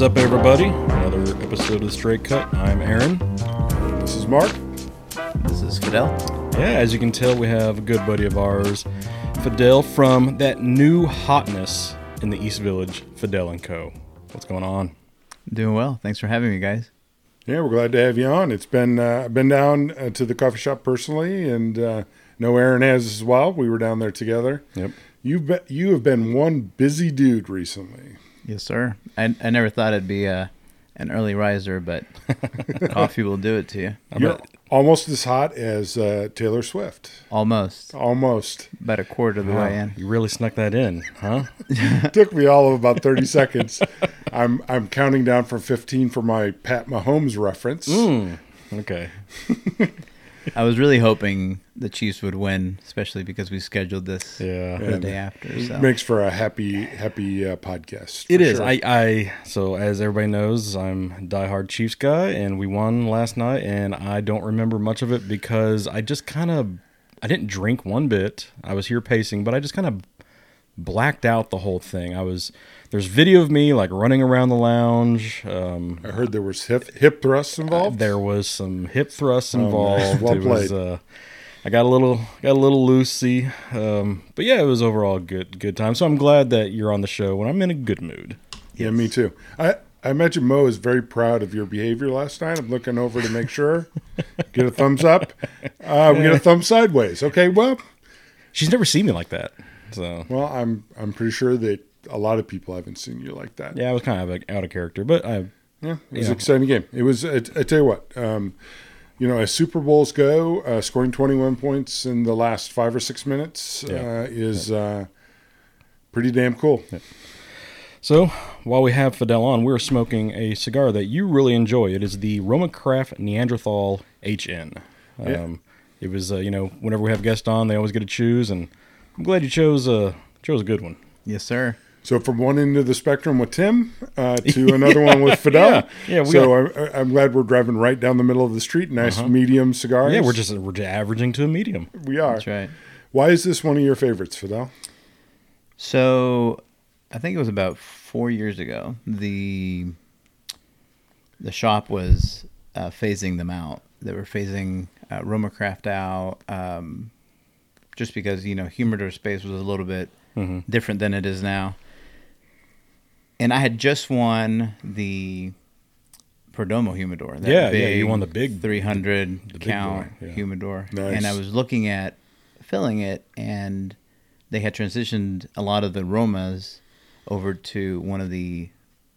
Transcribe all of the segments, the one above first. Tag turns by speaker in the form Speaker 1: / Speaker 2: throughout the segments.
Speaker 1: What's up, everybody? Another episode of the Straight Cut. I'm Aaron.
Speaker 2: This is Mark.
Speaker 3: This is Fidel.
Speaker 1: Yeah, as you can tell, we have a good buddy of ours, Fidel from that new hotness in the East Village, Fidel and Co. What's going on?
Speaker 3: Doing well. Thanks for having me, guys.
Speaker 2: Yeah, we're glad to have you on. It's been uh, been down uh, to the coffee shop personally, and uh, know Aaron has as well. We were down there together.
Speaker 1: Yep.
Speaker 2: You've been, you have been one busy dude recently.
Speaker 3: Yes, sir. I, I never thought I'd be uh, an early riser, but coffee will do it to you.
Speaker 2: You're almost as hot as uh, Taylor Swift.
Speaker 3: Almost.
Speaker 2: Almost.
Speaker 3: About a quarter of the way in.
Speaker 1: You really snuck that in, huh?
Speaker 2: Took me all of about thirty seconds. I'm I'm counting down from fifteen for my Pat Mahomes reference.
Speaker 1: Mm. Okay.
Speaker 3: I was really hoping the Chiefs would win, especially because we scheduled this
Speaker 1: Yeah.
Speaker 3: the
Speaker 2: And
Speaker 3: day after.
Speaker 2: It
Speaker 3: So.
Speaker 2: makes for a happy happy uh, podcast.
Speaker 1: It is.
Speaker 2: sure.
Speaker 1: I, I so as everybody knows, I'm a diehard Chiefs guy, and we won last night, and I don't remember much of it because I just kind of I didn't drink one bit. I was here pacing, but I just kind of blacked out the whole thing. I was there's video of me like running around the lounge. Um,
Speaker 2: I heard there was hip hip thrusts involved.
Speaker 1: there was some hip thrusts
Speaker 2: Oh,
Speaker 1: involved.
Speaker 2: Well
Speaker 1: it was, uh, I got a little got a little loosey, um, but yeah, it was overall a good good time. So I'm glad that you're on the show when I'm in a good mood.
Speaker 2: Yeah, me too. I I imagine Mo is very proud of your behavior last night. I'm looking over to make sure. get a thumbs up. Uh, we get a thumb sideways. Okay, well,
Speaker 1: She's never seen me like that. So
Speaker 2: well, I'm I'm pretty sure that a lot of people haven't seen you like that.
Speaker 1: yeah, I was kind of like out of character, but I
Speaker 2: Yeah, it was
Speaker 1: Yeah.
Speaker 2: an exciting game. It was. I, I tell you what. Um, you know, as Super Bowls go, uh, scoring 21 points in the last five or six minutes
Speaker 1: Yeah.
Speaker 2: uh, is uh, pretty damn cool.
Speaker 1: So while we have Fidel on, we're smoking a cigar that you really enjoy. It is the Roma Craft Neanderthal HN. Um,
Speaker 2: Yeah.
Speaker 1: It was uh, you know whenever we have guests on, they always get to choose, and I'm glad you chose a chose a good one.
Speaker 3: Yes, sir.
Speaker 2: So from one end of the spectrum with Tim uh, to another one with Fidel.
Speaker 1: Yeah, yeah, we
Speaker 2: so I'm, I'm glad we're driving right down the middle of the street. Nice medium cigars.
Speaker 1: Uh-huh. Yeah, we're just we're just averaging to a medium.
Speaker 2: we are.
Speaker 3: That's right.
Speaker 2: Why is this one of your favorites, Fidel?
Speaker 3: So, I think it was about four years ago. The the shop was uh, phasing them out. They were phasing uh, Roma Craft out, um, just because you know humidor space was a little bit
Speaker 1: Mhm.
Speaker 3: different than it is now. And I had just won the Perdomo humidor. that
Speaker 1: Yeah, yeah, you won the big-
Speaker 3: 300
Speaker 1: the big
Speaker 3: count
Speaker 1: boy, yeah.
Speaker 3: humidor,
Speaker 2: Nice.
Speaker 3: and I was looking at filling it, and they had transitioned a lot of the Romas over to one of the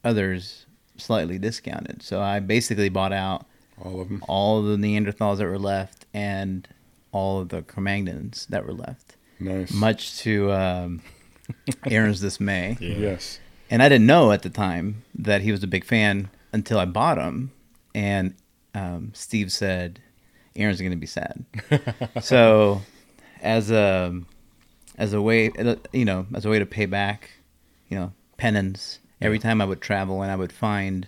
Speaker 3: others slightly discounted. So I basically bought out
Speaker 2: All of them.
Speaker 3: all of the Neanderthals that were left and all of the Cromagnons that were left,
Speaker 2: Nice.
Speaker 3: much to um, Aaron's dismay.
Speaker 2: Yes.
Speaker 3: And I didn't know at the time that he was a big fan until I bought him. And um, Steve said, Aaron's going to be sad. so, as a as a way, you know, as a way to pay back, you know, penance. Every time I would travel and I would find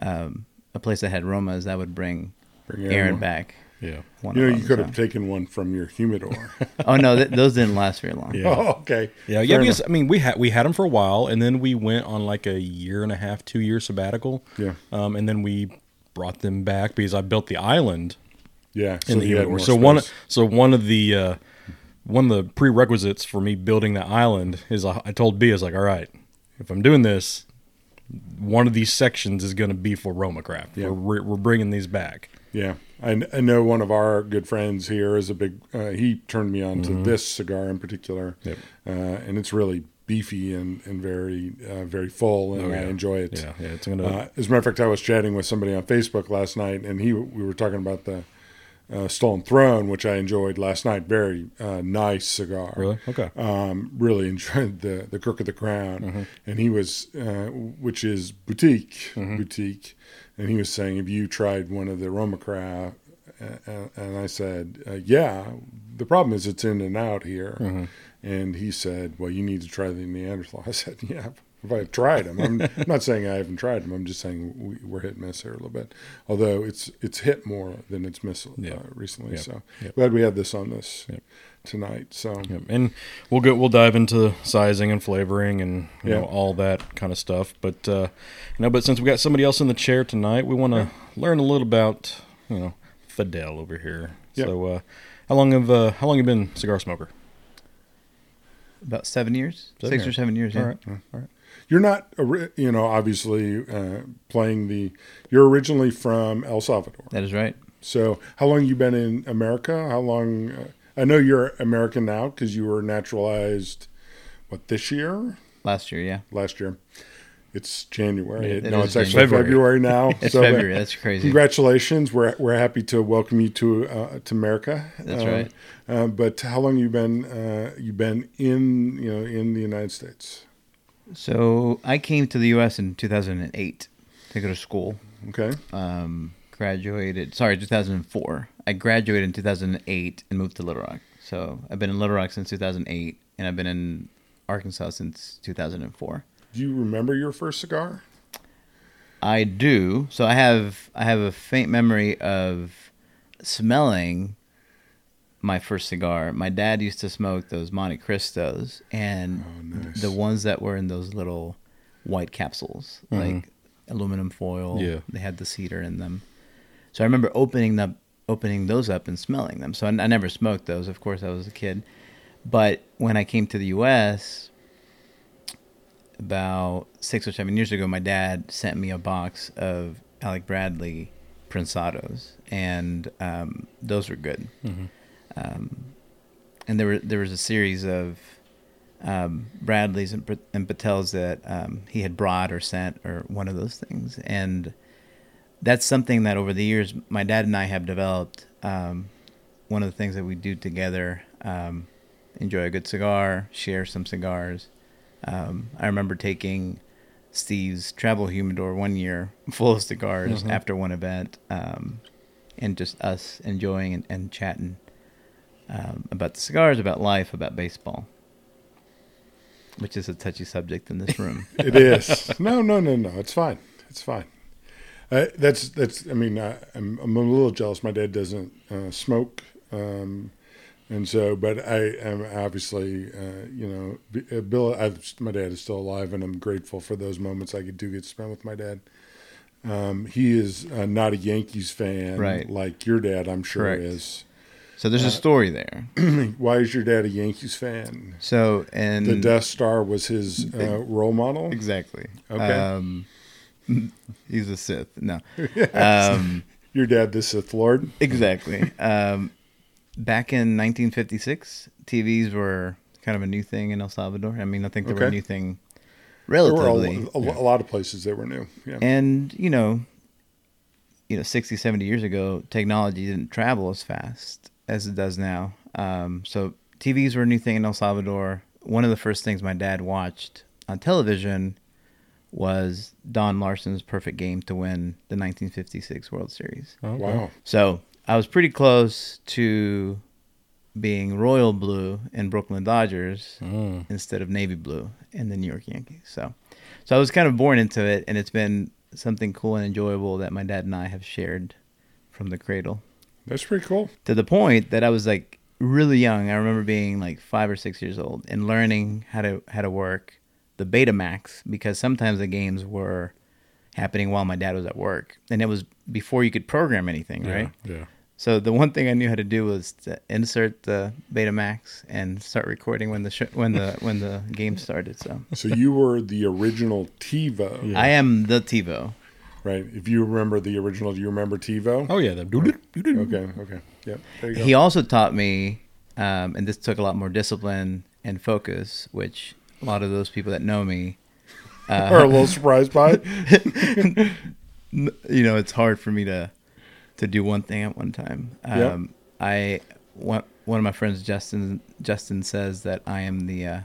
Speaker 3: um, a place that had Romas, I would bring,
Speaker 2: Bring
Speaker 3: Aaron, back.
Speaker 1: Yeah.
Speaker 3: One
Speaker 2: You know, you could
Speaker 3: so.
Speaker 2: have taken one from your humidor.
Speaker 3: Oh no, th- those didn't last very long.
Speaker 1: Yeah.
Speaker 2: oh, okay.
Speaker 1: Yeah, yeah. Because
Speaker 2: enough.
Speaker 1: I mean, we had we had them for a while, and then we went on like a year and a half, two year sabbatical.
Speaker 2: Yeah.
Speaker 1: Um, and then we brought them back because I built the island
Speaker 2: Yeah.
Speaker 1: in the humidor.
Speaker 2: more
Speaker 1: So one, so one of the uh, one of the prerequisites for me building the island is I, I told B I was like, all right, if I'm doing this, one of these sections is going to be for Roma craft.
Speaker 2: Yeah.
Speaker 1: We're, we're bringing these back.
Speaker 2: Yeah, I, I know one of our good friends here is a big. Uh, he turned me on to this cigar in particular,
Speaker 1: Mm-hmm. Yep.
Speaker 2: uh, and it's really beefy and and very uh, very full, and
Speaker 1: Oh, yeah.
Speaker 2: I enjoy it.
Speaker 1: Yeah, yeah. It's gonna.
Speaker 2: Uh, as a matter of fact, I was chatting with somebody on Facebook last night, and he we were talking about the uh, Stolen Throne, which I enjoyed last night. Very uh, nice cigar.
Speaker 1: really? Okay.
Speaker 2: Um, really enjoyed the the Crook of the Crown,
Speaker 1: Mm-hmm.
Speaker 2: and he was, uh, which is boutique,
Speaker 1: Mm-hmm.
Speaker 2: boutique, and he was saying, "Have you tried one of the Roma Craft?" Uh, and I said, uh, "Yeah." The problem is it's in and out here,
Speaker 1: Mm-hmm.
Speaker 2: and he said, "Well, you need to try the Neanderthal." I said, "Yeah, if I've tried them. I'm not saying I haven't tried them. I'm just saying we, we're hit and miss here a little bit. Although it's it's hit more than it's missed uh, recently.
Speaker 1: Yep.
Speaker 2: So
Speaker 1: Yep.
Speaker 2: glad we had this on this. Tonight. So
Speaker 1: Yep. And we'll go. We'll dive into sizing and flavoring and you
Speaker 2: Yeah.
Speaker 1: know all that kind of stuff. But uh, you know, but since we got somebody else in the chair tonight, we want to learn a little about you know Fidel over here.
Speaker 2: Yep.
Speaker 1: So uh, how long have uh, how long you been a cigar smoker?
Speaker 3: About seven years,
Speaker 1: Seven
Speaker 3: six
Speaker 1: years.
Speaker 3: or seven years. Yeah.
Speaker 1: All right. All right.
Speaker 2: you're not, you know, obviously uh, playing the. You're originally from El Salvador.
Speaker 3: That is right.
Speaker 2: So how long you been in America? How long? Uh, I know you're American now because you were naturalized. What this year?
Speaker 3: Last year, yeah.
Speaker 2: Last year. It's January.
Speaker 3: It
Speaker 2: no,
Speaker 3: is
Speaker 2: it's actually
Speaker 1: January.
Speaker 2: February, now.
Speaker 3: It's
Speaker 2: So, uh,
Speaker 3: February. That's crazy.
Speaker 2: Congratulations. We're we're happy to welcome you to uh, to America.
Speaker 3: That's
Speaker 2: Uh,
Speaker 3: right.
Speaker 2: Uh, but how long you been uh, you been in you know in the United States?
Speaker 3: So I came to the U.S. in 2008 to go to school.
Speaker 2: Okay.
Speaker 3: Um, graduated. Sorry, 2004. I graduated in 2008 and moved to Little Rock. So I've been in Little Rock since 2008, and I've been in Arkansas since 2004.
Speaker 2: Do you remember your first cigar?
Speaker 3: I do. So I have I have a faint memory of smelling my first cigar. My dad used to smoke those Monte Cristos and
Speaker 2: Oh, nice.
Speaker 3: the ones that were in those little white capsules, mm-hmm. like aluminum foil.
Speaker 1: Yeah.
Speaker 3: They had the cedar in them. So I remember opening up opening those up and smelling them. So I, I never smoked those. Of course, I was a kid. But when I came to the U.S., about six or seven years ago, my dad sent me a box of Alec Bradley Prensados, and um, those were good. Um, and there were there was a series of um, Bradleys and, and Patels that um, he had brought or sent or one of those things, and that's something that over the years my dad and I have developed. Um, one of the things that we do together, um, enjoy a good cigar, share some cigars. Um, I remember taking Steve's travel humidor one year full of cigars
Speaker 1: Mhm.
Speaker 3: after one event, um, and just us enjoying and, and chatting um, about the cigars, about life, about baseball, which is a touchy subject in this room.
Speaker 2: It is. no, no, no, no. It's fine. It's fine. Uh, that's that's. I mean, I, I'm I'm a little jealous. My dad doesn't uh, smoke, um, and so. But I am obviously, uh, you know, uh, Bill. I've, my dad is still alive, and I'm grateful for those moments I could do get to spend with my dad. Um, he is uh, not a Yankees fan,
Speaker 3: Right.
Speaker 2: Like your dad, I'm sure
Speaker 3: Correct.
Speaker 2: is.
Speaker 3: So there's a story there.
Speaker 2: Why is your dad a Yankees fan?
Speaker 3: So and
Speaker 2: The Death Star was his uh, role model.
Speaker 3: exactly.
Speaker 2: Okay.
Speaker 3: Um, he's a Sith. No. Um,
Speaker 2: Your dad, the Sith Lord.
Speaker 3: exactly. Um, back in 1956, TVs were kind of a new thing in El Salvador. I mean, I think they were a new thing
Speaker 2: There were a,
Speaker 3: relatively.
Speaker 2: a, a lot of places that were new. Yeah.
Speaker 3: and you know you know 60 70 years ago technology didn't travel as fast as it does now um, so tvs were a new thing in el salvador one of the first things my dad watched on television was don larsen's perfect game to win the 1956 world series
Speaker 1: Okay.
Speaker 2: Wow.
Speaker 3: so i was pretty close to being royal blue in brooklyn dodgers
Speaker 1: Mm.
Speaker 3: instead of navy blue in the New York Yankees. So, so I was kind of born into it, and it's been something cool and enjoyable that my dad and I have shared from the cradle
Speaker 2: That's pretty cool.
Speaker 3: to the point that I was like really young. I remember being like five or six years old and learning how to how to work the Betamax because sometimes the games were happening while my dad was at work, and it was before you could program anything, right?
Speaker 1: Yeah.
Speaker 3: So the one thing I knew how to do was to insert the Betamax and start recording when the sh- when the when the game started. So
Speaker 2: So you were the original TiVo,
Speaker 1: Yeah.
Speaker 3: I am the TiVo.
Speaker 2: right? If you remember the original, do you remember TiVo?
Speaker 1: Oh yeah. The.
Speaker 2: Okay. Okay. Yep. There you go.
Speaker 3: He also taught me, um, and this took a lot more discipline and focus, which a lot of those people that know me,
Speaker 2: Are a little surprised by it.
Speaker 3: you know, it's hard for me to to do one thing at one time. Um, I one one of my friends, Justin Justin says that I am the uh,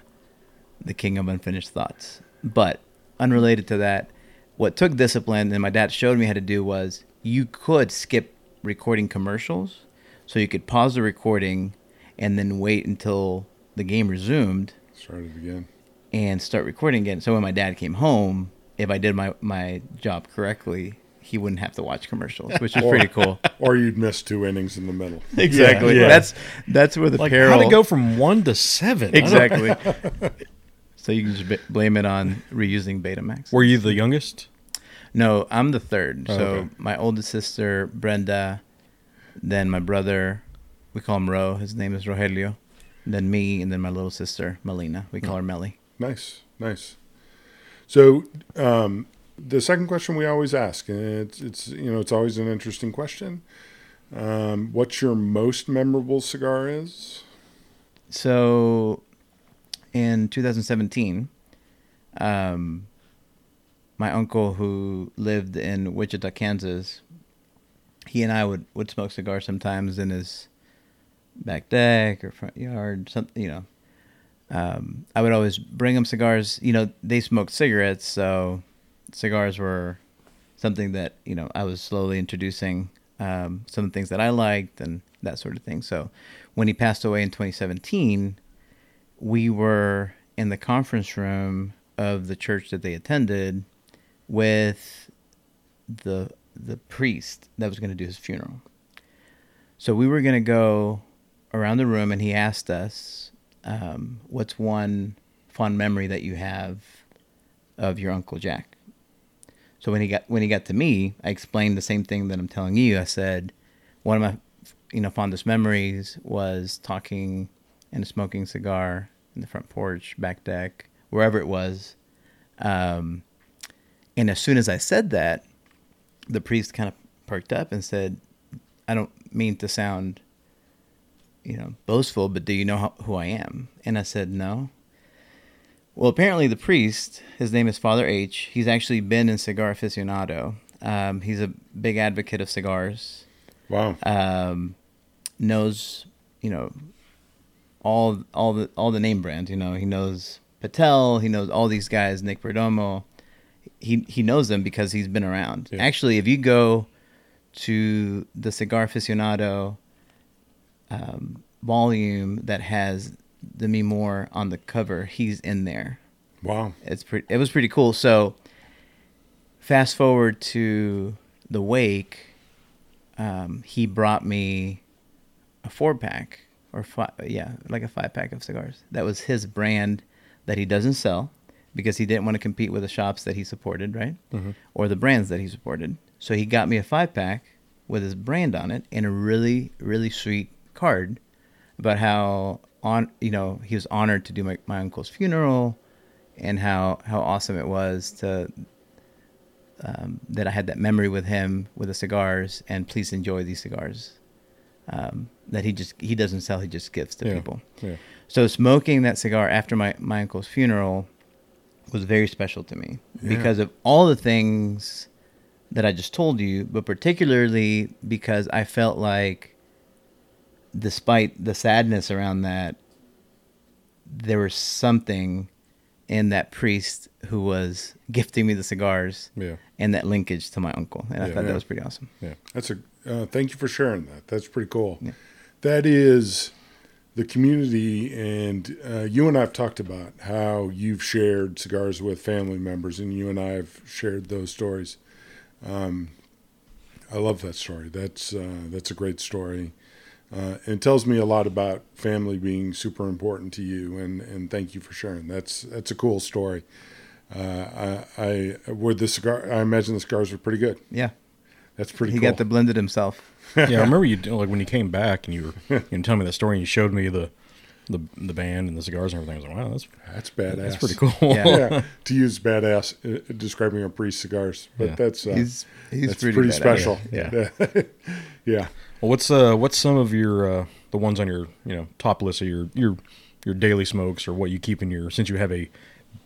Speaker 3: the king of unfinished thoughts. But unrelated to that, what took discipline and my dad showed me how to do was you could skip recording commercials, so you could pause the recording and then wait until the game resumed
Speaker 2: Started again.
Speaker 3: And start recording again. So when my dad came home, if I did my my job correctly, he wouldn't have to watch commercials, which is
Speaker 2: Or-
Speaker 3: pretty cool.
Speaker 2: or you'd miss two innings in the middle.
Speaker 3: exactly.
Speaker 1: yeah.
Speaker 3: That's that's where the
Speaker 1: Like
Speaker 3: peril.
Speaker 1: how to go from one to seven?
Speaker 3: Exactly. so you can just b- blame it on reusing Betamax.
Speaker 1: Were you the youngest?
Speaker 3: No, I'm the third.
Speaker 1: Oh,
Speaker 3: so
Speaker 1: okay.
Speaker 3: my oldest sister Brenda, then my brother, we call him Ro. His name is Rogelio. Then me, and then my little sister Melina. We call her Melly.
Speaker 2: Nice, nice. So um, the second question we always ask, and it's it's you know it's always an interesting question. Um, what's your most memorable cigar is?
Speaker 3: So, in 2017, um, my uncle who lived in Wichita, Kansas, he and I would, would smoke cigars sometimes in his back deck or front yard, something, you know. Um, I would always bring him cigars. You know, they smoked cigarettes, so cigars were something that, you know, I was slowly introducing um, some things that I liked and that sort of thing. So when he passed away in 2017, we were in the conference room of the church that they attended with the the priest that was going to do his funeral. So we were going to go around the room, and he asked us, um, "What's one fond memory that you have of your uncle Jack?" So when he got when he got to me, I explained the same thing that I'm telling you. I said, "One of my you know fondest memories was talking and smoking cigar in the front porch, back deck, wherever it was." Um, and as soon as I said that, the priest kind of perked up and said, "I don't mean to sound, you know, boastful, but do you know how, who I am?" And I said, "No." Well, apparently the priest, his name is Father H. He's actually been in Cigar Aficionado. Um, he's a big advocate of cigars.
Speaker 2: Wow.
Speaker 3: Um, knows, you know, all all the all the name brands. You know, he knows Patel. He knows all these guys. Nick Perdomo. He he knows them because he's been around.
Speaker 2: Yeah.
Speaker 3: Actually, if you go to the Cigar Aficionado um, volume that has Demi Moore on the cover, he's in there.
Speaker 2: Wow.
Speaker 3: It's pretty. It was pretty cool. So, fast forward to the wake. Um, he brought me a four pack or five, yeah, like a five pack of cigars. That was his brand that he doesn't sell because he didn't want to compete with the shops that he supported, right? Or the brands that he supported. So he got me a five pack with his brand on it and a really, really sweet card about how on you know he was honored to do my, my uncle's funeral and how how awesome it was to um, that I had that memory with him with the cigars and please enjoy these cigars um, that he just he doesn't sell he just gives to
Speaker 2: Yeah.
Speaker 3: people
Speaker 2: Yeah.
Speaker 3: so smoking that cigar after my, my uncle's funeral was very special to me
Speaker 2: Yeah.
Speaker 3: because of all the things that I just told you, but particularly because I felt like despite the sadness around that, there was something in that priest who was gifting me the cigars
Speaker 2: Yeah.
Speaker 3: and that linkage to my uncle. And I thought
Speaker 2: Yeah.
Speaker 3: that was pretty awesome.
Speaker 2: Yeah. That's a. Uh, thank you for sharing that. That's pretty cool.
Speaker 3: Yeah.
Speaker 2: That is the community, and uh, you and I have talked about how you've shared cigars with family members, and you and I have shared those stories. Um, I love that story. That's uh, that's a great story. Uh, it tells me a lot about family being super important to you, and, and thank you for sharing. That's that's a cool story. Uh, I, I were the cigar. I imagine the cigars were pretty good.
Speaker 3: Yeah.
Speaker 2: That's pretty
Speaker 3: he
Speaker 2: cool.
Speaker 3: got the blended himself.
Speaker 1: yeah, I remember you like when you came back and you were you know, telling me the story and you showed me the the the band and the cigars and everything. I was like, wow, that's
Speaker 2: That's badass.
Speaker 1: that's pretty cool.
Speaker 3: Yeah.
Speaker 2: yeah, to use badass uh, describing a priest cigars, but
Speaker 1: Yeah.
Speaker 2: that's uh,
Speaker 3: He's he's
Speaker 2: that's
Speaker 3: pretty,
Speaker 2: pretty, special.
Speaker 1: Yeah.
Speaker 2: yeah, yeah.
Speaker 1: Well, what's uh what's some of your uh the ones on your you know top list of your your your daily smokes or what you keep in your since you have a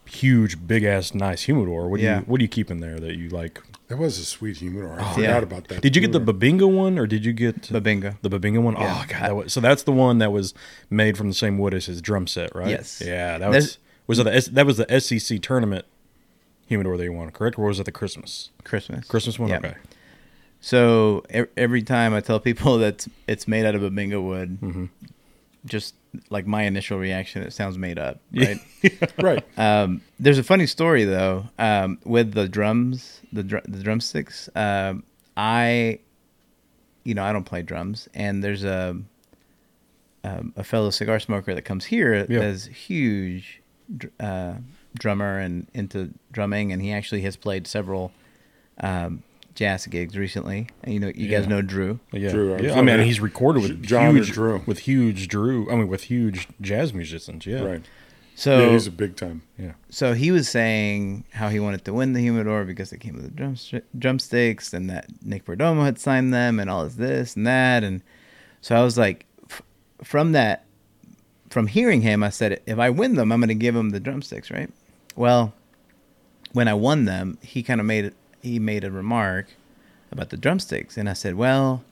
Speaker 1: huge big ass nice humidor. What do
Speaker 3: Yeah.
Speaker 1: you what do you keep in there that you like?
Speaker 2: That was a sweet humidor. I
Speaker 3: yeah.
Speaker 2: forgot about that.
Speaker 1: Did you get the. Bubinga one or did you get
Speaker 3: Bubinga.
Speaker 1: the Bubinga one?
Speaker 3: Yeah.
Speaker 1: Oh god, that was, so that's the one that was made from the same wood as his drum set, right?
Speaker 3: Yes.
Speaker 1: Yeah, that
Speaker 3: There's-
Speaker 1: was was it the S, that was the SEC tournament humidor that you wanted, correct? Or was it the Christmas
Speaker 3: Christmas.
Speaker 1: Christmas one?
Speaker 3: Yeah.
Speaker 1: Okay.
Speaker 3: So every time I tell people that it's made out of bubinga wood,
Speaker 1: Mm-hmm.
Speaker 3: just like my initial reaction, it sounds made up, right?
Speaker 2: right.
Speaker 3: Um, there's a funny story though um, with the drums, the dr- the drumsticks. Um, I, you know, I don't play drums, and there's a um, a fellow cigar smoker that comes here
Speaker 1: Yeah.
Speaker 3: that's huge dr- uh, drummer and into drumming, and he actually has played several um, jazz gigs recently. And, you know, you guys know Drew.
Speaker 1: Yeah,
Speaker 2: Drew, I'm
Speaker 1: yeah. I mean, he's recorded with
Speaker 2: John
Speaker 1: huge,
Speaker 2: Drew?
Speaker 1: with huge Drew. I mean, with huge jazz musicians. Yeah,
Speaker 2: Right.
Speaker 3: So
Speaker 2: yeah, he's a big time.
Speaker 1: Yeah,
Speaker 3: so he was saying how he wanted to win the humidor because they came with the drum, drumsticks and that Nick Perdomo had signed them and all this this and that and so I was like f- from that from hearing him I said if I win them I'm going to give him the drumsticks right well when I won them he kind of made he made a remark about the drumsticks and I said well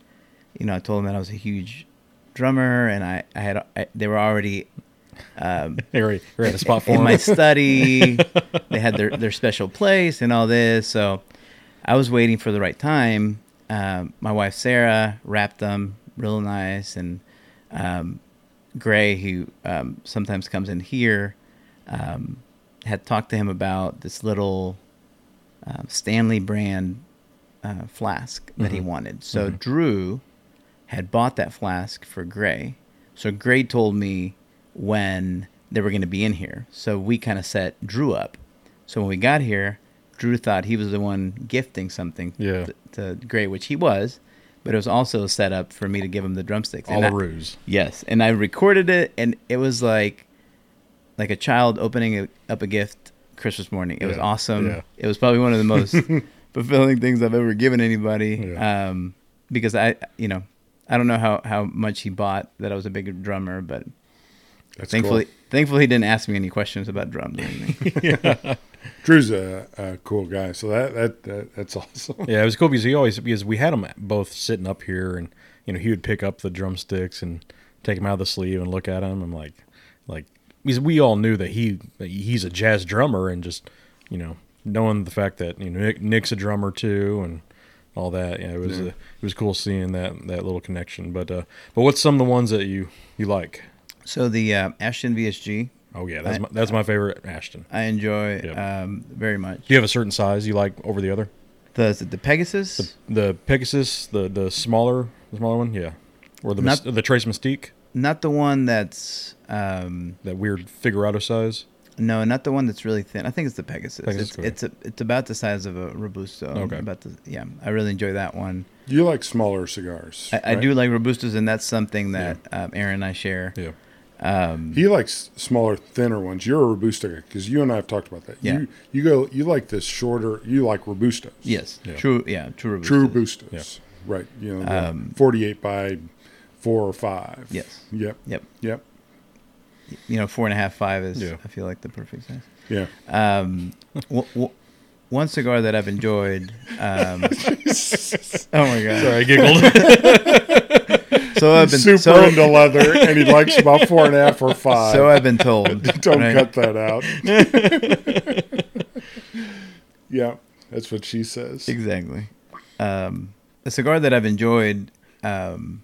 Speaker 3: you know I told him that I was a huge drummer and I I had I, they were already um,
Speaker 1: you're, you're at a spot for
Speaker 3: in
Speaker 1: him.
Speaker 3: my study. they had their, their special place and all this. So I was waiting for the right time. Um, my wife Sarah wrapped them real nice, and um, Gray, who um, sometimes comes in here, um, had talked to him about this little uh, Stanley brand uh, flask that he wanted. So Drew had bought that flask for Gray. So Gray told me when they were going to be in here. So we kind of set Drew up. So when we got here, Drew thought he was the one gifting something
Speaker 1: Yeah.
Speaker 3: to, to Gray, which he was, but it was also set up for me to give him the drumsticks.
Speaker 1: All
Speaker 3: And
Speaker 1: a
Speaker 3: I-
Speaker 1: ruse.
Speaker 3: Yes, and I recorded it, and it was like like a child opening a, up a gift Christmas morning. It was awesome.
Speaker 1: yeah.
Speaker 3: It was probably one of the most fulfilling things I've ever given anybody.
Speaker 1: Yeah.
Speaker 3: Um, because I, you know, I don't know how how much he bought that I was a big drummer, but
Speaker 2: That's
Speaker 3: thankfully,
Speaker 2: cool.
Speaker 3: thankfully he didn't ask me any questions about drums or anything.
Speaker 2: Drew's a, a cool guy, so that, that that that's awesome.
Speaker 1: Yeah, it was cool because he always because we had them both sitting up here, and you know he would pick up the drumsticks and take them out of the sleeve and look at them. and like, like because we all knew that he he's a jazz drummer, and just you know knowing the fact that you know Nick, Nick's a drummer too, and all that. Yeah, it was uh, it was cool seeing that that little connection. But uh, but what's some of the ones that you you like?
Speaker 3: so the uh, Ashton VSG,
Speaker 1: Oh yeah, that's
Speaker 3: I-
Speaker 1: my, that's my favorite Ashton.
Speaker 3: I enjoy
Speaker 1: Yep.
Speaker 3: um, very much.
Speaker 1: Do you have a certain size you like over the other?
Speaker 3: The the Pegasus,
Speaker 1: The Pegasus, the the smaller the smaller one, yeah, or the
Speaker 3: Not-
Speaker 1: the Tres Mystique.
Speaker 3: not the one that's um,
Speaker 1: that weird figurado size.
Speaker 3: No, not the one that's really thin. I think it's the Pegasus.
Speaker 1: Pegasus,
Speaker 3: it's
Speaker 1: okay.
Speaker 3: it's a, it's about the size of a robusto.
Speaker 1: Okay.
Speaker 3: About the yeah, I really enjoy that one.
Speaker 2: You like smaller cigars.
Speaker 3: I, I do like robustos, and that's something that um, Aaron and I share.
Speaker 1: Yeah,
Speaker 3: Um,
Speaker 2: He likes smaller, thinner ones. You're a robusto guy because you and I have talked about that.
Speaker 3: Yeah.
Speaker 2: You you go. You like this shorter. You like robustos.
Speaker 3: yes,
Speaker 1: Yeah.
Speaker 3: true. Yeah, true robustos.
Speaker 2: True robustos.
Speaker 1: Yeah.
Speaker 2: Right. You know,
Speaker 3: Um,
Speaker 2: 48 by four or five.
Speaker 3: Yes.
Speaker 2: Yep.
Speaker 3: Yep.
Speaker 2: Yep.
Speaker 3: You know, four and a half, five is
Speaker 1: Yeah.
Speaker 3: I feel like the perfect size.
Speaker 2: Yeah.
Speaker 3: Um, w- w- one cigar that I've enjoyed. Um, oh my god!
Speaker 1: sorry, I giggled.
Speaker 3: So I've been
Speaker 2: Super
Speaker 3: so,
Speaker 2: into leather, and he likes about four and a half or five.
Speaker 3: so I've been told.
Speaker 2: Don't
Speaker 3: right?
Speaker 2: cut that out. yeah, that's what she says.
Speaker 3: Exactly. Um, a cigar that I've enjoyed, um,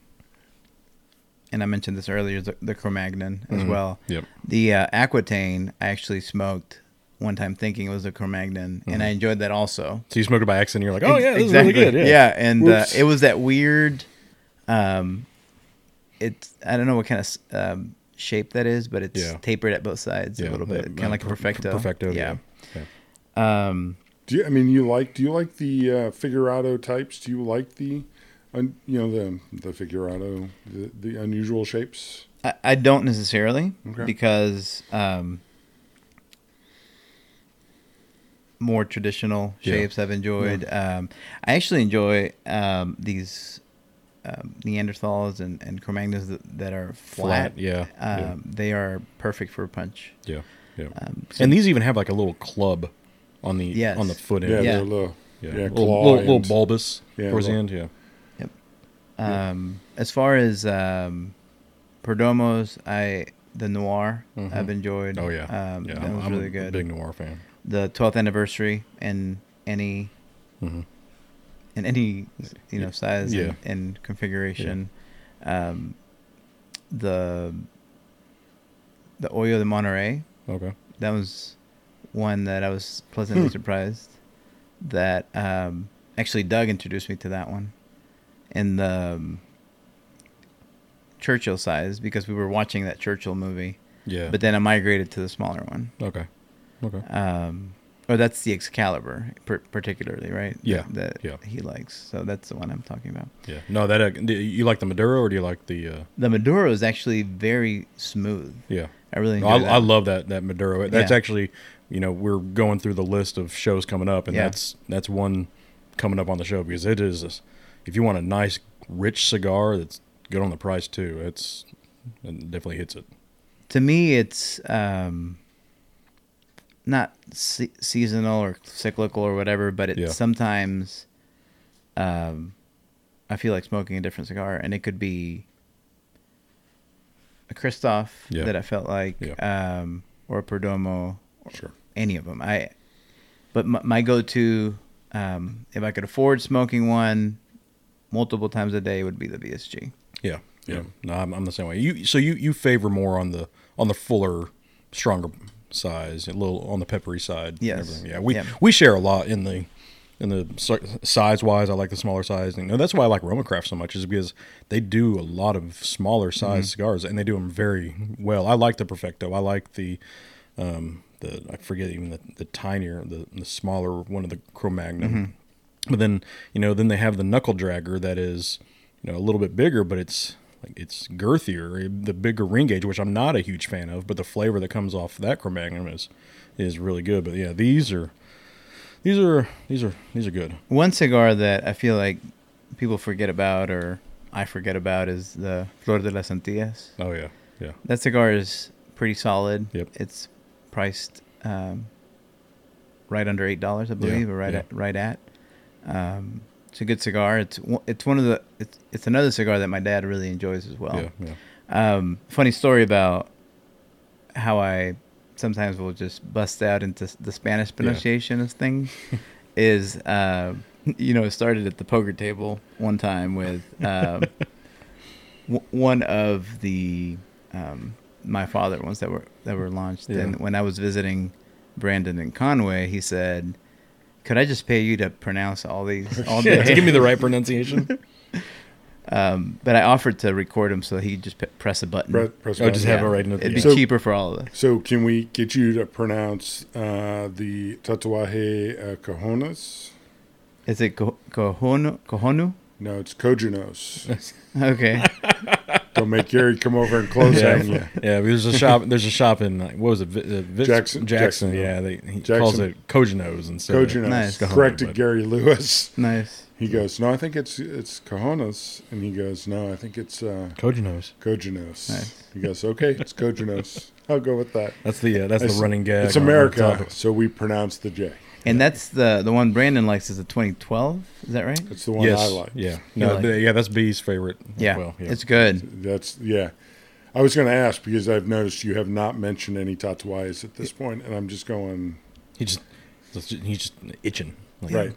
Speaker 3: and I mentioned this earlier, the, the Cro-Magnon as
Speaker 1: Mhm.
Speaker 3: well.
Speaker 1: Yep.
Speaker 3: The uh, Aquitaine I actually smoked one time thinking it was a Cro-Magnon, and I enjoyed that also.
Speaker 1: So you smoked it by accident. You're like, oh yeah, this is really good. Yeah.
Speaker 3: and uh, it was that weird. Um, it's I don't know what kind of um, shape that is, but it's
Speaker 1: Yeah.
Speaker 3: tapered at both sides
Speaker 1: Yeah,
Speaker 3: a little bit, kind of like a
Speaker 1: per-
Speaker 3: perfecto.
Speaker 1: perfecto, yeah.
Speaker 3: Um,
Speaker 2: Do you, I mean you like? Do you like the uh, figurado types? Do you like the, un, you know the the figurado, the, the unusual shapes?
Speaker 3: I, I don't necessarily
Speaker 2: Okay.
Speaker 3: because um, more traditional
Speaker 1: Yeah.
Speaker 3: shapes I've enjoyed. Um, I actually enjoy um, these um, Neanderthals and, and Cro-Magnons that, that are flat.
Speaker 1: Flat, yeah, yeah.
Speaker 3: Um, They are perfect for a punch.
Speaker 1: Yeah. Yeah.
Speaker 3: Um, so-
Speaker 1: and these even have like a little club on the
Speaker 3: Yes.
Speaker 1: on the foot end.
Speaker 3: Yeah.
Speaker 2: they're a little.
Speaker 1: Yeah.
Speaker 2: Yeah,
Speaker 1: little, little, little bulbous
Speaker 2: Yeah,
Speaker 1: towards the end. Yeah.
Speaker 3: Um, as far as um, Perdomos, I the Noir
Speaker 1: Mhm.
Speaker 3: I've enjoyed.
Speaker 1: Oh yeah.
Speaker 3: um,
Speaker 1: yeah.
Speaker 3: that
Speaker 1: I'm,
Speaker 3: was
Speaker 1: I'm
Speaker 3: really
Speaker 1: a
Speaker 3: good.
Speaker 1: big noir fan.
Speaker 3: the 12th anniversary and any
Speaker 1: hmm
Speaker 3: in any you know size
Speaker 1: Yeah.
Speaker 3: and, and configuration. Um, the the Hoyo de Monterrey.
Speaker 1: Okay.
Speaker 3: That was one that I was pleasantly
Speaker 2: Hmm.
Speaker 3: surprised that um, actually Doug introduced me to that one in the um, Churchill size because we were watching that Churchill movie.
Speaker 1: Yeah.
Speaker 3: But then I migrated to the smaller one.
Speaker 1: okay. Okay.
Speaker 3: Um, or that's the Excalibur, per- particularly, right?
Speaker 1: Yeah,
Speaker 3: That,
Speaker 1: yeah.
Speaker 3: he likes. So that's the one I'm talking about.
Speaker 1: Yeah. No, that uh, you like the Maduro or do you like the? Uh,
Speaker 3: The Maduro is actually very smooth.
Speaker 1: yeah.
Speaker 3: I really
Speaker 1: No, I,
Speaker 3: that.
Speaker 1: I love that that Maduro. That's
Speaker 3: Yeah.
Speaker 1: actually, you know, we're going through the list of shows coming up, and
Speaker 3: Yeah.
Speaker 1: that's that's one coming up on the show because it is. If you want a nice, rich cigar that's good on the price too, it's it definitely hits it.
Speaker 3: to me it's um not se- seasonal or cyclical or whatever but it
Speaker 1: Yeah.
Speaker 3: sometimes um i feel like smoking a different cigar and it could be a christoph
Speaker 1: Yeah.
Speaker 3: that i felt like
Speaker 1: Yeah.
Speaker 3: um or a perdomo or
Speaker 2: Sure.
Speaker 3: any of them i but my, my go-to um if i could afford smoking one multiple times a day would be the vsg
Speaker 1: Yeah, yeah. No, I'm, I'm the same way. You so you you favor more on the on the fuller, stronger size, a little on the peppery side.
Speaker 3: Yes.
Speaker 1: Yeah. We
Speaker 3: Yeah.
Speaker 1: we share a lot in the in the size wise. I like the smaller size, and that's why I like Romacraft so much is because they do a lot of smaller size
Speaker 3: Mm-hmm.
Speaker 1: cigars, and they do them very well. I like the Perfecto. I like the um the I forget even the the tinier the the smaller one of the Cro Magnon.
Speaker 3: Mm-hmm.
Speaker 1: But then you know then they have the knuckle dragger that is you know a little bit bigger, but it's like it's girthier, the bigger ring gauge, which I'm not a huge fan of. But the flavor that comes off that Cro Magnon is is really good. But yeah, these are these are these are these are good.
Speaker 3: One cigar that I feel like people forget about or I forget about is the Flor de las Antillas.
Speaker 1: Oh yeah, yeah,
Speaker 3: That cigar is pretty solid.
Speaker 1: Yep.
Speaker 3: It's priced um, right under eight dollars, I believe, or right
Speaker 1: yeah.
Speaker 3: at right at. Um, it's a good cigar. It's it's one of the it's it's another cigar that my dad really enjoys as well.
Speaker 1: yeah, yeah.
Speaker 3: Um, funny story about how I sometimes will just bust out into the Spanish pronunciation of things is, uh, you know, it started at the poker table one time with um, w- one of the um, my father ones that were that were launched.
Speaker 1: Yeah.
Speaker 3: And when I was visiting Brandon and Conway, he said, "Could I just pay you to pronounce all these all
Speaker 1: Yeah,
Speaker 3: day?"
Speaker 1: give me the right pronunciation.
Speaker 3: Um, but I offered to record him so he could just p- press a button.
Speaker 2: Press, press
Speaker 1: Oh, just
Speaker 2: button.
Speaker 1: have it right in the-
Speaker 3: It'd be
Speaker 2: So-
Speaker 3: cheaper for all of us.
Speaker 2: So can we get you to pronounce uh, the tatuaje uh, cojones?
Speaker 3: Is it co- cojono? Cojono?
Speaker 2: No, it's cojones.
Speaker 3: Okay.
Speaker 2: Don't make Gary come over and close
Speaker 1: yeah,
Speaker 2: on you.
Speaker 1: yeah. There's a shop. There's a shop in like, what was it? Vi- uh, Vitz-
Speaker 2: Jackson-
Speaker 1: Jackson.
Speaker 2: Jackson.
Speaker 1: Yeah, they, he
Speaker 2: Jackson.
Speaker 1: calls it Cojonos instead. of-
Speaker 2: Cojones.
Speaker 3: Nice.
Speaker 2: Corrected
Speaker 1: But-
Speaker 2: Gary Lewis.
Speaker 3: nice.
Speaker 2: He goes, no, I think it's it's cojones, and he goes, no, I think it's uh,
Speaker 1: Cojonos.
Speaker 2: cojones.
Speaker 3: Nice.
Speaker 2: He goes, okay, it's cojones. I'll go with that.
Speaker 1: That's the uh, that's
Speaker 2: It's-
Speaker 1: the running gag.
Speaker 2: It's
Speaker 1: on- on the
Speaker 2: America, so we pronounce the J.
Speaker 3: And that's the the one Brandon likes is the 2012. Is that right?
Speaker 2: It's the one
Speaker 1: yes.
Speaker 2: I like.
Speaker 1: Yeah. No.
Speaker 3: like
Speaker 1: the- yeah. That's B's favorite.
Speaker 3: Yeah,
Speaker 1: Well, yeah.
Speaker 3: it's good.
Speaker 2: That's yeah. I was going to ask because I've noticed you have not mentioned any tatuajes at this point, and I'm just going
Speaker 1: he just he's just itching. Like,
Speaker 2: right.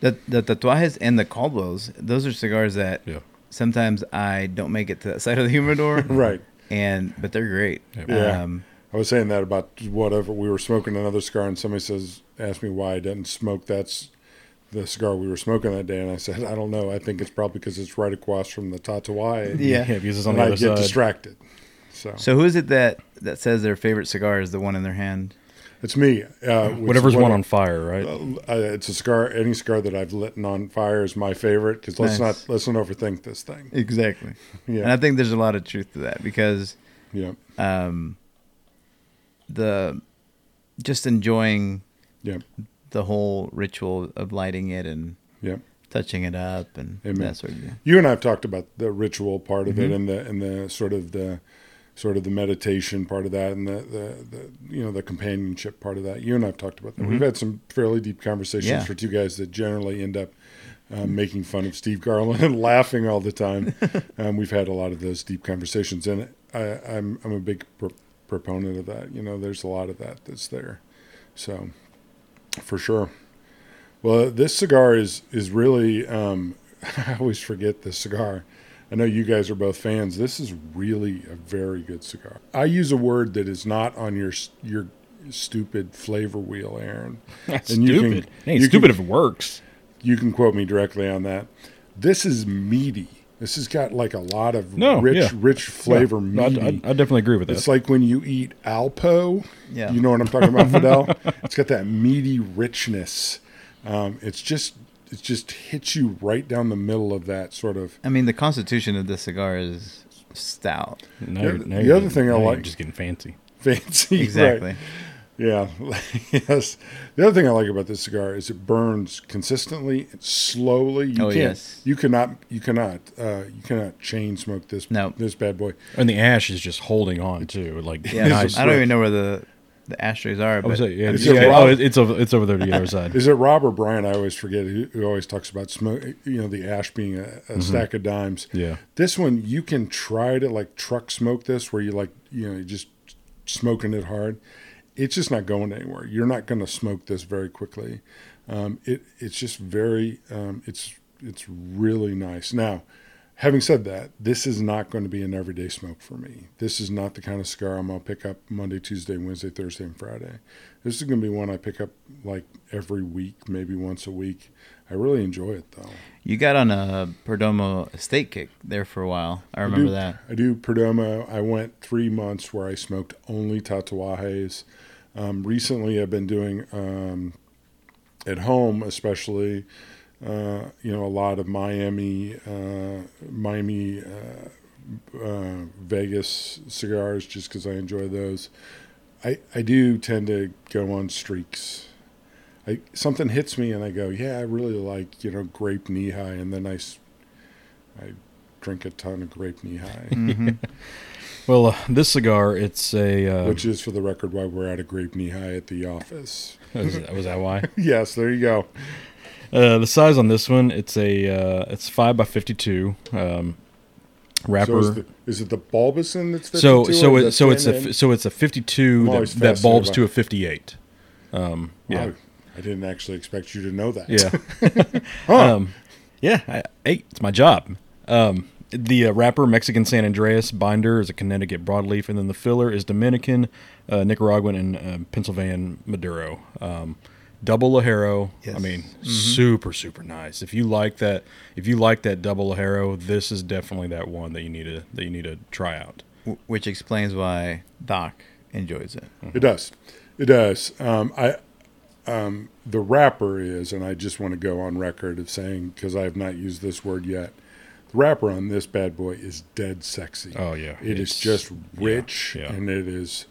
Speaker 3: The the tatuajes and the Caldwells, those are cigars that
Speaker 1: Yeah.
Speaker 3: sometimes I don't make it to that side of the humidor.
Speaker 2: Right.
Speaker 3: And but they're great.
Speaker 2: Yeah.
Speaker 3: Um,
Speaker 2: I was saying that about whatever we were smoking another cigar, and somebody says asked me why I didn't smoke that's the cigar we were smoking that day, and I said I don't know. I think it's probably because it's right across from the Tatuaje,
Speaker 3: Yeah.
Speaker 1: Yeah. Because it's on
Speaker 2: and
Speaker 1: the
Speaker 2: I
Speaker 1: other
Speaker 2: get
Speaker 1: side.
Speaker 2: distracted. So,
Speaker 3: so who is it that that says their favorite cigar is the one in their hand?
Speaker 2: it's me. Uh,
Speaker 1: Whatever's
Speaker 2: is
Speaker 1: one
Speaker 2: what-
Speaker 1: on fire, right?
Speaker 2: Uh, it's a cigar. Any cigar that I've lit on fire is my favorite because let's
Speaker 3: Nice.
Speaker 2: not let's not overthink this thing.
Speaker 3: Exactly. Yeah, and I think there's a lot of truth to that because
Speaker 2: yeah,
Speaker 3: um, the just enjoying
Speaker 2: yeah,
Speaker 3: the whole ritual of lighting it and
Speaker 2: yeah.
Speaker 3: touching it up and
Speaker 2: Amen.
Speaker 3: that sort of thing.
Speaker 2: You and I have talked about the ritual part of
Speaker 3: Mm-hmm.
Speaker 2: it and the and the sort of the sort of the meditation part of that and the, the, the you know the companionship part of that. You and I have talked about that. We've had some fairly deep conversations
Speaker 3: Mm-hmm. Yeah.
Speaker 2: for two guys that generally end up um, making fun of Steve Garland and laughing all the time. um, we've had a lot of those deep conversations, and I, I'm I'm a big proponent of that. You know, there's a lot of that that's there, so for sure. Well, this cigar is is really. Um, I always forget this cigar. I know you guys are both fans. This is really a very good cigar. I use a word that is not on your your stupid flavor wheel, Aaron.
Speaker 1: That's
Speaker 2: And you
Speaker 1: stupid.
Speaker 2: can-
Speaker 1: it ain't
Speaker 2: you
Speaker 1: stupid
Speaker 2: can-
Speaker 1: if it works.
Speaker 2: You can quote me directly on that. This is meaty. This has got like a lot of
Speaker 1: No,
Speaker 2: rich,
Speaker 1: yeah.
Speaker 2: rich flavor
Speaker 1: No, I,
Speaker 2: meaty.
Speaker 1: I, I definitely agree with that.
Speaker 2: It's like when you eat Alpo.
Speaker 3: Yeah.
Speaker 2: You know what I'm talking about, Fidel? it's got that meaty richness. Um, it's just it just hits you right down the middle of that sort of.
Speaker 3: I mean, the constitution of this cigar is stout.
Speaker 1: Now
Speaker 2: The-
Speaker 1: you're-
Speaker 2: the other thing I
Speaker 1: now you're
Speaker 2: like-
Speaker 1: just getting fancy.
Speaker 2: fancy. right.
Speaker 3: Exactly.
Speaker 2: Yeah. yes. The other thing I like about this cigar is it burns consistently, and slowly. You
Speaker 3: Oh,
Speaker 2: can't,
Speaker 3: yes.
Speaker 2: You cannot. You cannot. Uh, you cannot chain smoke this.
Speaker 3: No.
Speaker 2: This bad boy.
Speaker 1: And the ash is just holding on too. Like
Speaker 3: Yeah,
Speaker 1: nice.
Speaker 3: I don't even know where the the ashtrays are, but
Speaker 1: was like, yeah,
Speaker 2: Is
Speaker 1: yeah, oh, it's over. It's over there to the other side.
Speaker 2: Is it Rob or Brian? I always forget. Who, who always talks about smoke. You know, the ash being a, a stack of dimes.
Speaker 1: Mm-hmm. Yeah.
Speaker 2: This one you can try to like truck smoke this, where you like you know you just smoking it hard. It's just not going anywhere. You're not going to smoke this very quickly. Um, it it's just very um, it's it's really nice. Now, having said that, this is not going to be an everyday smoke for me. This is not the kind of cigar I'm going to pick up Monday, Tuesday, Wednesday, Thursday, and Friday. This is going to be one I pick up like every week, maybe once a week. I really enjoy it though.
Speaker 3: you got on a Perdomo estate kick there for a while. I remember
Speaker 2: do,
Speaker 3: that.
Speaker 2: I do Perdomo. I went three months where I smoked only Tatuajes. Um, recently, I've been doing um, at home, especially, uh, you know, a lot of Miami, uh, Miami, uh, uh, Vegas cigars, just because I enjoy those. I I do tend to go on streaks. I, something hits me and I go, yeah, I really like you know grape Nehi, and then I, I drink a ton of grape Nehi.
Speaker 3: Mm-hmm.
Speaker 1: Well, uh, this cigar, it's a. Uh,
Speaker 2: which is for the record why we're at a grape Nehi at the office.
Speaker 1: was, that, was that why?
Speaker 2: yes, there you go.
Speaker 1: Uh, the size on this one, it's a. Uh, it's five by fifty-two. Um, wrapper.
Speaker 2: So is, the, is it the bulbousine that's 52
Speaker 1: so so it, so it's a so it's a 52 that, that bulbs to a 58 um yeah?
Speaker 2: Wow, I didn't actually expect you to know that.
Speaker 1: yeah
Speaker 2: Huh.
Speaker 1: um yeah I, hey it's my job um the uh, wrapper mexican san andreas binder is a connecticut broadleaf and then the filler is dominican uh, nicaraguan and uh, pennsylvania maduro um double ligero i
Speaker 3: Yes.
Speaker 1: mean super super nice if you like that if you like that double ligero this is definitely that one that you need to that you need to try out
Speaker 3: W- which explains why Doc enjoys it.
Speaker 2: It does. It does. Um, I, um, the wrapper is, and I just want to go on record of saying because I have not used this word yet. The wrapper on this bad boy is dead sexy.
Speaker 1: Oh, yeah.
Speaker 2: it is
Speaker 1: It's-
Speaker 2: just rich,
Speaker 1: yeah.
Speaker 2: and it is,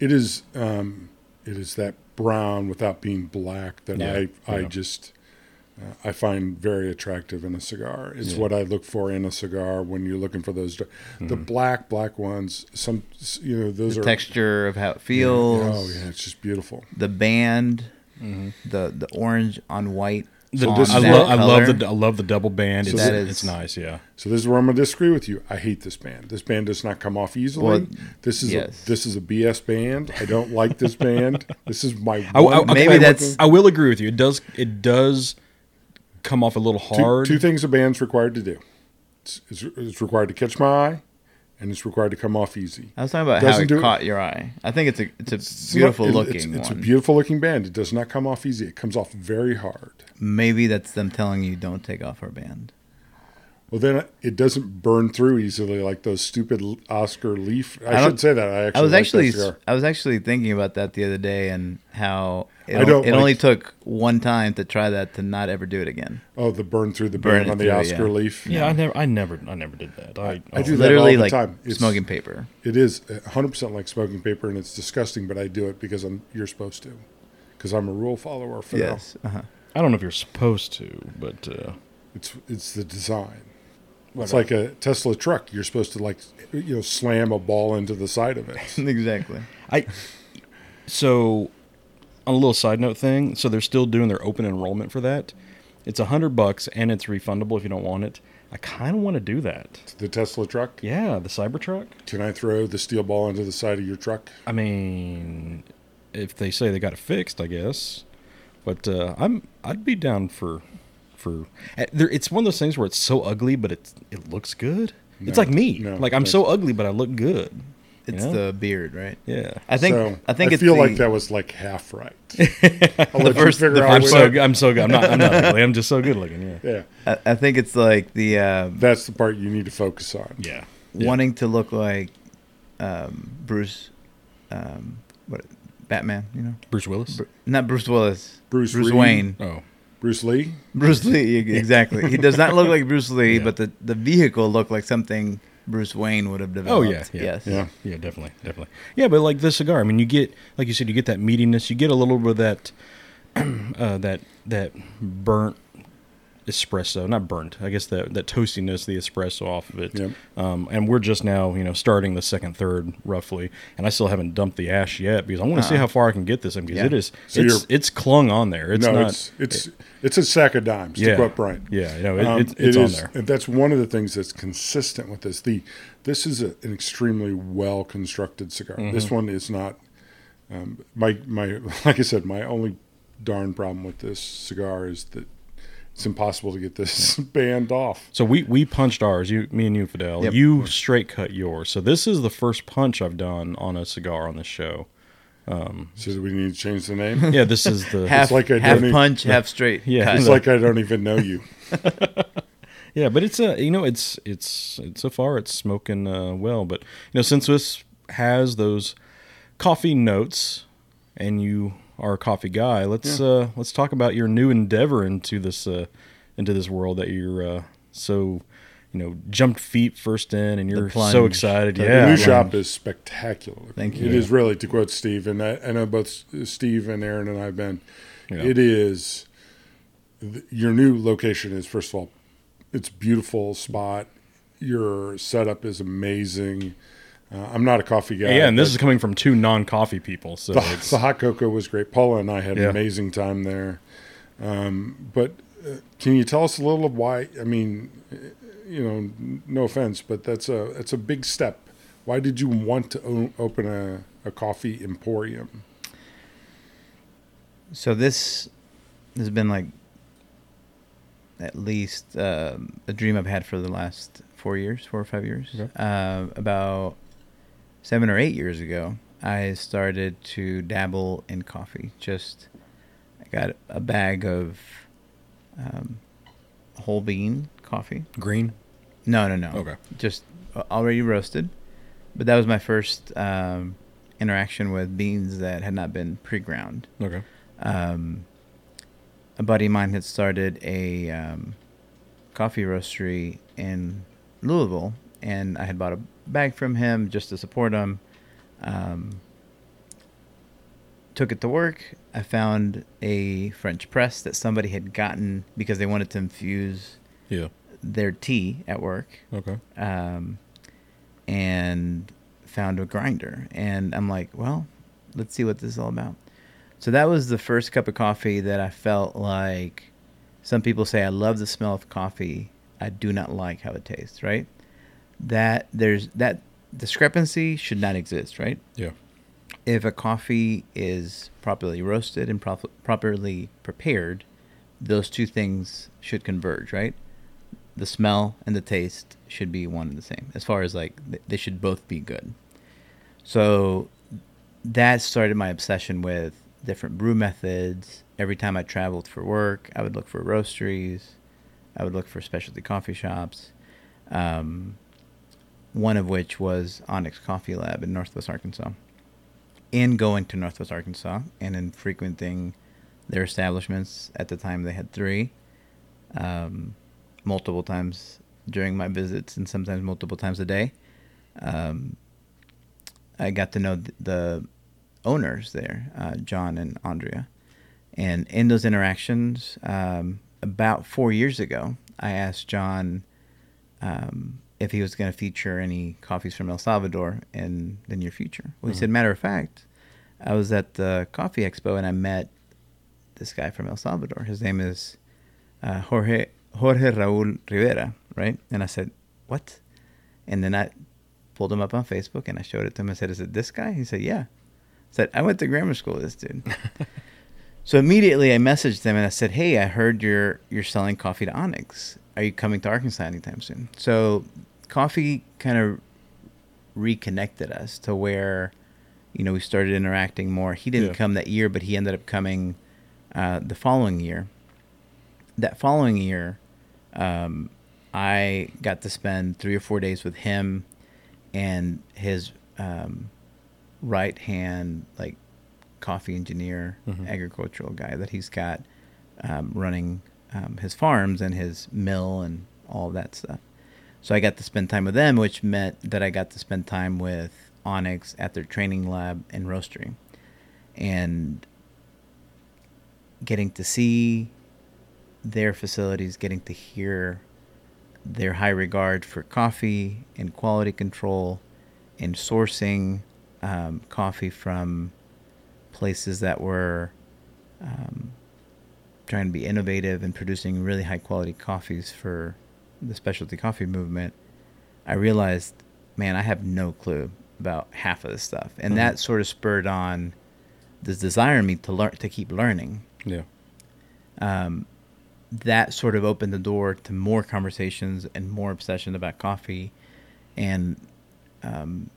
Speaker 2: it is, um, it is that brown without being black that
Speaker 1: Yeah,
Speaker 2: I I just. Uh, I find very attractive in a cigar. It's what I look for in a cigar when you're looking for those. The
Speaker 1: Mm-hmm.
Speaker 2: black, black ones. Some, you know, those
Speaker 3: The
Speaker 2: are
Speaker 3: texture of how it feels.
Speaker 2: Oh yeah, it's just beautiful.
Speaker 3: The band, the the orange on white.
Speaker 1: The-
Speaker 3: on
Speaker 2: this
Speaker 1: I, lo- I love the I love the double band.
Speaker 2: So
Speaker 1: It's,
Speaker 3: that
Speaker 1: it's nice, yeah.
Speaker 2: So this is where I'm gonna disagree with you. I hate this band. This band does not come off easily.
Speaker 3: Well,
Speaker 2: this is
Speaker 3: yes.
Speaker 2: a, this is a BS band. I don't like this band. This is my
Speaker 1: I, I,
Speaker 2: one-
Speaker 1: I-
Speaker 3: Maybe that's-
Speaker 1: I will agree with you. It does it does come off a little
Speaker 2: two,
Speaker 1: hard.
Speaker 2: two things a band's required to do. It's, it's, it's required to catch my eye, and it's required to come off easy.
Speaker 3: I was talking about how
Speaker 2: Doesn't
Speaker 3: it
Speaker 2: do it.
Speaker 3: caught your eye. I think it's a it's a
Speaker 2: It's
Speaker 3: beautiful
Speaker 2: not- it-
Speaker 3: looking
Speaker 2: It's, it's a beautiful looking band. It does not come off easy. It comes off very hard.
Speaker 3: Maybe that's them telling you don't take off our band.
Speaker 2: Well, then it doesn't burn through easily like those stupid Oscar Leaf. I,
Speaker 3: I don't-
Speaker 2: should say that. I actually
Speaker 3: I was
Speaker 2: like
Speaker 3: actually. I was actually thinking about that the other day and how it,
Speaker 2: I don't
Speaker 3: it only took one time to try that to not ever do it again.
Speaker 2: Oh, the burn through the
Speaker 3: Burn
Speaker 2: band
Speaker 3: it
Speaker 2: on the
Speaker 3: through,
Speaker 2: Oscar
Speaker 3: yeah.
Speaker 2: Leaf.
Speaker 1: yeah, I never I never I never did that. I,
Speaker 2: I do that
Speaker 3: Literally
Speaker 2: all the
Speaker 3: like
Speaker 2: time. It's-
Speaker 3: smoking paper.
Speaker 2: It is 100% like smoking paper, and it's disgusting, but I do it because I'm you're supposed to, because I'm a rule follower. For now.
Speaker 3: Yes. Uh-huh.
Speaker 1: I don't know if you're supposed to, but uh,
Speaker 2: it's it's the design. It's like a Tesla truck. You're supposed to like you know slam a ball into the side of it.
Speaker 3: exactly.
Speaker 1: I so on a little side note thing, so they're still doing their open enrollment for that. It's a hundred bucks and it's refundable if you don't want it. I kind of want to do that.
Speaker 2: the Tesla truck.
Speaker 1: Yeah, the Cybertruck.
Speaker 2: Can I throw the steel ball into the side of your truck?
Speaker 1: I mean, if they say they got it fixed, I guess. But uh, I'm I'd be down for for. eh, it's one of those things where it's so ugly, but it it looks good. it's like me.
Speaker 2: no,
Speaker 1: like I'm so ugly, but I look good. you
Speaker 3: It's
Speaker 1: know?
Speaker 3: the beard, right?
Speaker 1: yeah.
Speaker 3: I think
Speaker 2: so
Speaker 3: I think
Speaker 2: I
Speaker 3: it's
Speaker 2: feel
Speaker 3: the,
Speaker 2: like that was like half right. I'll let
Speaker 3: first-
Speaker 2: you figure
Speaker 3: the
Speaker 2: out
Speaker 1: I'm
Speaker 2: which-
Speaker 1: so good. I'm so good. I'm not. I'm not ugly. I'm just so good looking. Yeah.
Speaker 2: Yeah,
Speaker 3: I, I think it's like the uh,
Speaker 2: that's the part you need to focus on.
Speaker 1: Yeah.
Speaker 3: wanting to look like um, Bruce, um, what Batman, you know,
Speaker 1: Bruce Willis.
Speaker 3: Bru- not Bruce Willis,
Speaker 2: Bruce
Speaker 3: Bruce Wayne,
Speaker 1: oh.
Speaker 2: Bruce Lee.
Speaker 3: Bruce Lee, exactly. He does not look like Bruce Lee,
Speaker 1: Yeah.
Speaker 3: but the the vehicle looked like something Bruce Wayne would have
Speaker 1: Oh
Speaker 3: developed.
Speaker 1: yeah, yeah,
Speaker 3: yes,
Speaker 2: Yeah.
Speaker 1: yeah, definitely, definitely. Yeah, but like the cigar, I mean, you get, like you said, you get that meatiness. You get a little bit of that, uh, that that burnt espresso, not burnt. I guess that that toastiness, the espresso off of it.
Speaker 2: Yep.
Speaker 1: Um, and we're just now, you know, starting the second third roughly, and I still haven't dumped the ash yet because I want to see
Speaker 3: Uh-uh.
Speaker 1: how far I can get this in because
Speaker 3: Yeah.
Speaker 1: it is,
Speaker 2: So
Speaker 1: it's it's clung on there. It's
Speaker 2: no,
Speaker 1: not.
Speaker 2: it's it's it's a sack of dimes.
Speaker 1: yeah,
Speaker 2: To quote Brian.
Speaker 1: Yeah, you know, it,
Speaker 2: Um,
Speaker 1: it's,
Speaker 2: it
Speaker 1: it's on there.
Speaker 2: and That's one of the things that's consistent with this. The this is a, an extremely well constructed cigar.
Speaker 1: Mm-hmm.
Speaker 2: This one is not. Um, my my like I said, my only darn problem with this cigar is that it's impossible to get this band off.
Speaker 1: So we we punched ours. You, me and you, Fidel.
Speaker 3: Yep.
Speaker 1: You straight cut yours. So this is the first punch I've done on a cigar on this show.
Speaker 2: Um, so we need to change the name.
Speaker 1: Yeah, this is the
Speaker 3: half
Speaker 2: like I
Speaker 3: half
Speaker 2: don't
Speaker 3: punch, half straight.
Speaker 1: Yeah.
Speaker 3: cut.
Speaker 2: It's
Speaker 1: No.
Speaker 2: like I don't even know you.
Speaker 1: yeah, but it's a you know it's it's, it's so far it's smoking uh, well. But you know since this has those coffee notes, and you are a coffee guy, let's uh, let's talk about your new endeavor into this uh, into this world that you're uh, so you know jumped feet first in, and you're so excited.
Speaker 3: The
Speaker 1: Yeah,
Speaker 2: new
Speaker 3: like-
Speaker 2: shop is spectacular.
Speaker 3: Thank
Speaker 2: It
Speaker 3: you.
Speaker 2: is really, to quote Steve, and I, I know both Steve and Aaron and I've been.
Speaker 1: Yeah.
Speaker 2: It is your new location is first of all, it's beautiful spot. Your setup is amazing. Uh, I'm not a coffee guy.
Speaker 1: yeah, and this is coming from two non-coffee people, so
Speaker 2: the,
Speaker 1: it's
Speaker 2: the hot cocoa was great. Paula and I had
Speaker 1: Yeah.
Speaker 2: an amazing time there. Um, but uh, can you tell us a little of why? I mean, uh, you know, no offense, but that's a that's a big step. Why did you want to o- open a, a coffee emporium?
Speaker 3: So this has been like at least um, a dream I've had for the last four years, four or five years.
Speaker 1: Okay.
Speaker 3: Uh, about seven or eight years ago, I started to dabble in coffee. Just I got a bag of um, whole bean coffee.
Speaker 1: green.
Speaker 3: No, no, no.
Speaker 1: Okay.
Speaker 3: Just already roasted. But that was my first um, interaction with beans that had not been pre-ground
Speaker 1: Okay.
Speaker 3: um, a buddy of mine had started a um, coffee roastery in Louisville, and I had bought a bag from him just to support him. Um, took it to work. I found a French press that somebody had gotten because they wanted to infuse
Speaker 1: Yeah.
Speaker 3: their tea at work
Speaker 1: Okay.
Speaker 3: um, and found a grinder. And I'm like, well, let's see what this is all about. So that was the first cup of coffee that I felt like some people say I love the smell of coffee. I do not like how it tastes, right? That there's that discrepancy should not exist, right?
Speaker 1: Yeah.
Speaker 3: if a coffee is properly roasted and prop- properly prepared, those two things should converge, right? The smell and the taste should be one and the same, as far as like th- they should both be good. So that started my obsession with different brew methods. Every time I traveled for work, I would look for roasteries, I would look for specialty coffee shops. Um, one of which was Onyx Coffee Lab in Northwest Arkansas in going to Northwest Arkansas and in frequenting their establishments. At the time, they had three, um, multiple times during my visits, and sometimes multiple times a day. Um, I got to know th- the owners there, uh, John and Andrea, and in those interactions, um, about four years ago, I asked John um, if he was going to feature any coffees from El Salvador in the near future. Well, he said, matter of fact, I was at the coffee expo and I met this guy from El Salvador. His name is uh, Jorge Jorge Raúl Rivera, right? And I said, what? And then I pulled him up on Facebook and I showed it to him. I said, is it this guy? He said, yeah. I said, I went to grammar school with this dude. So immediately I messaged them and I said, "Hey, I heard you're you're selling coffee to Onyx. Are you coming to Arkansas anytime soon?" So coffee kind of reconnected us to where you know we started interacting more. He didn't
Speaker 1: Yeah.
Speaker 3: come that year, but he ended up coming uh, the following year. That following year, um, I got to spend three or four days with him and his um, right hand like coffee engineer,
Speaker 1: Mhm.
Speaker 3: agricultural guy that he's got um, running um, his farms and his mill and all that stuff. So I got to spend time with them, which meant that I got to spend time with Onyx at their training lab in roastery, and getting to see their facilities, getting to hear their high regard for coffee and quality control and sourcing um, coffee from places that were um, trying to be innovative and producing really high quality coffees for the specialty coffee movement, I realized, man, I have no clue about half of this stuff, and
Speaker 1: Mhm.
Speaker 3: that sort of spurred on this desire in me to learn to keep learning.
Speaker 1: Yeah.
Speaker 3: Um, that sort of opened the door to more conversations and more obsession about coffee, and um,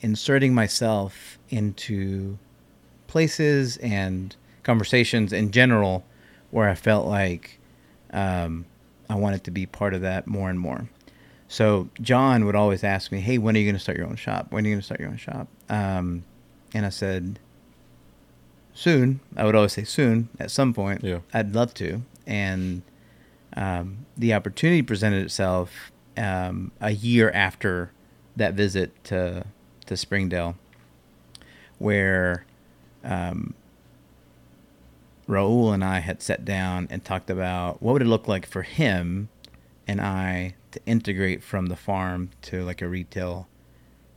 Speaker 3: inserting myself into places and conversations in general where I felt like um, I wanted to be part of that more and more. So John would always ask me, "Hey, when are you going to start your own shop? When are you going to start your own shop?" Um, and I said, "Soon." I would always say, "Soon." At some point,
Speaker 1: Yeah.
Speaker 3: I'd love to. And um, the opportunity presented itself um, a year after that visit to to Springdale, where um, Raul and I had sat down and talked about what would it look like for him and I to integrate from the farm to like a retail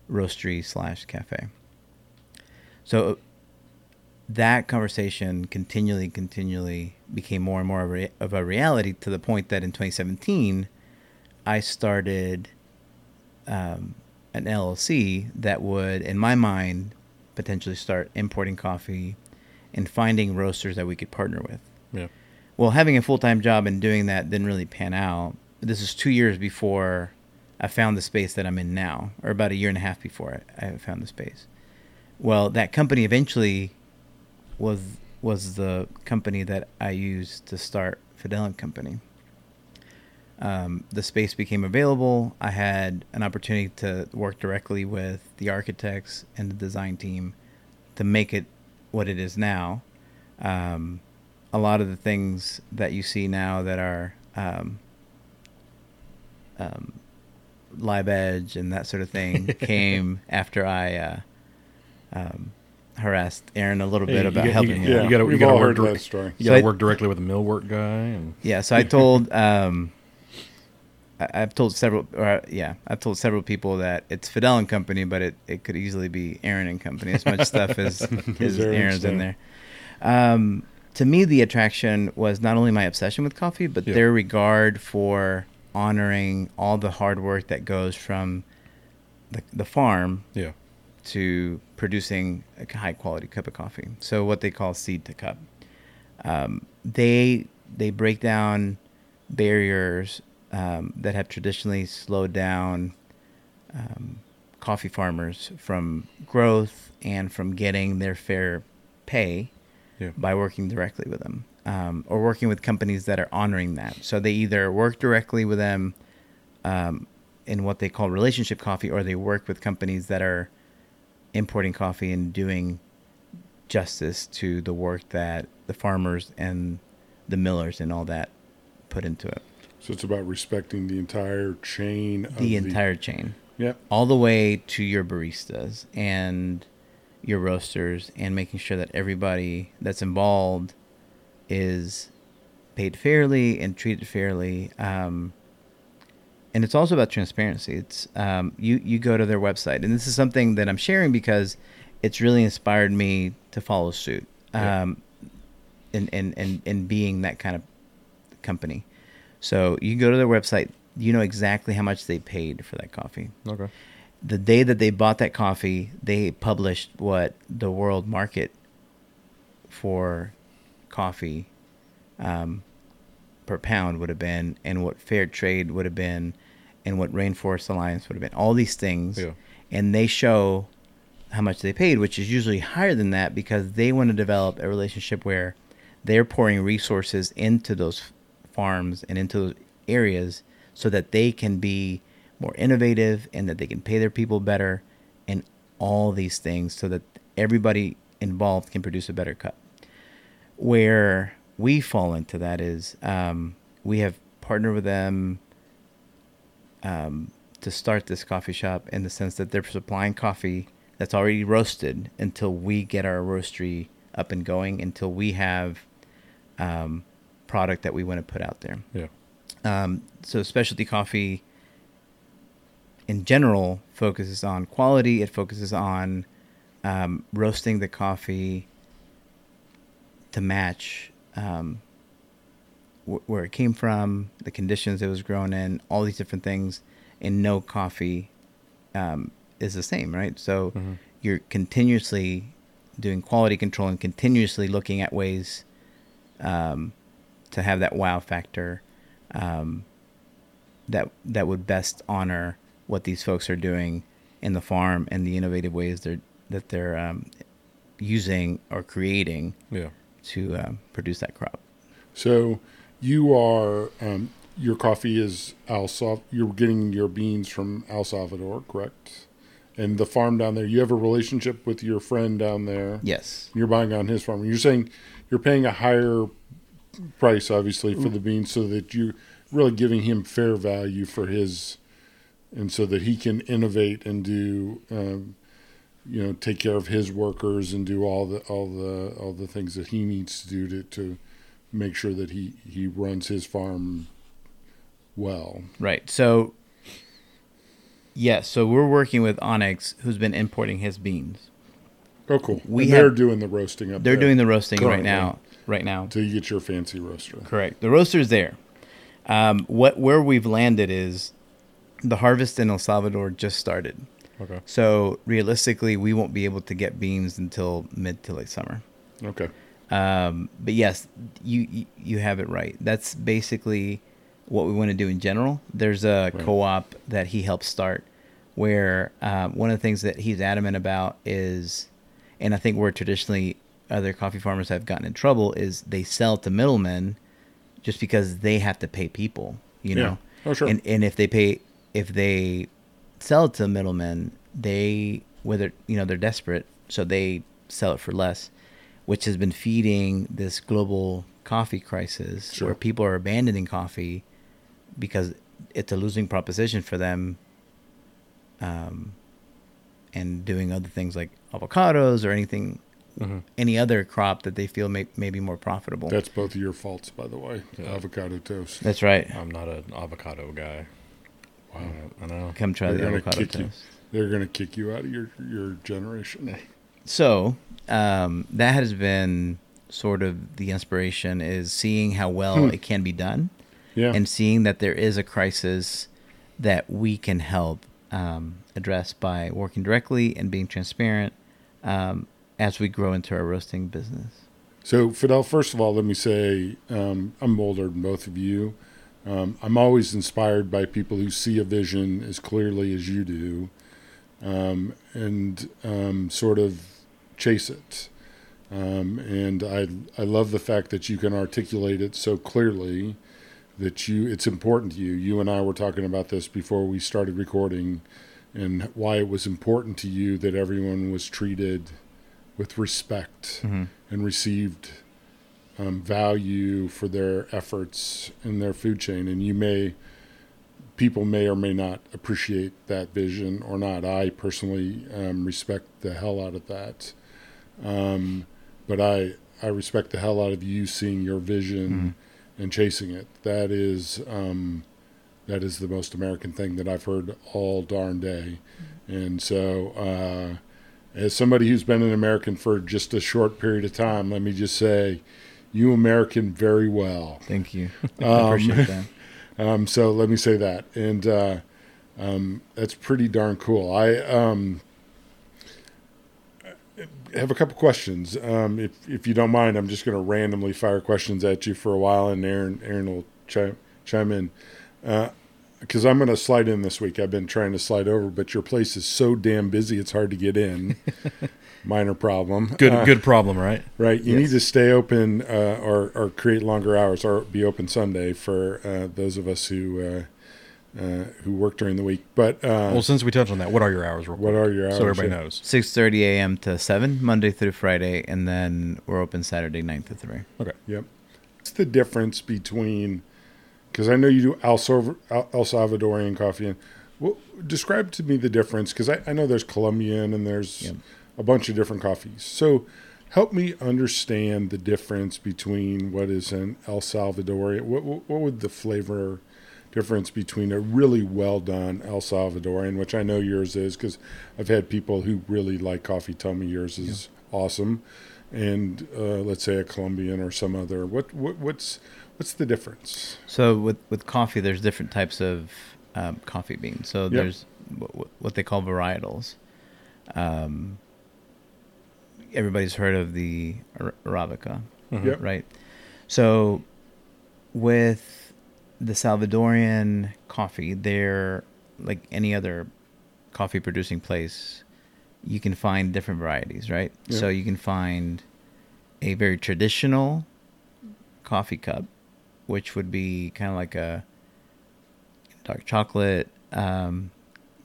Speaker 3: roastery slash cafe. So that conversation continually, continually became more and more of a, reality to the point that in 2017, I started um, an LLC that would, in my mind, potentially start importing coffee and finding roasters that we could partner with.
Speaker 1: Yeah.
Speaker 3: Well, having a full time job and doing that didn't really pan out. This is two years before I found the space that I'm in now, or about a year and a half before I, I found the space. Well, that company eventually was was the company that I used to start Fidel and Company. Um, the space became available. I had an opportunity to work directly with the architects and the design team to make it what it is now. Um, a lot of the things that you see now that are um, um, live edge and that sort of thing came after I uh, um, harassed Aaron a little bit
Speaker 1: you
Speaker 3: about
Speaker 1: get-
Speaker 3: helping
Speaker 1: you-
Speaker 3: him.
Speaker 1: Yeah, you gotta-
Speaker 2: we've all
Speaker 1: work
Speaker 2: heard
Speaker 1: dir-
Speaker 2: that story.
Speaker 1: You
Speaker 3: So
Speaker 1: got to
Speaker 3: I-
Speaker 1: work directly with a millwork guy, and
Speaker 3: Yeah, so I told um, I, I've told several, or, yeah, I've told several people that it's Fidel and Company, but it, it could easily be Aaron and Company. As much stuff as, as
Speaker 2: Aaron's
Speaker 3: in
Speaker 2: there.
Speaker 3: there. Um, to me, the attraction was not only my obsession with coffee, but
Speaker 1: Yeah.
Speaker 3: their regard for honoring all the hard work that goes from the, the farm
Speaker 1: yeah,
Speaker 3: to producing a high quality cup of coffee. So what they call seed to cup. Um, they they break down barriers um, that have traditionally slowed down um, coffee farmers from growth and from getting their fair pay
Speaker 1: yeah,
Speaker 3: by working directly with them um, or working with companies that are honoring that. So they either work directly with them um, in what they call relationship coffee, or they work with companies that are importing coffee and doing justice to the work that the farmers and the millers and all that put into it.
Speaker 2: So it's about respecting the entire chain. Of
Speaker 3: The entire chain.
Speaker 2: Yep.
Speaker 3: all the way to your baristas and your roasters and making sure that everybody that's involved is paid fairly and treated fairly um, and it's also about transparency it's um, you you go to their website and this is something that i'm sharing because it's really inspired me to follow suit
Speaker 1: Yeah.
Speaker 3: um, in, in, in, in being that kind of company so you go to their website you know exactly how much they paid for that coffee
Speaker 1: okay,
Speaker 3: the day that they bought that coffee, they published what the world market for coffee um, per pound would have been, and what fair trade would have been, and what Rainforest Alliance would have been. All these things,
Speaker 1: Yeah.
Speaker 3: and they show how much they paid, which is usually higher than that because they want to develop a relationship where they're pouring resources into those farms and into areas so that they can be more innovative and that they can pay their people better and all these things so that everybody involved can produce a better cup. Where we fall into that is um, we have partnered with them um, to start this coffee shop in the sense that they're supplying coffee that's already roasted until we get our roastery up and going, until we have um, product that we want to put out there.
Speaker 1: Yeah.
Speaker 3: Um, so specialty coffee in general focuses on quality. It focuses on um, roasting the coffee to match um, wh- where it came from, the conditions it was grown in, all these different things. And no coffee um, is the same, right? So
Speaker 1: Mhm.
Speaker 3: you're continuously doing quality control and continuously looking at ways um, to have that wow factor um, that that would best honor what these folks are doing in the farm and the innovative ways they're that they're um, using or creating
Speaker 1: Yeah.
Speaker 3: to um, produce that crop.
Speaker 2: So you are um, your coffee is El Salvador. You're getting your beans from El Salvador, correct? And the farm down there, you have a relationship with your friend down there.
Speaker 3: Yes.
Speaker 2: You're buying on his farm. You're saying you're paying a higher price, obviously, for the beans, so that you're really giving him fair value for his, and so that he can innovate and do, um, you know, take care of his workers and do all the all the all the things that he needs to do to to make sure that he he runs his farm well.
Speaker 3: Right. So, yes. So we're working with Onyx, who's been importing his beans.
Speaker 2: Oh, cool.
Speaker 3: We
Speaker 2: and they're
Speaker 3: have-
Speaker 2: doing the roasting up
Speaker 3: They're
Speaker 2: there.
Speaker 3: doing the roasting right now. Right now.
Speaker 2: until you get your fancy roaster.
Speaker 3: Correct. The roaster's there. Um, what where we've landed is the harvest in El Salvador just started.
Speaker 1: Okay.
Speaker 3: So realistically, we won't be able to get beans until mid to late summer.
Speaker 2: Okay.
Speaker 3: Um, but yes, you, you have it right. That's basically what we want to do in general. There's a
Speaker 2: Right.
Speaker 3: co-op that he helped start, where um, one of the things that he's adamant about is, and I think we're traditionally other coffee farmers have gotten in trouble is they sell to middlemen, just because they have to pay people. You
Speaker 2: Yeah.
Speaker 3: know,
Speaker 2: Oh, sure.
Speaker 3: and and if they pay if they sell it to middlemen, they whether you know they're desperate, so they sell it for less, which has been feeding this global coffee crisis
Speaker 2: Sure.
Speaker 3: where people are abandoning coffee because it's a losing proposition for them. Um, and doing other things like avocados or anything,
Speaker 1: Mhm.
Speaker 3: any other crop that they feel may, may be more profitable.
Speaker 2: That's both of your faults, by the way.
Speaker 1: Yeah.
Speaker 2: Avocado toast.
Speaker 3: That's right.
Speaker 1: I'm not an avocado guy.
Speaker 2: Wow.
Speaker 1: I know.
Speaker 3: Come try
Speaker 2: They're
Speaker 3: the avocado
Speaker 2: kick you.
Speaker 3: toast.
Speaker 2: They're going to kick you out of your, your generation.
Speaker 3: So um, that has been sort of the inspiration is seeing how well
Speaker 2: Hmm.
Speaker 3: it can be done
Speaker 2: Yeah.
Speaker 3: and seeing that there is a crisis that we can help um, address by working directly and being transparent um, as we grow into our roasting business.
Speaker 2: So, Fidel, first of all, let me say um, I'm older than both of you. Um, I'm always inspired by people who see a vision as clearly as you do um, and um, sort of chase it. Um, and I, I love the fact that you can articulate it so clearly that you it's important to you. You and I were talking about this before we started recording and why it was important to you that everyone was treated with respect and received um, value for their efforts in their food chain. And you may, people may or may not appreciate that vision or not. I personally um, respect the hell out of that. Um, but I, I respect the hell out of you seeing your vision and chasing it. That is, um, that is the most American thing that I've heard all darn day. And so, uh, as somebody who's been an American for just a short period of time, let me just say, you American very well.
Speaker 3: Thank you. I
Speaker 2: Um,
Speaker 3: appreciate that.
Speaker 2: Um, so let me say that, and uh, um, that's pretty darn cool. I um, have a couple questions. Um, if if you don't mind, I'm just going to randomly fire questions at you for a while, and Aaron Aaron will chime chime in. Because I'm going to slide in this week. I've been trying to slide over, but your place is so damn busy, it's hard to get in. Minor problem.
Speaker 1: Good
Speaker 2: Uh,
Speaker 1: good problem, right?
Speaker 2: Right. You
Speaker 3: Yes.
Speaker 2: need to stay open uh, or, or create longer hours or be open Sunday for uh, those of us who uh, uh, who work during the week. But uh,
Speaker 1: Well, since we touched on that, what are your hours?
Speaker 2: what are your hours?
Speaker 1: So everybody
Speaker 2: Yeah.
Speaker 1: knows.
Speaker 3: 6:30 a.m. to 7 Monday through Friday and then we're open Saturday 9 to 3.
Speaker 1: Okay.
Speaker 2: Yep. What's the difference between? Because I know you do El, Salv- El El Salvadorian coffee. And well, describe to me the difference, because I, I know there's Colombian and there's
Speaker 3: Yep.
Speaker 2: a bunch of different coffees. So help me understand the difference between what is an El Salvadorian. What, what, what would the flavor difference between a really well done El Salvadorian, which I know yours is, because I've had people who really like coffee tell me yours is awesome, and uh, let's say a Colombian or some other. What, what what's what's the difference?
Speaker 3: So with with coffee, there's different types of um, coffee beans. So there's what, what they call varietals. Um, everybody's heard of the Ara- Arabica,
Speaker 2: Yep.
Speaker 3: right? So with the Salvadorian coffee, they're like any other coffee producing place. You can find different varieties, right?
Speaker 2: Yeah.
Speaker 3: So you can find a very traditional coffee cup, which would be kind of like a dark chocolate um,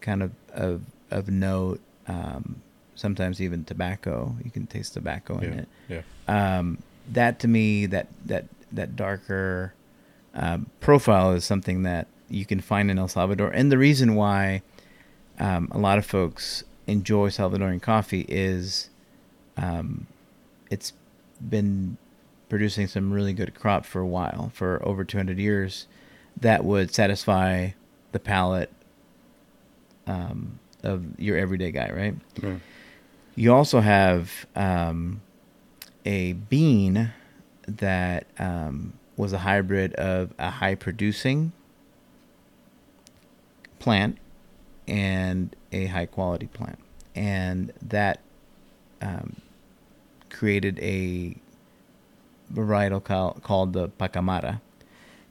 Speaker 3: kind of of, of note. Um, sometimes even tobacco. You can taste tobacco in
Speaker 1: Yeah.
Speaker 3: it.
Speaker 1: Yeah.
Speaker 3: Um, that to me, that that that darker um, profile is something that you can find in El Salvador, and the reason why um, a lot of folks enjoy Salvadoran coffee is um, it's been producing some really good crop for a while, for over 200 years, that would satisfy the palate um, of your everyday guy, right? You also have um, a bean that um, was a hybrid of a high producing plant and a high quality plant. And that um, created a varietal call, called the pacamara.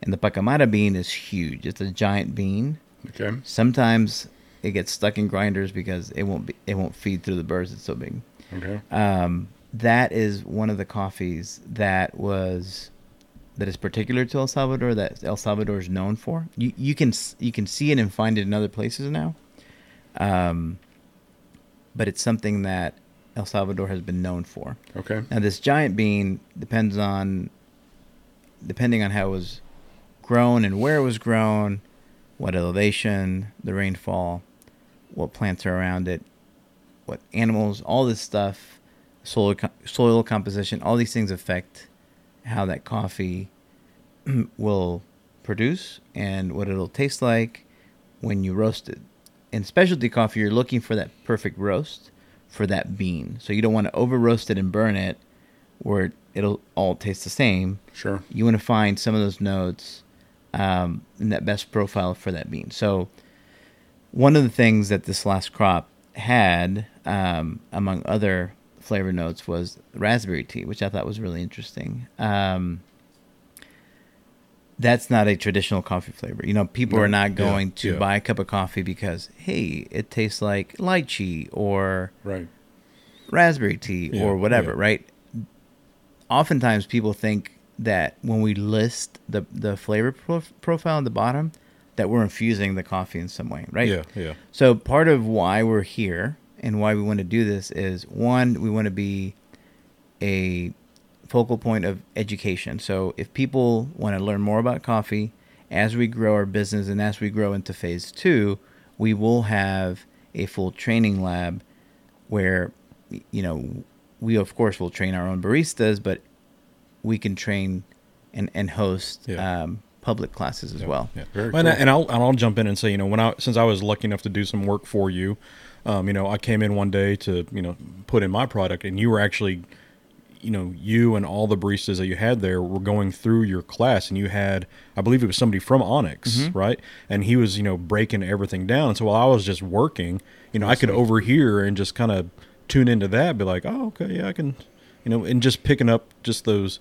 Speaker 3: And the pacamara bean is huge. It's a giant bean.
Speaker 2: Okay.
Speaker 3: Sometimes it gets stuck in grinders because it won't be, it won't feed through the burrs. It's so big.
Speaker 2: Okay.
Speaker 3: Um, that is one of the coffees that was that is particular to El Salvador that El Salvador is known for. You you can you can see it and find it in other places now. Um, but it's something that El Salvador has been known for.
Speaker 2: Okay.
Speaker 3: Now this giant bean depends on depending on how it was grown and where it was grown, what elevation, the rainfall, what plants are around it, what animals, all this stuff, soil soil composition, all these things affect how that coffee will produce and what it'll taste like when you roast it. In specialty coffee, you're looking for that perfect roast for that bean. So you don't want to over roast it and burn it where it'll all taste the same.
Speaker 2: Sure.
Speaker 3: You want to find some of those notes um, in that best profile for that bean. So one of the things that this last crop had, um, among other flavor notes, was raspberry tea, which I thought was really interesting. Um, that's not a traditional coffee flavor. You know, people
Speaker 2: No,
Speaker 3: are not
Speaker 1: yeah,
Speaker 3: going to
Speaker 1: yeah.
Speaker 3: buy a cup of coffee because, hey, it tastes like lychee or
Speaker 2: Right.
Speaker 3: raspberry tea
Speaker 1: Yeah,
Speaker 3: or whatever,
Speaker 1: yeah.
Speaker 3: right? Oftentimes people think that when we list the the flavor prof- profile on the bottom that we're infusing the coffee in some way, right?
Speaker 1: Yeah. Yeah.
Speaker 3: So part of why we're here and why we want to do this is one, we want to be a focal point of education. So if people want to learn more about coffee as we grow our business and as we grow into phase two, we will have a full training lab where you know we of course will train our own baristas, but we can train and and host
Speaker 1: Yeah.
Speaker 3: um, public classes as
Speaker 1: Yeah,
Speaker 3: well.
Speaker 1: Yeah.
Speaker 2: Very
Speaker 1: and, I,
Speaker 2: cool.
Speaker 1: and I'll and I'll jump in and say, you know, when I since I was lucky enough to do some work for you, um, you know, I came in one day to you know put in my product, and you were actually, you know, you and all the baristas that you had there were going through your class, and you had, I believe it was somebody from Onyx,
Speaker 3: Mm-hmm.
Speaker 1: right? And he was, you know, breaking everything down. And so while I was just working, you know, I could overhear and just kind of tune into that, be like, oh, okay, yeah, I can, you know, and just picking up just those,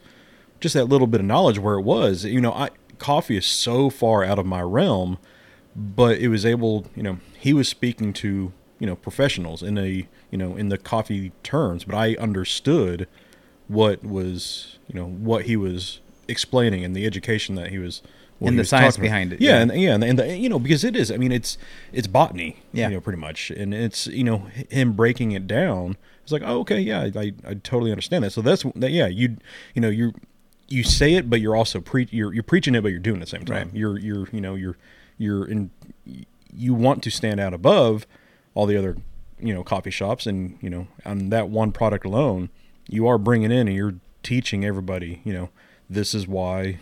Speaker 1: just that little bit of knowledge where it was, you know, I coffee is so far out of my realm, but it was able, you know, he was speaking to you know professionals in a you know in the coffee terms, but I understood what was you know what he was explaining and the education that he was
Speaker 3: And the science behind it,
Speaker 1: Yeah,
Speaker 3: yeah.
Speaker 1: and yeah, and, the, you know because it is. I mean, it's it's botany.
Speaker 3: Yeah.
Speaker 1: you know, pretty much, and it's you know him breaking it down. It's like, oh, okay, yeah, I, I, I totally understand that. So that's that. Yeah, you you know you you say it, but you're also pre you're you're preaching it, but you're doing it at the same time.
Speaker 3: Right.
Speaker 1: You're you're you know you're you're in you want to stand out above all the other you know coffee shops and you know on that one product alone you are bringing in and you're teaching everybody you know this is why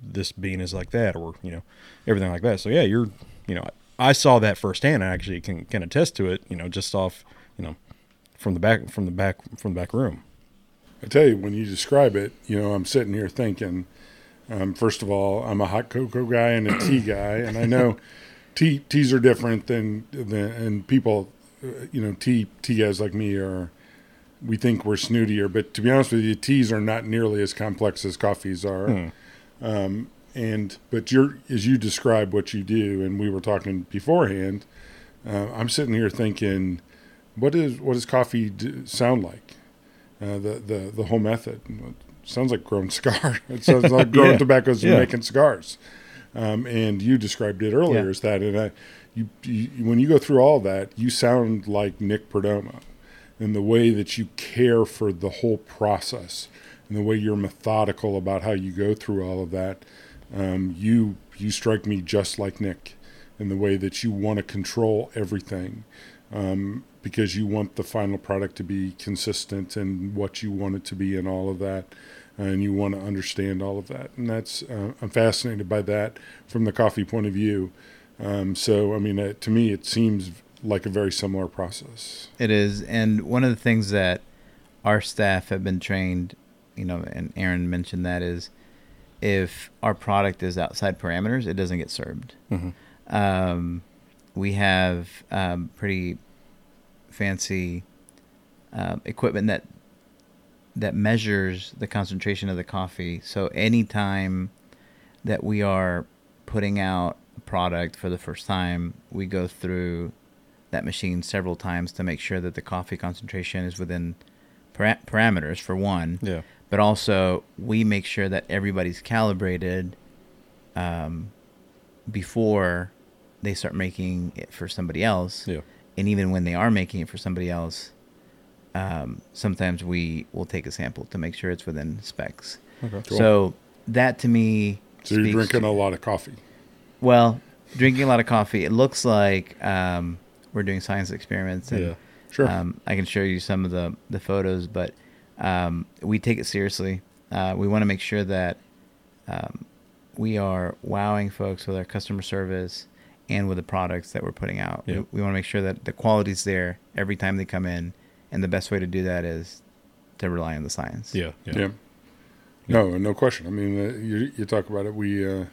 Speaker 1: this bean is like that or you know everything like that so yeah you're you know i saw that firsthand i actually can can attest to it you know just off you know from the back from the back from the back room
Speaker 2: I tell you, when you describe it, you know, I'm sitting here thinking, um, first of all, I'm a hot cocoa guy and a tea guy, and I know tea teas are different than than and people, uh, you know, tea tea guys like me are. We think we're snootier, but to be honest with you, teas are not nearly as complex as coffees are. Um, and but you're as you describe what you do, and we were talking beforehand. Uh, I'm sitting here thinking, what is what does coffee do, sound like? uh, the, the the whole method. It sounds like grown cigar. It sounds like growing
Speaker 1: Yeah.
Speaker 2: tobaccos and
Speaker 1: Yeah.
Speaker 2: making cigars. Um, and you described it earlier
Speaker 3: Yeah.
Speaker 2: as that. And I, you, you, when you go through all that, you sound like Nick Perdomo in the way that you care for the whole process and the way you're methodical about how you go through all of that. Um, you you strike me just like Nick in the way that you want to control everything um, because you want the final product to be consistent and what you want it to be and all of that and you want to understand all of that and that's uh, i'm fascinated by that from the coffee point of view um, so i mean uh, to me it seems like a very similar process
Speaker 3: It is, and one of the things that our staff have been trained, you know, and Aaron mentioned that is, if our product is outside parameters, it doesn't get served.
Speaker 1: Mhm.
Speaker 3: Um, we have um, pretty fancy um, equipment that that measures the concentration of the coffee. So anytime that we are putting out a product for the first time, we go through that machine several times to make sure that the coffee concentration is within para- parameters for one.
Speaker 1: Yeah.
Speaker 3: But also we make sure that everybody's calibrated um, before they start making it for somebody else.
Speaker 1: Yeah.
Speaker 3: And even when they are making it for somebody else um, sometimes we will take a sample to make sure it's within specs.
Speaker 1: Okay.
Speaker 2: Cool.
Speaker 3: so that to me
Speaker 2: so you're drinking
Speaker 3: to-
Speaker 2: a lot of coffee.
Speaker 3: Well drinking a lot of coffee it looks like um, we're doing science experiments and
Speaker 1: yeah
Speaker 2: sure
Speaker 3: um, I can show you some of the, the photos, but um, we take it seriously. Uh, we want to make sure that um, we are wowing folks with our customer service and with the products that we're putting out.
Speaker 1: Yeah.
Speaker 3: We, we want to make sure that the quality's there every time they come in, and the best way to do that is to rely on the science.
Speaker 1: yeah yeah,
Speaker 2: yeah. No, no question. I mean, uh, you you talk about it. We uh,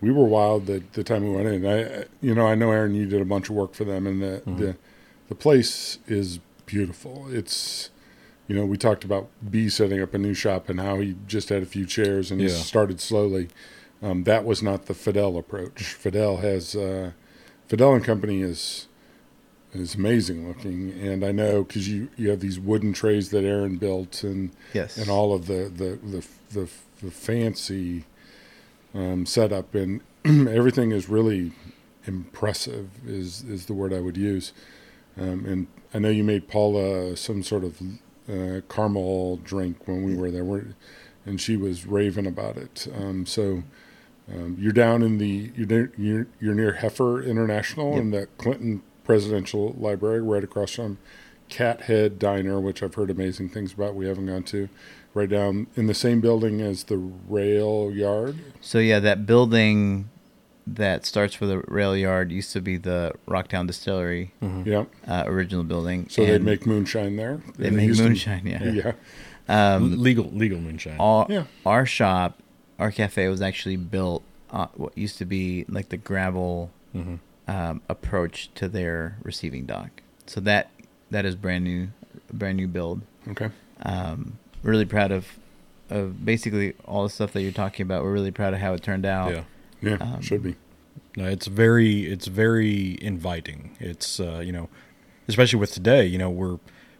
Speaker 2: we were wild the the time we went in. I you know I know Aaron, you did a bunch of work for them, and the
Speaker 1: Mhm.
Speaker 2: the the place is beautiful. It's you know we talked about B setting up a new shop and how he just had a few chairs and
Speaker 1: Yeah.
Speaker 2: started slowly. Um, that was not the Fidel approach. Fidel has uh, Fidel and Company is is amazing looking, and I know because you you have these wooden trays that Aaron built and
Speaker 3: Yes.
Speaker 2: and all of the the the the, the fancy um, setup and everything is really impressive is is the word I would use. Um, and I know you made Paula some sort of uh, caramel drink when we were there, We're, and she was raving about it. Um, so um, you're down in the you're near, you're, you're near Heifer International
Speaker 3: Yep.
Speaker 2: in the Clinton Presidential Library, right across from Cathead Diner, which I've heard amazing things about. We haven't gone to. Right down in the same building as the rail yard.
Speaker 3: So yeah, that building that starts with the rail yard used to be the Rocktown Distillery
Speaker 1: Mhm.
Speaker 2: Yeah.
Speaker 3: uh, original building.
Speaker 2: So they
Speaker 3: and
Speaker 2: make moonshine there.
Speaker 3: they
Speaker 2: In
Speaker 3: make
Speaker 2: Houston.
Speaker 3: moonshine. Yeah.
Speaker 2: Yeah.
Speaker 3: Um,
Speaker 1: legal legal moonshine
Speaker 3: our,
Speaker 2: Yeah.
Speaker 3: our shop, our cafe was actually built on what used to be like the gravel
Speaker 1: Mhm.
Speaker 3: um, approach to their receiving dock. So that that is brand new, brand new build.
Speaker 2: Okay.
Speaker 3: Um, really proud of of basically all the stuff that you're talking about. We're really proud of how it turned out.
Speaker 1: Yeah.
Speaker 2: Yeah,
Speaker 3: Um,
Speaker 2: should be.
Speaker 1: No, it's very it's very inviting. It's uh, you know, especially with today, you know, we're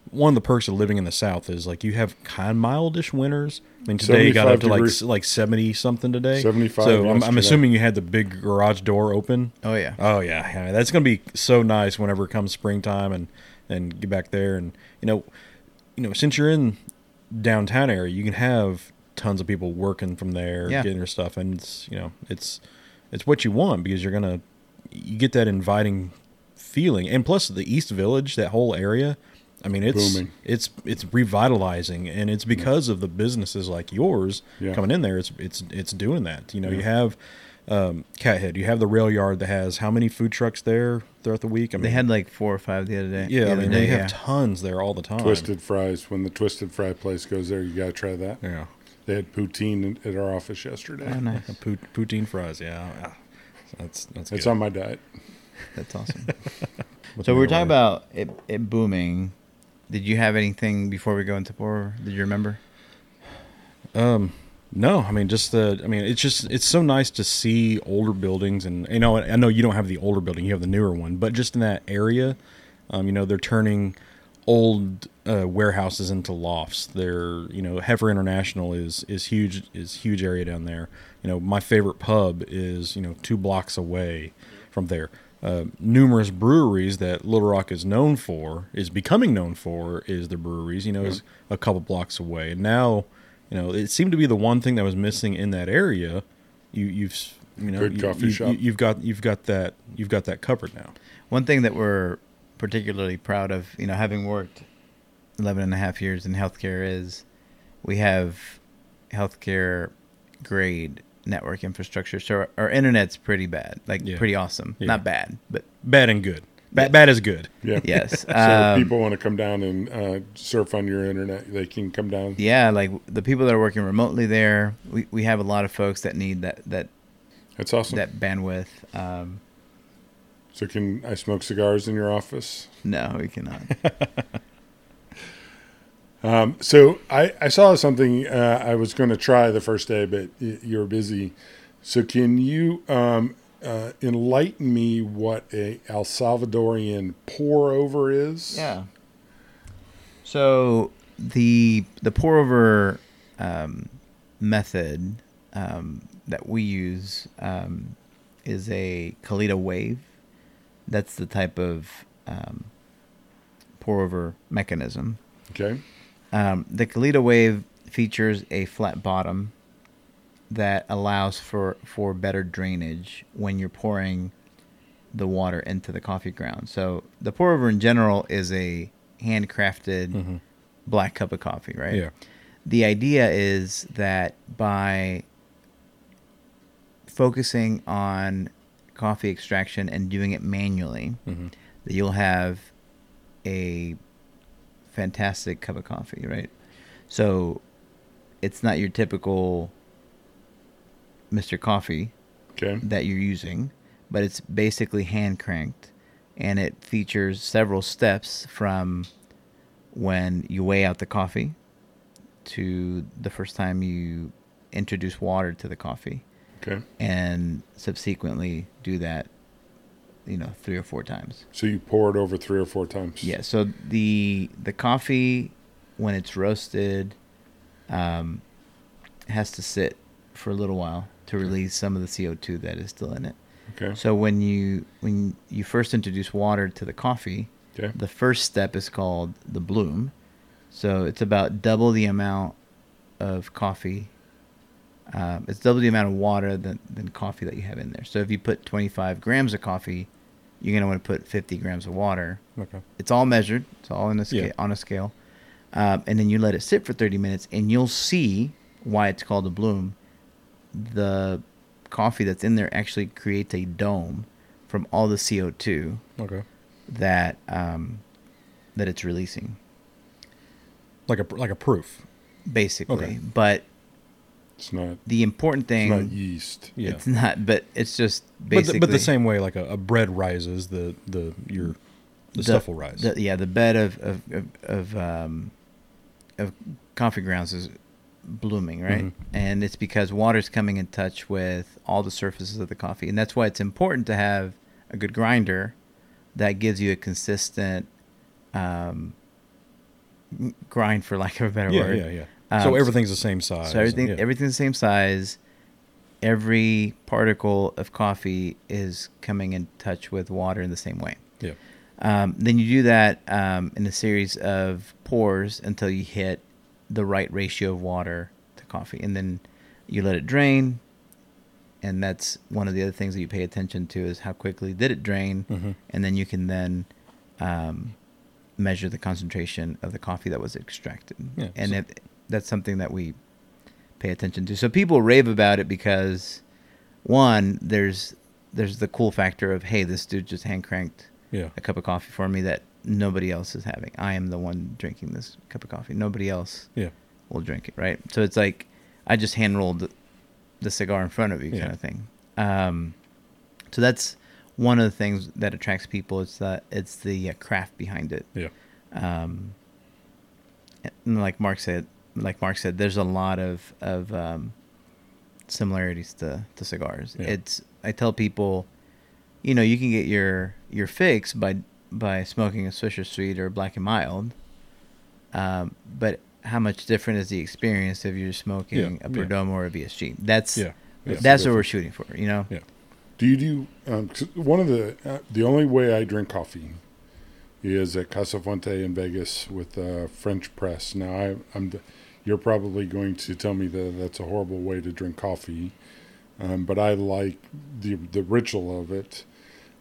Speaker 1: one of the perks of living in the South is like you have kind of mildish winters. I mean, today you got up to like
Speaker 2: degrees.
Speaker 1: s- like seventy something today.
Speaker 2: 75
Speaker 1: So I'm, I'm assuming you had the big garage door open.
Speaker 3: Oh yeah.
Speaker 1: Oh yeah, yeah, that's gonna be so nice whenever it comes springtime and and get back there and you know, you know, since you're in downtown area, you can have tons of people working from there,
Speaker 3: Yeah.
Speaker 1: getting their stuff, and it's you know, it's it's what you want because you're gonna you get that inviting feeling, and plus the East Village, that whole area. I mean, it's
Speaker 2: Booming.
Speaker 1: it's it's revitalizing, and it's because of the businesses like yours
Speaker 2: Yeah.
Speaker 1: coming in there. It's it's it's doing that. You know, you have um, Cathead, you have the rail yard that has how many food trucks there throughout the week? I mean,
Speaker 3: They had like four or five the other day.
Speaker 1: yeah,
Speaker 3: the
Speaker 1: I mean,
Speaker 3: day,
Speaker 1: they have
Speaker 3: yeah.
Speaker 1: tons there all the time.
Speaker 2: Twisted fries. When the Twisted Fry place goes there, you got to try that.
Speaker 1: yeah,
Speaker 2: They had poutine at our office yesterday.
Speaker 3: Oh, nice.
Speaker 1: Poutine fries. Yeah, yeah. that's that's
Speaker 2: It's
Speaker 1: good.
Speaker 2: on my diet.
Speaker 3: That's awesome. So we were talking about it, it booming. Did you have anything before we go into pour? Did you remember?
Speaker 1: Um, no, I mean just the. I mean it's just it's so nice to see older buildings, and you know I know you don't have the older building, you have the newer one, but just in that area, um, you know they're turning old uh, warehouses into lofts. They're you know Heifer International is is huge is huge area down there. You know my favorite pub is you know two blocks away from there. Uh, numerous breweries that Little Rock is known for is becoming known for is the breweries. You know, is a couple blocks away, and now you know it seemed to be the one thing that was missing in that area. You you've you know
Speaker 2: Good
Speaker 1: you,
Speaker 2: coffee
Speaker 1: you,
Speaker 2: shop.
Speaker 1: You, have got you've got that you've got that covered now.
Speaker 3: One thing that we're particularly proud of, you know, having worked 11 and a half years in healthcare is we have healthcare grade network infrastructure. So our, our internet's pretty bad, like
Speaker 1: Yeah.
Speaker 3: pretty awesome.
Speaker 1: Yeah.
Speaker 3: Not bad, but
Speaker 1: Bad and good. Bad
Speaker 3: Yeah.
Speaker 1: bad is good.
Speaker 2: Yeah.
Speaker 3: yes.
Speaker 2: So
Speaker 3: Um,
Speaker 2: if people want to come down and uh, surf on your internet, they can come down.
Speaker 3: yeah, like the people that are working remotely there, we, we have a lot of folks that need that that
Speaker 2: That's awesome.
Speaker 3: that bandwidth. Um,
Speaker 2: so can I smoke cigars in your office?
Speaker 3: no, we cannot.
Speaker 2: Um, so I, I saw something uh, I was going to try the first day, but you were busy. So can you um, uh, enlighten me what a El Salvadorian pour over is?
Speaker 3: Yeah. So the the pour over um, method um, that we use um, is a Kalita wave. That's the type of um, pour over mechanism.
Speaker 2: Okay.
Speaker 3: Um, the Kalita wave features a flat bottom that allows for, for better drainage when you're pouring the water into the coffee ground. So the pour over in general is a handcrafted
Speaker 1: Mhm.
Speaker 3: black cup of coffee, right?
Speaker 1: Yeah.
Speaker 3: The idea is that by focusing on coffee extraction and doing it manually,
Speaker 1: hmm
Speaker 3: that you'll have a fantastic cup of coffee, right? So it's not your typical Mr. Coffee
Speaker 2: Okay.
Speaker 3: that you're using, but it's basically hand cranked and it features several steps from when you weigh out the coffee to the first time you introduce water to the coffee
Speaker 2: Okay.
Speaker 3: and subsequently do that you know three or four times
Speaker 2: So you pour it over three or four times.
Speaker 3: yeah. So the the coffee when it's roasted um, has to sit for a little while to release some of the CO two that is still in it.
Speaker 2: Okay.
Speaker 3: So when you when you first introduce water to the coffee,
Speaker 2: Okay.
Speaker 3: the first step is called the bloom. So it's about double the amount of coffee. Um, it's double the amount of water than, than coffee that you have in there. So if you put 25 grams of coffee, you're going to want to put 50 grams of water.
Speaker 1: Okay.
Speaker 3: It's all measured. It's all in a scale,
Speaker 1: Yeah.
Speaker 3: on a scale. Um, and then you let it sit for 30 minutes, and you'll see why it's called a bloom. The coffee that's in there actually creates a dome from all the CO2
Speaker 1: Okay.
Speaker 3: that um, that it's releasing,
Speaker 1: Like a like a proof.
Speaker 3: basically.
Speaker 1: Okay.
Speaker 3: But
Speaker 2: It's not.
Speaker 3: the important
Speaker 2: It's
Speaker 3: thing,
Speaker 2: not yeast.
Speaker 1: Yeah.
Speaker 3: it's not. But it's just
Speaker 1: But
Speaker 3: basically.
Speaker 1: the, but the same way, like a, a bread rises, the the your the, stuff will rise.
Speaker 3: the- yeah, the bed of of of, of, um, of coffee grounds is blooming, right?
Speaker 1: Mhm.
Speaker 3: And it's because water's coming in touch with all the surfaces of the coffee, and that's why it's important to have a good grinder that gives you a consistent um, grind, for lack of a better
Speaker 1: yeah,
Speaker 3: word.
Speaker 1: yeah, yeah.
Speaker 3: Um,
Speaker 1: so everything's the same size.
Speaker 3: So everything
Speaker 1: yeah.
Speaker 3: everything's the same size. Every particle of coffee is coming in touch with water in the same way.
Speaker 1: yeah.
Speaker 3: Um, then you do that um, in a series of pours until you hit the right ratio of water to coffee, and then you let it drain. And that's one of the other things that you pay attention to is how quickly did it drain,
Speaker 1: Mhm.
Speaker 3: and then you can then um, measure the concentration of the coffee that was extracted.
Speaker 1: Yeah,
Speaker 3: and
Speaker 1: so-
Speaker 3: if, that's something that we pay attention to. So people rave about it because one, there's there's the cool factor of hey, this dude just hand cranked
Speaker 1: Yeah.
Speaker 3: a cup of coffee for me that nobody else is having. I am the one drinking this cup of coffee. Nobody else
Speaker 1: Yeah.
Speaker 3: will drink it, right? So it's like I just hand rolled the, the cigar in front of you,
Speaker 1: Yeah.
Speaker 3: kind of thing. Um, so that's one of the things that attracts people. It's that it's the uh, craft behind it.
Speaker 1: Yeah.
Speaker 3: Um, and like Mark said, like Mark said, there's a lot of of um, similarities to, to cigars.
Speaker 1: Yeah.
Speaker 3: It's I tell people, you know, you can get your your fix by by smoking a Swisher Sweet or Black and Mild, um, but how much different is the experience if you're smoking
Speaker 1: Yeah,
Speaker 3: a
Speaker 1: yeah.
Speaker 3: Perdomo or a VSG? That's
Speaker 1: Yeah. Yeah.
Speaker 3: that's what we're shooting for, you know.
Speaker 1: Yeah.
Speaker 2: Do you do um, one of the uh, the only way I drink coffee is at Casa Fuente in Vegas with uh, French press. Now I, I'm you're probably going to tell me that that's a horrible way to drink coffee, um, but I like the the ritual of it.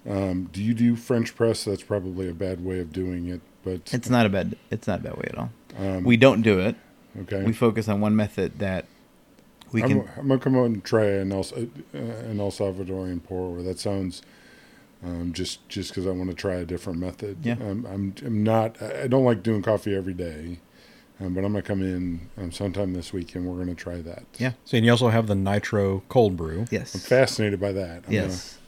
Speaker 2: Um, do you do French press? That's probably a bad way of doing it, but
Speaker 3: It's not a bad it's not a bad way at all.
Speaker 2: um,
Speaker 3: We don't do it.
Speaker 2: okay.
Speaker 3: We focus on one method that we
Speaker 2: I'm,
Speaker 3: can.
Speaker 2: I'm gonna come out and try an El, uh, an El Salvadorian pour. That sounds um, just just because I want to try a different method.
Speaker 3: Yeah.
Speaker 2: Um, I'm I'm not. I I don't like doing coffee every day, um, but I'm gonna come in um, sometime this week and we're gonna try that.
Speaker 3: Yeah.
Speaker 1: So, and you also have the nitro cold brew.
Speaker 3: Yes.
Speaker 2: I'm fascinated by that. I'm
Speaker 3: yes.
Speaker 2: Gonna,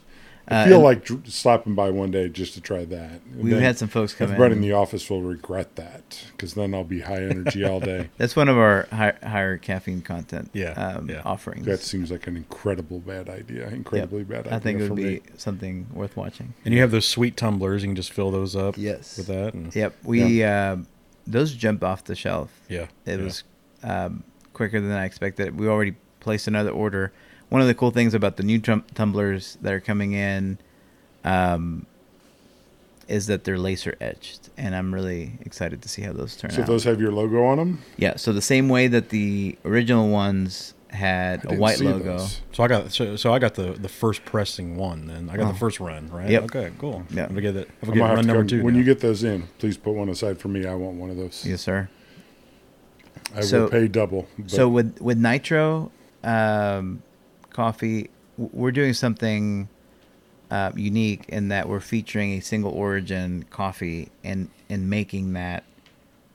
Speaker 2: I feel
Speaker 3: and
Speaker 2: like dr- stopping by one day just to try that. And
Speaker 3: we've had some folks come
Speaker 2: Everybody in
Speaker 3: in.
Speaker 2: the office will regret that because then I'll be high energy all day.
Speaker 3: That's one of our high, higher caffeine content
Speaker 1: Yeah,
Speaker 3: um,
Speaker 1: yeah.
Speaker 3: offerings.
Speaker 2: That seems like an incredible bad idea. Incredibly bad idea.
Speaker 3: I think it
Speaker 2: for
Speaker 3: would
Speaker 2: me.
Speaker 3: be something worth watching.
Speaker 1: And you have those sweet tumblers. You can just fill those up
Speaker 3: Yes.
Speaker 1: with that. And
Speaker 3: Yep. We uh, those jumped off the shelf.
Speaker 1: yeah.
Speaker 3: It
Speaker 1: yeah.
Speaker 3: was um, quicker than I expected. We already placed another order. One of the cool things about the new tum- tumblers that are coming in um, is that they're laser etched, and I'm really excited to see how those turn
Speaker 2: So
Speaker 3: out.
Speaker 2: So those have your logo on them.
Speaker 3: yeah. So the same way that the original ones had a white logo.
Speaker 2: those.
Speaker 1: So I got so, so I got the the first pressing one. Then I got
Speaker 3: Oh.
Speaker 1: the first run. Right.
Speaker 3: Yep.
Speaker 1: Okay. Cool.
Speaker 3: Yeah.
Speaker 1: I'm gonna get it. I'm
Speaker 2: I'm
Speaker 1: gonna
Speaker 2: gonna
Speaker 1: get
Speaker 2: have
Speaker 1: run
Speaker 2: to
Speaker 1: number
Speaker 2: come-
Speaker 1: two.
Speaker 2: when
Speaker 1: now.
Speaker 2: you get those in, please put one aside for me. I want one of those.
Speaker 3: Yes, sir.
Speaker 2: I
Speaker 3: So-
Speaker 2: will pay double. but-
Speaker 3: So with with nitro um, coffee, we're doing something uh, unique in that we're featuring a single origin coffee and and making that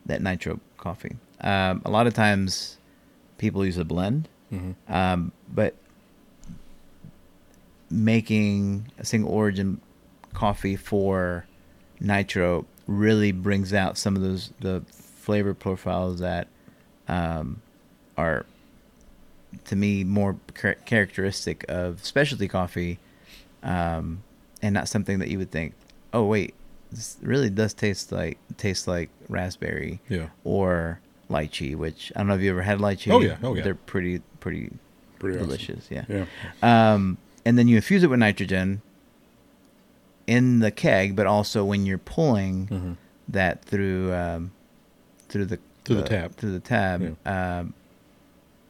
Speaker 3: that nitro coffee. Um, a lot of times, people use a blend,
Speaker 1: Mhm.
Speaker 3: um, but making a single origin coffee for nitro really brings out some of those the flavor profiles that um, are to me more char- characteristic of specialty coffee um, and not something that you would think oh wait this really does taste like taste like raspberry
Speaker 1: Yeah.
Speaker 3: or lychee which i don't know if you ever had lychee
Speaker 1: Oh, yeah. Oh, yeah.
Speaker 3: they're pretty pretty
Speaker 2: Pretty awesome.
Speaker 3: delicious yeah
Speaker 2: Yeah.
Speaker 3: um, and then you infuse it with nitrogen in the keg, but also when you're pulling
Speaker 1: Mhm.
Speaker 3: that through um, through the
Speaker 1: Through the tab.
Speaker 3: through the tab, um,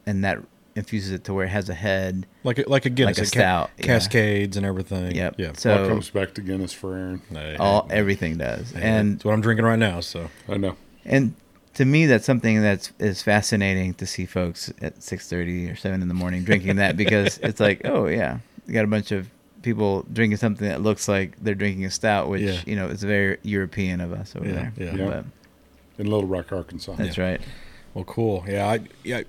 Speaker 3: and that infuses it to where it has a head.
Speaker 1: Like a, like a Guinness,
Speaker 3: Like a
Speaker 1: it ca-
Speaker 3: stout, yeah.
Speaker 1: cascades and everything.
Speaker 3: Yep.
Speaker 1: Yeah.
Speaker 3: So-
Speaker 2: All comes back to Guinness for Aaron.
Speaker 1: Hey,
Speaker 3: All
Speaker 1: hey,
Speaker 3: everything does,
Speaker 1: hey,
Speaker 3: and
Speaker 1: that's what I'm drinking right now. So
Speaker 2: I know.
Speaker 3: and to me that's something that's is fascinating to see folks at 6.30 or 7 in the morning drinking that because it's like oh yeah you got a bunch of people drinking something that looks like they're drinking a stout which
Speaker 1: Yeah.
Speaker 3: you know is very european of us over
Speaker 1: Yeah,
Speaker 3: there
Speaker 1: yeah.
Speaker 2: Yeah.
Speaker 3: But
Speaker 2: In Little Rock, Arkansas.
Speaker 3: that's
Speaker 1: Yeah.
Speaker 3: right
Speaker 1: Well, cool. Yeah, I, yeah,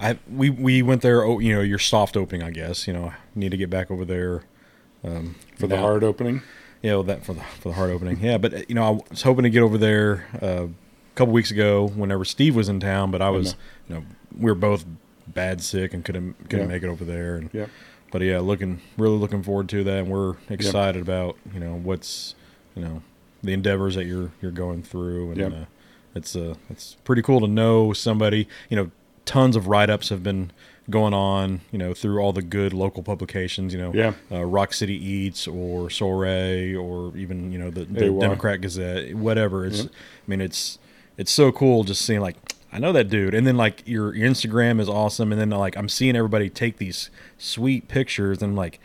Speaker 1: I, we we went there. Oh, you know, your soft opening, I guess. You know, need to get back over there. Um,
Speaker 2: For the hard opening.
Speaker 1: Yeah, know that for the for the heart opening. Yeah, but you know, I was hoping to get over there uh, a couple weeks ago whenever Steve was in town, but I was, you know, we were both bad sick and couldn't couldn't
Speaker 2: Yeah.
Speaker 1: make it over there. And
Speaker 2: Yeah.
Speaker 1: but yeah, looking really looking forward to that, and we're excited about you know what's you know the endeavors that you're you're going through, and
Speaker 2: Yep.
Speaker 1: uh, it's uh it's pretty cool to know somebody. You know, tons of write ups have been going on, you know, through all the good local publications. You know,
Speaker 2: Yeah.
Speaker 1: uh, Rock City Eats or Soirée or even you know the, the Democrat Gazette, whatever. It's I mean it's it's so cool just seeing like I know that dude, and then like your your Instagram is awesome, and then like I'm seeing everybody take these sweet pictures, and I'm like.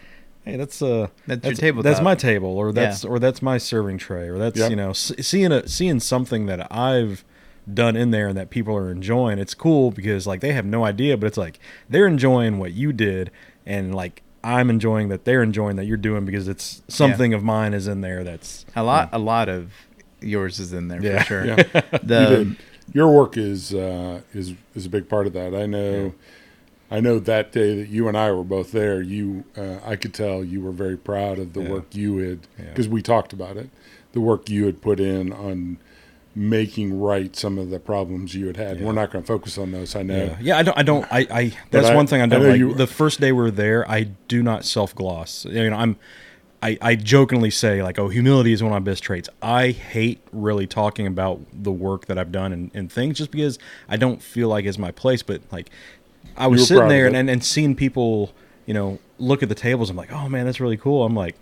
Speaker 1: Hey, that's uh,
Speaker 3: That's your
Speaker 1: That's my table, or that's
Speaker 3: Yeah.
Speaker 1: or that's my serving tray, or that's
Speaker 2: Yep.
Speaker 1: you know s- seeing a seeing something that I've done in there and that people are enjoying. It's cool because like they have no idea, but it's like they're enjoying what you did, and like I'm enjoying that they're enjoying that you're doing because it's something of mine is in there. That's
Speaker 3: A lot, a lot of yours is in there
Speaker 1: Yeah.
Speaker 3: for sure.
Speaker 2: Yeah.
Speaker 3: The
Speaker 2: you. Your work is uh, is is a big part of that. I know. I know that day that you and I were both there. You, uh, I could tell you were very proud of the
Speaker 1: Yeah.
Speaker 2: work you had
Speaker 1: Yeah.
Speaker 2: because we talked about it. The work you had put in on making right some of the problems you had had.
Speaker 1: Yeah.
Speaker 2: We're not going to focus on those. I know.
Speaker 1: Yeah, yeah. I don't. I don't. I. I that's
Speaker 2: I-
Speaker 1: one thing I
Speaker 2: I
Speaker 1: don't
Speaker 2: know
Speaker 1: like.
Speaker 2: you-
Speaker 1: the first day we're there, I do not self gloss. You know, I'm. I, I jokingly say like, oh, humility is one of my best traits. I hate really talking about the work that I've done and, and things just because I don't feel like it's my place. But like, I was sitting there and, and, and seeing people, you know, look at the tables. I'm like, oh man, that's really cool. I'm like,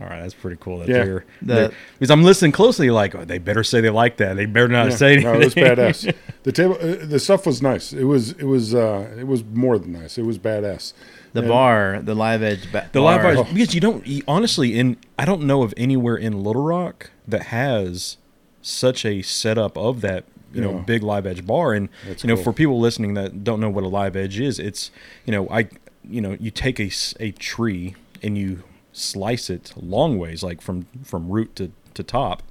Speaker 1: all right, that's pretty cool. That
Speaker 2: Yeah.
Speaker 1: they're,
Speaker 3: The-
Speaker 1: they're- because I'm listening closely. Like, oh, they better say they like that. They better not
Speaker 2: Yeah.
Speaker 1: say anything.
Speaker 2: No, it was badass. the table, uh, the stuff was nice. It was, it was, uh, it was more than nice. It was badass.
Speaker 3: the
Speaker 2: And-
Speaker 3: bar, the live edge, ba-
Speaker 1: The
Speaker 3: bar.
Speaker 1: live bars because you don't you, honestly in I don't know of anywhere in Little Rock that has such a setup of that you know
Speaker 2: Yeah.
Speaker 1: big live edge bar and
Speaker 2: That's
Speaker 1: you know
Speaker 2: cool.
Speaker 1: for people listening that don't know what a live edge is it's you know I you know you take a, a tree and you slice it long ways like from from root to to top.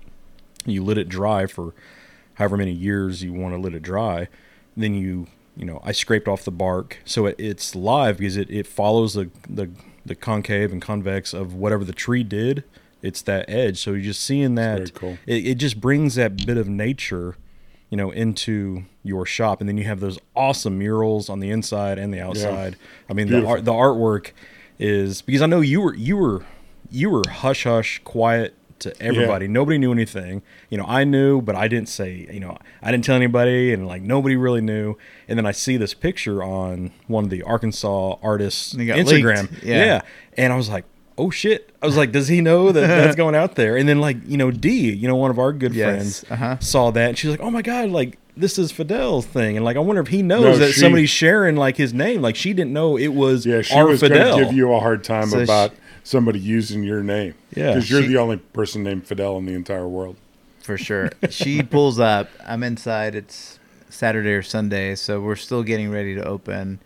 Speaker 1: You let it dry for however many years you want to let it dry. Then you you know i scraped off the bark so it, it's live because it, it follows the, the the concave and convex of whatever the tree did. It's that edge. So you're just seeing that
Speaker 2: very cool.
Speaker 1: it, it just brings that bit of nature you know into your shop. And then you have those awesome murals on the inside and the outside. I mean the art the artwork is because i know you were you were you were hush hush quiet to everybody. Nobody knew anything. You know i knew but i didn't say you know i didn't tell anybody and like nobody really knew. And then i see this picture on one of the arkansas artists
Speaker 3: And it got
Speaker 1: instagram.
Speaker 3: Yeah.
Speaker 1: yeah. And i was like oh shit. I was like does he know that that's going out there? And then like you know d you know one of our good
Speaker 3: Yes,
Speaker 1: friends
Speaker 3: uh-huh.
Speaker 1: saw that and she's like oh my god like this is fidel's thing and like i wonder if he knows
Speaker 2: No,
Speaker 1: that
Speaker 2: she-
Speaker 1: somebody's sharing like his name like she didn't know it was
Speaker 2: Yeah, she
Speaker 1: our
Speaker 2: was going to give you a hard time
Speaker 3: So
Speaker 2: about somebody using your name.
Speaker 1: Yeah.
Speaker 2: because you're
Speaker 3: She-
Speaker 2: the only person named Fidel in the entire world.
Speaker 3: for sure. She pulls up. I'm inside. It's Saturday or Sunday, so we're still getting ready to open.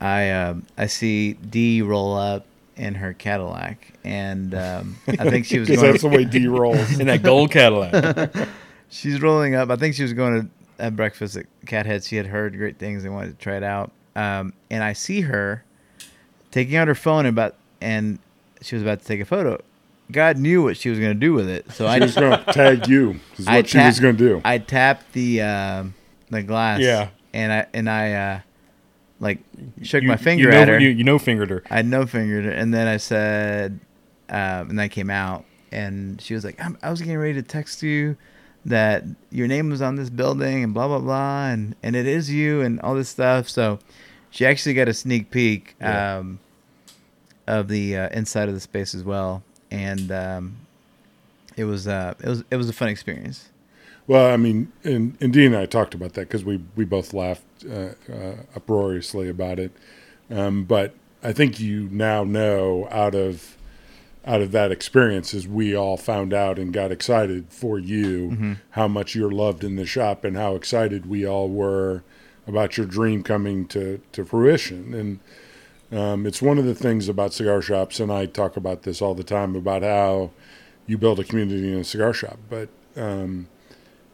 Speaker 3: I um, I see D roll up in her Cadillac, and um, I think she was
Speaker 2: Because that's the way D rolls.
Speaker 1: in that gold cadillac
Speaker 3: she's rolling up. I think she was going to have breakfast at Cathead. She had heard great things and wanted to try it out. Um, and I see her taking out her phone about, and she was about to take a photo. God knew what she was going to do with it, so I
Speaker 2: She was
Speaker 3: just
Speaker 2: going to tag you. Is what
Speaker 3: I
Speaker 2: she was going to do.
Speaker 3: I tapped the um, the glass.
Speaker 1: Yeah.
Speaker 3: And I and I uh, like shook
Speaker 1: You-
Speaker 3: my finger
Speaker 1: you know,
Speaker 3: at her.
Speaker 1: you, you know fingered her
Speaker 3: I no fingered her, and then I said, um, and I came out, and she was like, I'm, "I was getting ready to text you that your name was on this building, and blah blah blah, and and it is you, and all this stuff." So she actually got a sneak peek
Speaker 2: Yeah.
Speaker 3: um, of the uh, inside of the space as well, and um, it was uh, it was it was a fun experience.
Speaker 2: Well, I mean, and, and Dee and I talked about that because we, we both laughed uh, uh, uproariously about it. Um, but I think you now know out of out of that experience, as we all found out and got excited for you, how much you're loved in the shop and how excited we all were about your dream coming to, to fruition. And um, it's one of the things about cigar shops, and I talk about this all the time about how you build a community in a cigar shop. But um,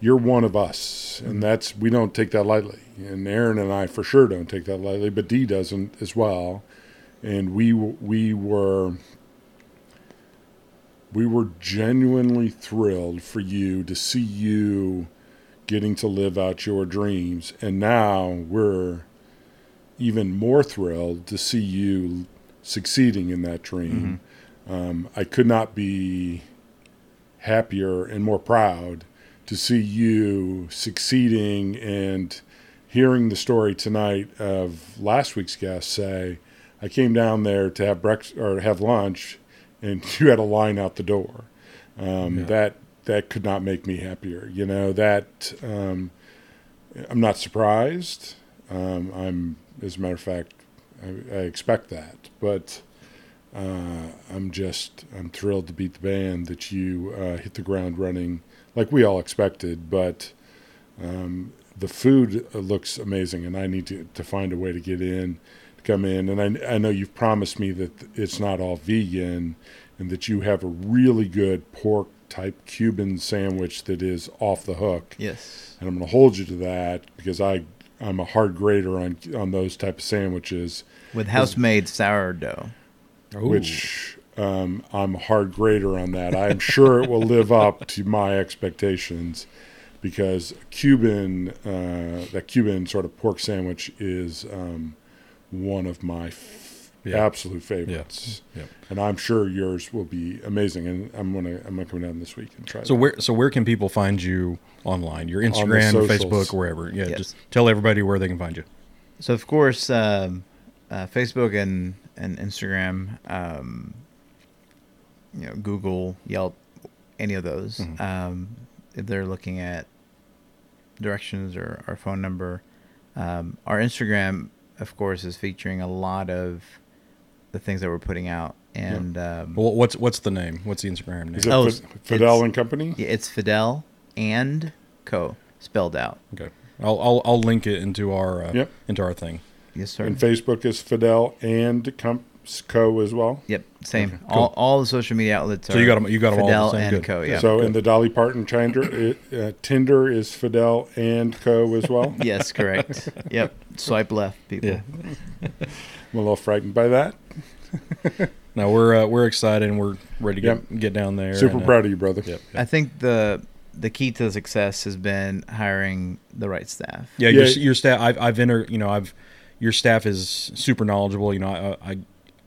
Speaker 2: you're one of us, and that's we don't take that lightly. And Aaron and I for sure don't take that lightly, but Dee doesn't as well. And we we were we were genuinely thrilled for you to see you getting to live out your dreams. And now we're even more thrilled to see you succeeding in that dream. Um, I could not be happier and more proud to see you succeeding and hearing the story tonight of last week's guest say, I came down there to have breakfast or have lunch, and you had a line out the door. Um,
Speaker 1: Yeah.
Speaker 2: That that could not make me happier. You know that um, I'm not surprised. Um, I'm, as a matter of fact, I, I expect that, but uh, I'm just I'm thrilled to beat the band that you uh, hit the ground running like we all expected. But um, the food looks amazing, and I need to, to find a way to get in, come in. And I, I know you've promised me that it's not all vegan, and that you have a really good pork type Cuban sandwich that is off the hook
Speaker 3: Yes.
Speaker 2: and I'm going to hold you to that because I I'm a hard grader on on those type of sandwiches,
Speaker 3: With house made sourdough.
Speaker 1: Ooh.
Speaker 2: which um, I'm a hard grader on that. I'm sure it will live up to my expectations because Cuban uh, that Cuban sort of pork sandwich is um, one of my f-
Speaker 1: Yeah.
Speaker 2: absolute favorites,
Speaker 1: Yeah.
Speaker 2: and I'm sure yours will be amazing. And I'm gonna I'm gonna come down this week and try.
Speaker 1: So
Speaker 2: that.
Speaker 1: where so where can people find you online? Your Instagram,
Speaker 2: socials.
Speaker 1: Facebook, wherever. Yeah,
Speaker 3: Yes.
Speaker 1: just tell everybody where they can find you.
Speaker 3: So of course, um, uh, Facebook and and Instagram, um, you know, Google, Yelp, any of those.
Speaker 1: Mhm.
Speaker 3: Um, if they're looking at directions or our phone number, um, our Instagram, of course, is featuring a lot of the things that we're putting out, and um,
Speaker 1: Well, what's what's the name? What's the Instagram name?
Speaker 2: is it
Speaker 3: Oh,
Speaker 2: Fi- Fidel and Company?
Speaker 3: yeah, it's Fidel and Co. spelled out.
Speaker 1: Okay, I'll I'll, I'll link it into our uh,
Speaker 2: Yep.
Speaker 1: into our thing.
Speaker 3: Yes, sir.
Speaker 2: And Facebook is Fidel and Com- Co as well.
Speaker 3: Yep, same.
Speaker 2: Okay,
Speaker 3: all,
Speaker 1: cool.
Speaker 3: all the social media outlets
Speaker 1: So
Speaker 3: are
Speaker 1: you got 'em- you got 'em all the
Speaker 3: Fidel
Speaker 1: same?
Speaker 3: and
Speaker 1: Good.
Speaker 3: Co. Yeah.
Speaker 2: so in the Dolly Parton Tinder, it, uh, Tinder is Fidel and Co as well.
Speaker 3: yes, correct. yep. Swipe left, people.
Speaker 1: Yeah.
Speaker 2: I'm a little frightened by that.
Speaker 1: No, we're uh, we're excited and we're ready to get,
Speaker 2: Yep.
Speaker 1: get down there.
Speaker 2: Super
Speaker 1: and, uh,
Speaker 2: proud of you, brother.
Speaker 1: Yep.
Speaker 3: I think the the key to success has been hiring the right staff.
Speaker 1: Yeah,
Speaker 2: Yeah.
Speaker 1: your your staff. I've I've entered. You know, I've your staff is super knowledgeable. You know, I I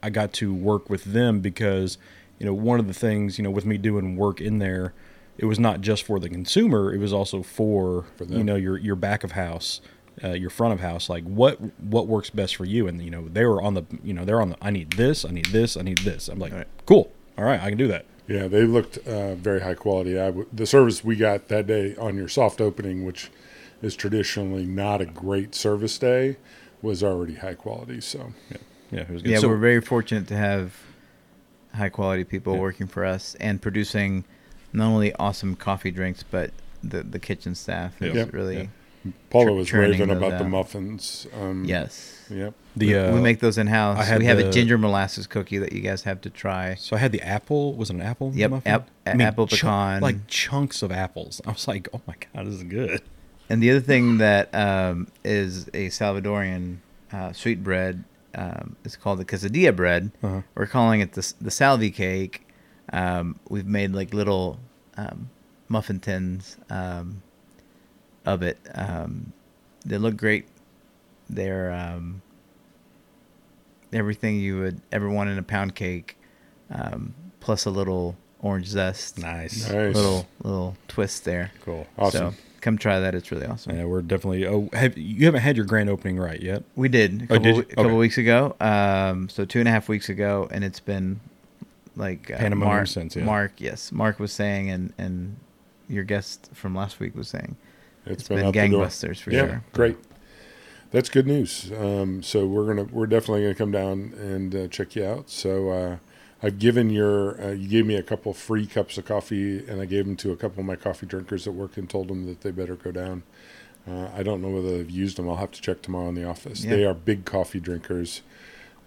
Speaker 1: I got to work with them because you know one of the things you know with me doing work in there, it was not just for the consumer. It was also for,
Speaker 2: For
Speaker 1: you know your your back of house. Uh, your front of house, like what what works best for you, and you know they were on the you know they're on the I need this, I need this, I need this. I'm like,
Speaker 3: Right.
Speaker 1: cool, all right, I can do that.
Speaker 2: Yeah, they looked uh, very high quality. I w- the service we got that day on your soft opening, which is traditionally not a great service day, was already high quality. So
Speaker 1: Yeah, it was good.
Speaker 3: Yeah,
Speaker 1: So-
Speaker 3: we're very fortunate to have high quality people
Speaker 1: Yeah.
Speaker 3: working for us and producing not only awesome coffee drinks, but the the kitchen staff is
Speaker 1: Yeah.
Speaker 3: really
Speaker 1: Yeah.
Speaker 2: Paula was raving
Speaker 3: those
Speaker 2: about the muffins. Um,
Speaker 3: yes.
Speaker 2: Yep.
Speaker 1: the uh,
Speaker 3: we make those in house.
Speaker 1: I had
Speaker 3: We have
Speaker 1: the-
Speaker 3: a ginger molasses cookie that you guys have to try.
Speaker 1: So I had the apple. Was it an apple?
Speaker 3: Yep,
Speaker 1: muffin?
Speaker 3: ap- apple pecan.
Speaker 1: like chunks of apples. I was like, oh my god, this is good.
Speaker 3: And the other thing that um, is a Salvadorian uh, sweet bread um, is called the quesadilla bread.
Speaker 1: Uh-huh.
Speaker 3: We're calling it the s- the salvi cake. Um, we've made like little um, muffin tins um, of it. Um, they look great. They're um, everything you would ever want in a pound cake, um, plus a little orange zest.
Speaker 1: Nice,
Speaker 2: Nice.
Speaker 3: Little little twist there.
Speaker 1: cool.
Speaker 2: Awesome.
Speaker 3: So come try that. It's really awesome.
Speaker 1: Yeah, we're definitely. Oh, have you haven't had your grand opening right yet?
Speaker 3: We did a
Speaker 1: Oh,
Speaker 3: couple,
Speaker 1: did you?
Speaker 3: a couple weeks ago. Um, so two and a half weeks ago, and it's been like uh,
Speaker 1: Pandemonium
Speaker 3: Mark,
Speaker 1: since, yeah.
Speaker 3: Mark, yes, Mark was saying, and and your guest from last week was saying,
Speaker 2: it's
Speaker 3: been
Speaker 2: out the door.
Speaker 3: gangbusters for
Speaker 2: yeah,
Speaker 3: sure.
Speaker 2: great. That's good news. Um, so we're gonna we're definitely gonna come down and uh, check you out. So uh, I've given your uh, you gave me a couple free cups of coffee, and I gave them to a couple of my coffee drinkers at work and told them that they better go down. Uh, I don't know whether they've used them. I'll have to check tomorrow in the office.
Speaker 3: Yeah.
Speaker 2: They are big coffee drinkers.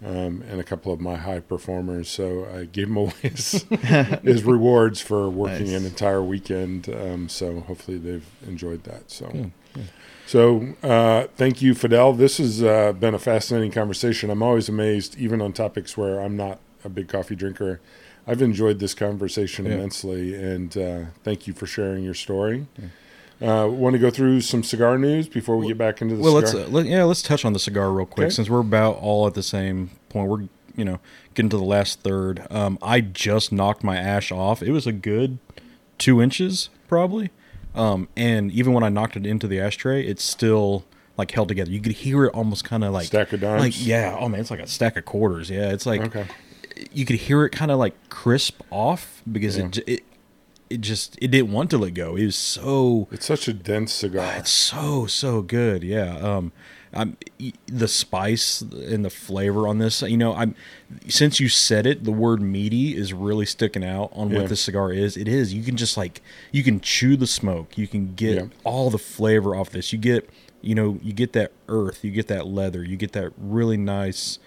Speaker 2: Um, and a couple of my high performers, so I gave them away as, as rewards for working
Speaker 3: Nice.
Speaker 2: an entire weekend. Um, so hopefully they've enjoyed that. So
Speaker 1: good.
Speaker 2: so, uh, thank you, Fidel. This has uh, been a fascinating conversation. I'm always amazed, even on topics where I'm not a big coffee drinker. I've enjoyed this conversation
Speaker 1: Yeah.
Speaker 2: immensely, and uh, thank you for sharing your story. Uh, Want to go through some cigar news before we get back into the
Speaker 1: Well, let's uh, let, yeah, let's touch on the cigar real quick
Speaker 2: Okay.
Speaker 1: since we're about all at the same point. We're you know getting to the last third. Um, I just knocked my ash off. It was a good two inches probably, um, and even when I knocked it into the ashtray, it's still like held together. You could hear it almost kind of like
Speaker 2: Stack of dimes?
Speaker 1: Like yeah, oh man, it's like a stack of quarters. Yeah, it's like
Speaker 2: Okay.
Speaker 1: You could hear it kind of like crisp off because
Speaker 2: Yeah.
Speaker 1: it, it it just it didn't want to let go. It was so
Speaker 2: It's such a dense cigar.
Speaker 1: it's so so good. Yeah. Um, I'm the spice and the flavor on this. You know, I'm since you said it, the word meaty is really sticking out on
Speaker 2: Yeah.
Speaker 1: what this cigar is. It is. You can just like you can chew the smoke. You can get
Speaker 2: Yeah.
Speaker 1: all the flavor off this. You get you know you get that earth. You get that leather. You get that really nice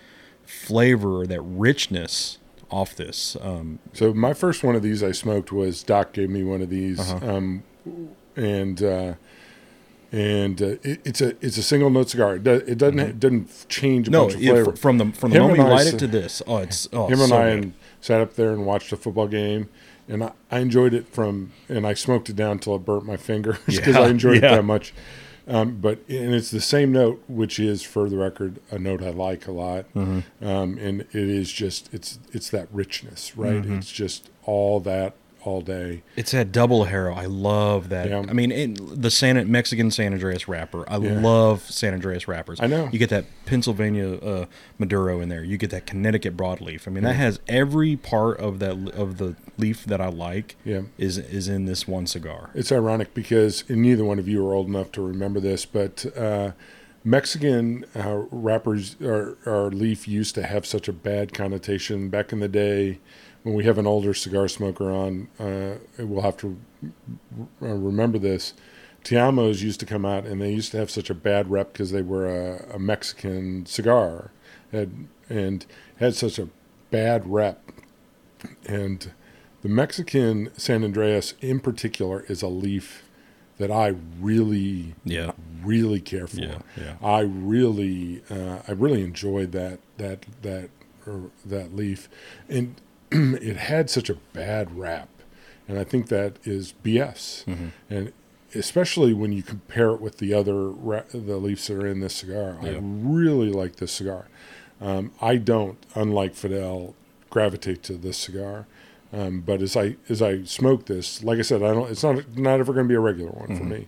Speaker 1: flavor, or that richness off this. Um,
Speaker 2: So my first one of these I smoked was Doc gave me one of these,
Speaker 1: Uh-huh.
Speaker 2: um, and uh, and uh, it, it's a it's a single note cigar. It, does, it doesn't it doesn't change a
Speaker 1: Mm-hmm. no,
Speaker 2: bunch of
Speaker 1: it- from the from the
Speaker 2: Him
Speaker 1: moment you
Speaker 2: I
Speaker 1: light
Speaker 2: s-
Speaker 1: it to this, oh, it's oh,
Speaker 2: Him and
Speaker 1: so
Speaker 2: I and sat up there and watched a football game, and I, I enjoyed it from and I smoked it down till it burnt my fingers because
Speaker 1: Yeah,
Speaker 2: I enjoyed
Speaker 1: yeah.
Speaker 2: it that much. Um, but and it's the same note, which is for the record a note I like a lot,
Speaker 1: Mm-hmm.
Speaker 2: um, and it is just it's it's that richness, right?
Speaker 1: Mm-hmm.
Speaker 2: It's just all that all day.
Speaker 1: It's that double harrow. I love that.
Speaker 2: Yeah.
Speaker 1: I mean, it, the San Mexican San Andreas wrapper. I
Speaker 2: Yeah.
Speaker 1: love San Andreas wrappers.
Speaker 2: I know.
Speaker 1: You get that Pennsylvania uh, Maduro in there. You get that Connecticut broadleaf. I mean, that has every part of that of the leaf that I like.
Speaker 2: Yeah.
Speaker 1: Is is in this one cigar.
Speaker 2: It's ironic because neither one of you are old enough to remember this, but uh, Mexican uh, wrappers or, or leaf used to have such a bad connotation back in the day. When we have an older cigar smoker on, uh, we'll have to uh, remember this. Te-Amos used to come out, and they used to have such a bad rep because they were a, a Mexican cigar, had, and had such a bad rep. And the Mexican San Andreas, in particular, is a leaf that I really,
Speaker 1: Yeah.
Speaker 2: really care for.
Speaker 1: Yeah, yeah.
Speaker 2: I really, uh, I really enjoyed that that that that leaf, and it had such a bad rap, and I think that is BS,
Speaker 1: Mm-hmm.
Speaker 2: and especially when you compare it with the other ra- the leaves that are in this cigar. I really like this cigar. Um, I don't, unlike Fidel, gravitate to this cigar. Um, but as I as I smoke this, like I said, I don't. It's not not ever going to be a regular one for me.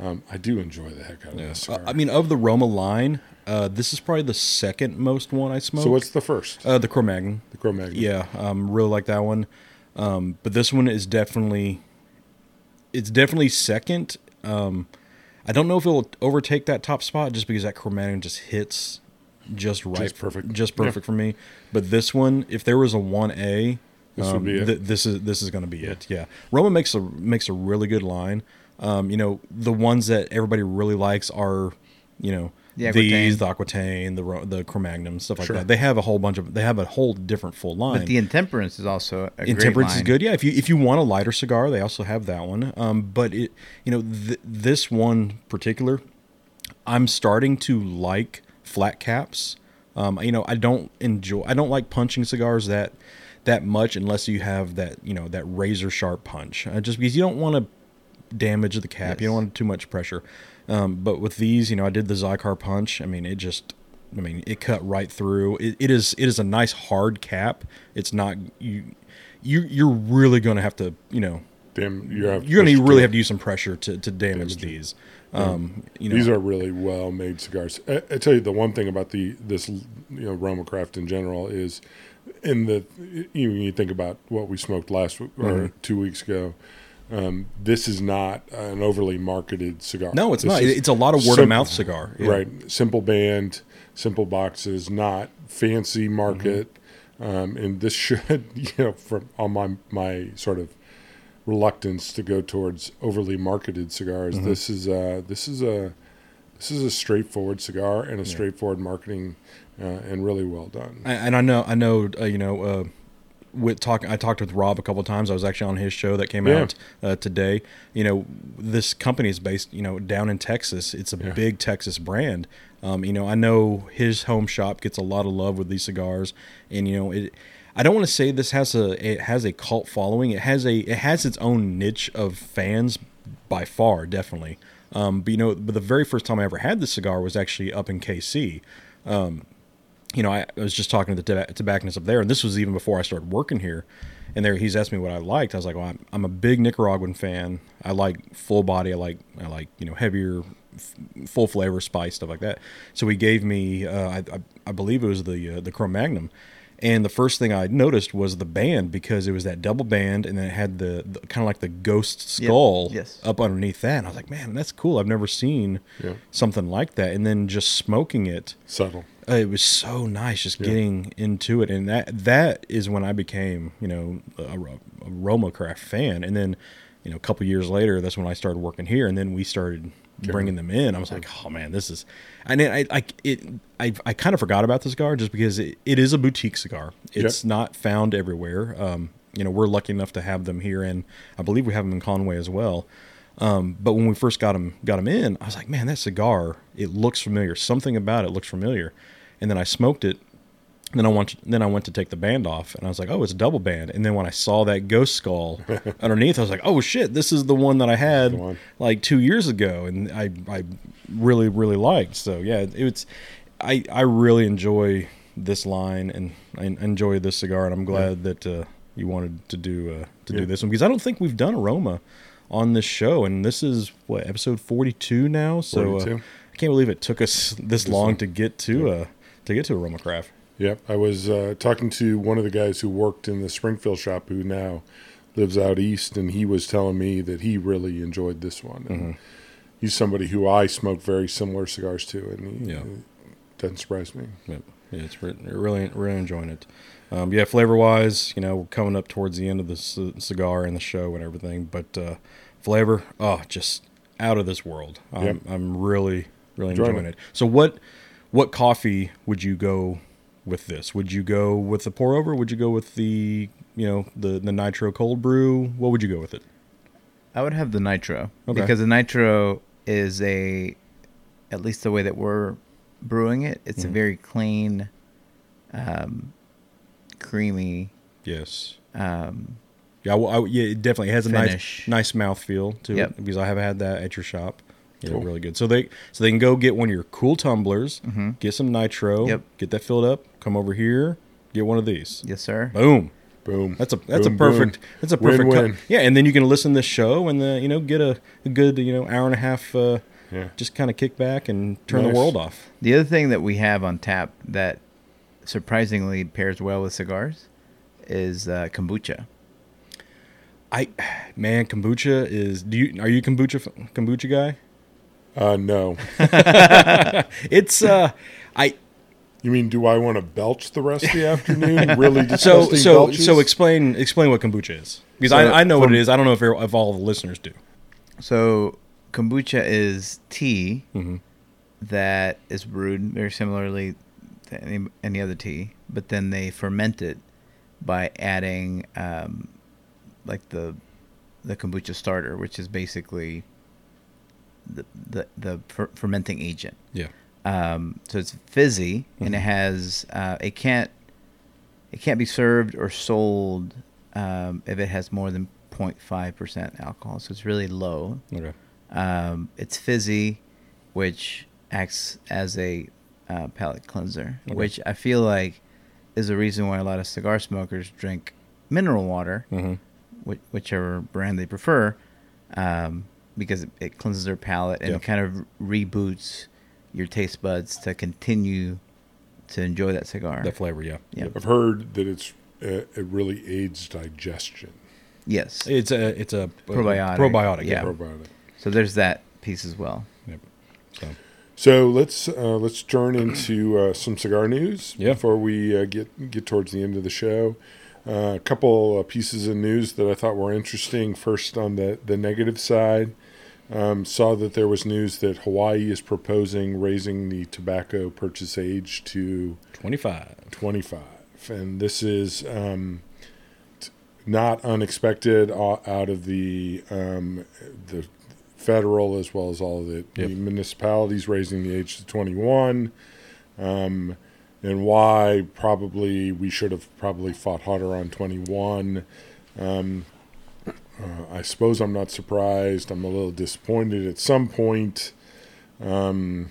Speaker 2: Um, I do enjoy the heck out of this
Speaker 1: Uh. I mean, of the Roma line, uh, this is probably the second most one I smoked.
Speaker 2: so what's the first?
Speaker 1: uh, the Cro-Magnon?
Speaker 2: the Cro-Magnon.
Speaker 1: Yeah, um, really like that one. Um, but this one is definitely, it's definitely second. Um, I don't know if it'll overtake that top spot just because that Cro-Magnon just hits just right,
Speaker 2: Just perfect.
Speaker 1: just
Speaker 2: Yeah.
Speaker 1: perfect for me. But this one, if there was a one A,
Speaker 2: This would be it.
Speaker 1: th- this is this is going to be it. Yeah, Roma makes a makes a really good line. Um, you know, the ones that everybody really likes are, you know,
Speaker 3: The
Speaker 1: these,
Speaker 3: Aquitaine.
Speaker 1: the Aquitaine, the the Cro-Magnon, stuff like
Speaker 2: Sure.
Speaker 1: that. They have a whole bunch of. They have a whole different full line.
Speaker 3: But the intemperance is also a great
Speaker 1: Intemperance is good. Yeah, if you if you want a lighter cigar, they also have that one. Um, but it, you know, th- this one particular, I'm starting to like flat caps. Um, you know, I don't enjoy. I don't like punching cigars that that much unless you have that you know that razor sharp punch. Uh, just because you don't want to damage the cap, you don't
Speaker 3: Yes.
Speaker 1: want too much pressure. Um, but with these, you know, I did the Xikar punch. I mean, it just. I mean, it cut right through. It, it is it is a nice hard cap. It's not you you you're really going to have to you know
Speaker 2: Damn, you have
Speaker 1: you're going
Speaker 2: push
Speaker 1: to really
Speaker 2: to-
Speaker 1: have to use some pressure to, to damage,
Speaker 2: Damage
Speaker 1: these. Um, you know,
Speaker 2: These are really well made cigars. I, I tell you, the one thing about the this you know Roma craft in general is, in the you, you think about what we smoked last week or
Speaker 1: Mm-hmm.
Speaker 2: two weeks ago. Um, this is not an overly marketed cigar.
Speaker 1: no, it's
Speaker 2: This
Speaker 1: not. It's a lot of word
Speaker 2: simple-
Speaker 1: of mouth cigar. Yeah.
Speaker 2: Right, simple band, simple boxes, not fancy market.
Speaker 1: Mm-hmm.
Speaker 2: Um, and this should, you know, from on my my sort of reluctance to go towards overly marketed cigars,
Speaker 1: Mm-hmm.
Speaker 2: this is a this is a this is a straightforward cigar and a straightforward marketing, uh, and really well done.
Speaker 1: And- And I know, I know, uh, you know, uh, with talking, I talked with Rob a couple times. I was actually on his show that came
Speaker 2: Yeah.
Speaker 1: out uh, today. You know, this company is based, you know, down in Texas. It's a
Speaker 2: Yeah.
Speaker 1: big Texas brand. Um, you know, I know his home shop gets a lot of love with these cigars, and you know, it. I don't want to say this has a it has a cult following. It has a it has its own niche of fans by far, definitely. Um, but you know, but the very first time I ever had this cigar was actually up in KC. Um, you know, I, I was just talking to the toba- tobacconist up there, and this was even before I started working here. And there, he's asked me what I liked. I was like, "Well, I'm, I'm a big Nicaraguan fan. I like full body. I like, I like, you know, heavier, f- full flavor, spice stuff like that." So he gave me, uh, I, I, I believe it was the uh, the Cro-Magnon, and the first thing I noticed was the band because it was that double band, and then it had the, the kind of like the ghost
Speaker 3: Yep.
Speaker 1: skull
Speaker 3: Yes.
Speaker 1: up underneath that. And I was like, "Man, that's cool. I've never seen
Speaker 2: Yeah.
Speaker 1: something like that." And then just smoking it
Speaker 2: Subtle.
Speaker 1: Uh, it was so nice just
Speaker 2: Yeah.
Speaker 1: getting into it. And that that is when i became you know a, a roma craft fan. And then you know a couple years later that's when i started working here. And then we started bringing them in. I was like oh man this is and then i i it i, I kind of forgot about the cigar just because it, it is a boutique cigar. It's not found everywhere. Um you know we're lucky enough to have them here. And i believe we have them in conway as well. Um, but when we first got them got them in, I was like, man, that cigar, it looks familiar. Something about it looks familiar. And then I smoked it. And then I want then I went to take the band off, and I was like, oh, it's a double band. And then when I saw that ghost skull underneath, I was like, oh shit, this is the one that I had like two years ago, and I I really really liked. So yeah, it, it's I I really enjoy this line and I enjoy this cigar, and I'm glad that uh, you wanted to do uh, to
Speaker 2: Yeah.
Speaker 1: do this one because I don't think we've done aroma on this show, and this is what episode 42 now. So uh, I can't believe it took us this long
Speaker 2: long.
Speaker 1: to get to uh to get to aroma craft.
Speaker 2: Yep. I was uh, talking to one of the guys who worked in the Springfield shop who now lives out east, and he was telling me that he really enjoyed this one. And
Speaker 1: Mm-hmm.
Speaker 2: He's somebody who I smoke very similar cigars to, and he
Speaker 1: Yeah.
Speaker 2: uh, doesn't surprise me.
Speaker 1: Yep. Yeah, it's re- really really enjoying it. Um, yeah, flavor wise, you know, we're coming up towards the end of the c- cigar and the show and everything, but uh, flavor, oh, just out of this world. I'm,
Speaker 2: Yep.
Speaker 1: I'm really really
Speaker 2: Enjoying
Speaker 1: enjoying
Speaker 2: it.
Speaker 1: it. So what what coffee would you go with this? Would you go with the pour over? Would you go with the you know the the nitro cold brew? What would you go with it?
Speaker 3: I would have the nitro
Speaker 1: Okay.
Speaker 3: because the nitro is a, at least the way that we're brewing it, it's a
Speaker 1: Mhm.
Speaker 3: very clean, um, creamy.
Speaker 1: Yes.
Speaker 3: Um,
Speaker 1: Yeah, well, I, yeah, it definitely has a
Speaker 3: Finish.
Speaker 1: nice, nice mouth feel to
Speaker 3: Yep.
Speaker 1: it because I haven't had that at your shop. Yeah,
Speaker 2: Cool.
Speaker 1: really good. So they so they can go get one of your cool tumblers,
Speaker 3: Mhm.
Speaker 1: get some nitro,
Speaker 3: Yep.
Speaker 1: get that filled up, come over here, get one of these.
Speaker 3: yes, sir.
Speaker 1: Boom.
Speaker 2: Boom.
Speaker 1: That's a that's
Speaker 2: Boom,
Speaker 1: a perfect
Speaker 2: boom.
Speaker 1: that's a perfect
Speaker 2: Win-win.
Speaker 1: yeah. And then you can listen to this show and uh, you know get a, a good you know hour and a half. Uh,
Speaker 2: Yeah.
Speaker 1: just kind of kick back and turn
Speaker 2: Nice.
Speaker 1: the world off.
Speaker 3: The other thing that we have on tap that surprisingly pairs well with cigars is uh, kombucha.
Speaker 1: I man, kombucha is. Do you are you kombucha kombucha guy?
Speaker 2: Uh, no.
Speaker 1: It's uh, I
Speaker 2: You mean, do I want to belch the rest of the afternoon? Really
Speaker 1: so
Speaker 2: disgusting
Speaker 1: so
Speaker 2: belches?
Speaker 1: so explain explain what kombucha is because
Speaker 2: So,
Speaker 1: I, I know what it is. I don't know if if all the listeners do.
Speaker 3: So kombucha is tea
Speaker 1: Mhm.
Speaker 3: that is brewed very similarly to any, any other tea, but then they ferment it by adding um, like the the kombucha starter, which is basically the the, the fer- fermenting agent.
Speaker 1: Yeah.
Speaker 3: Um, so it's fizzy and it
Speaker 1: Mhm.
Speaker 3: has uh, it can't it can't be served or sold um, if it has more than 0.5 percent alcohol. So it's really low.
Speaker 1: Okay.
Speaker 3: Um, it's fizzy, which acts as a uh, palate cleanser,
Speaker 1: Okay.
Speaker 3: which I feel like is the reason why a lot of cigar smokers drink mineral water,
Speaker 1: hmm
Speaker 3: which, whichever brand they prefer, um, because it, it cleanses their palate and
Speaker 1: Yeah.
Speaker 3: kind of reboots your taste buds to continue to enjoy that cigar.
Speaker 1: That flavor, yeah.
Speaker 3: Yeah.
Speaker 2: I've heard that it's uh, it really aids digestion.
Speaker 3: Yes.
Speaker 1: It's a it's a
Speaker 3: Probiotic.
Speaker 1: Probiotic, yeah.
Speaker 3: Yeah.
Speaker 2: Probiotic.
Speaker 3: So there's that piece as well.
Speaker 1: Yep. So
Speaker 2: So let's uh, let's turn into uh, some cigar news
Speaker 1: Yeah.
Speaker 2: before we uh, get get towards the end of the show. Uh, a couple uh, pieces of news that I thought were interesting. First, on the the negative side, um, saw that there was news that Hawaii is proposing raising the tobacco purchase age to
Speaker 1: twenty five.
Speaker 2: 25 and this is um, not unexpected out of the um, the federal as well as all of the, the municipalities raising the age to 21 um, and why? Probably we should have probably fought harder on 21. Um, uh, I suppose I'm not surprised. I'm a little disappointed at some point. Um,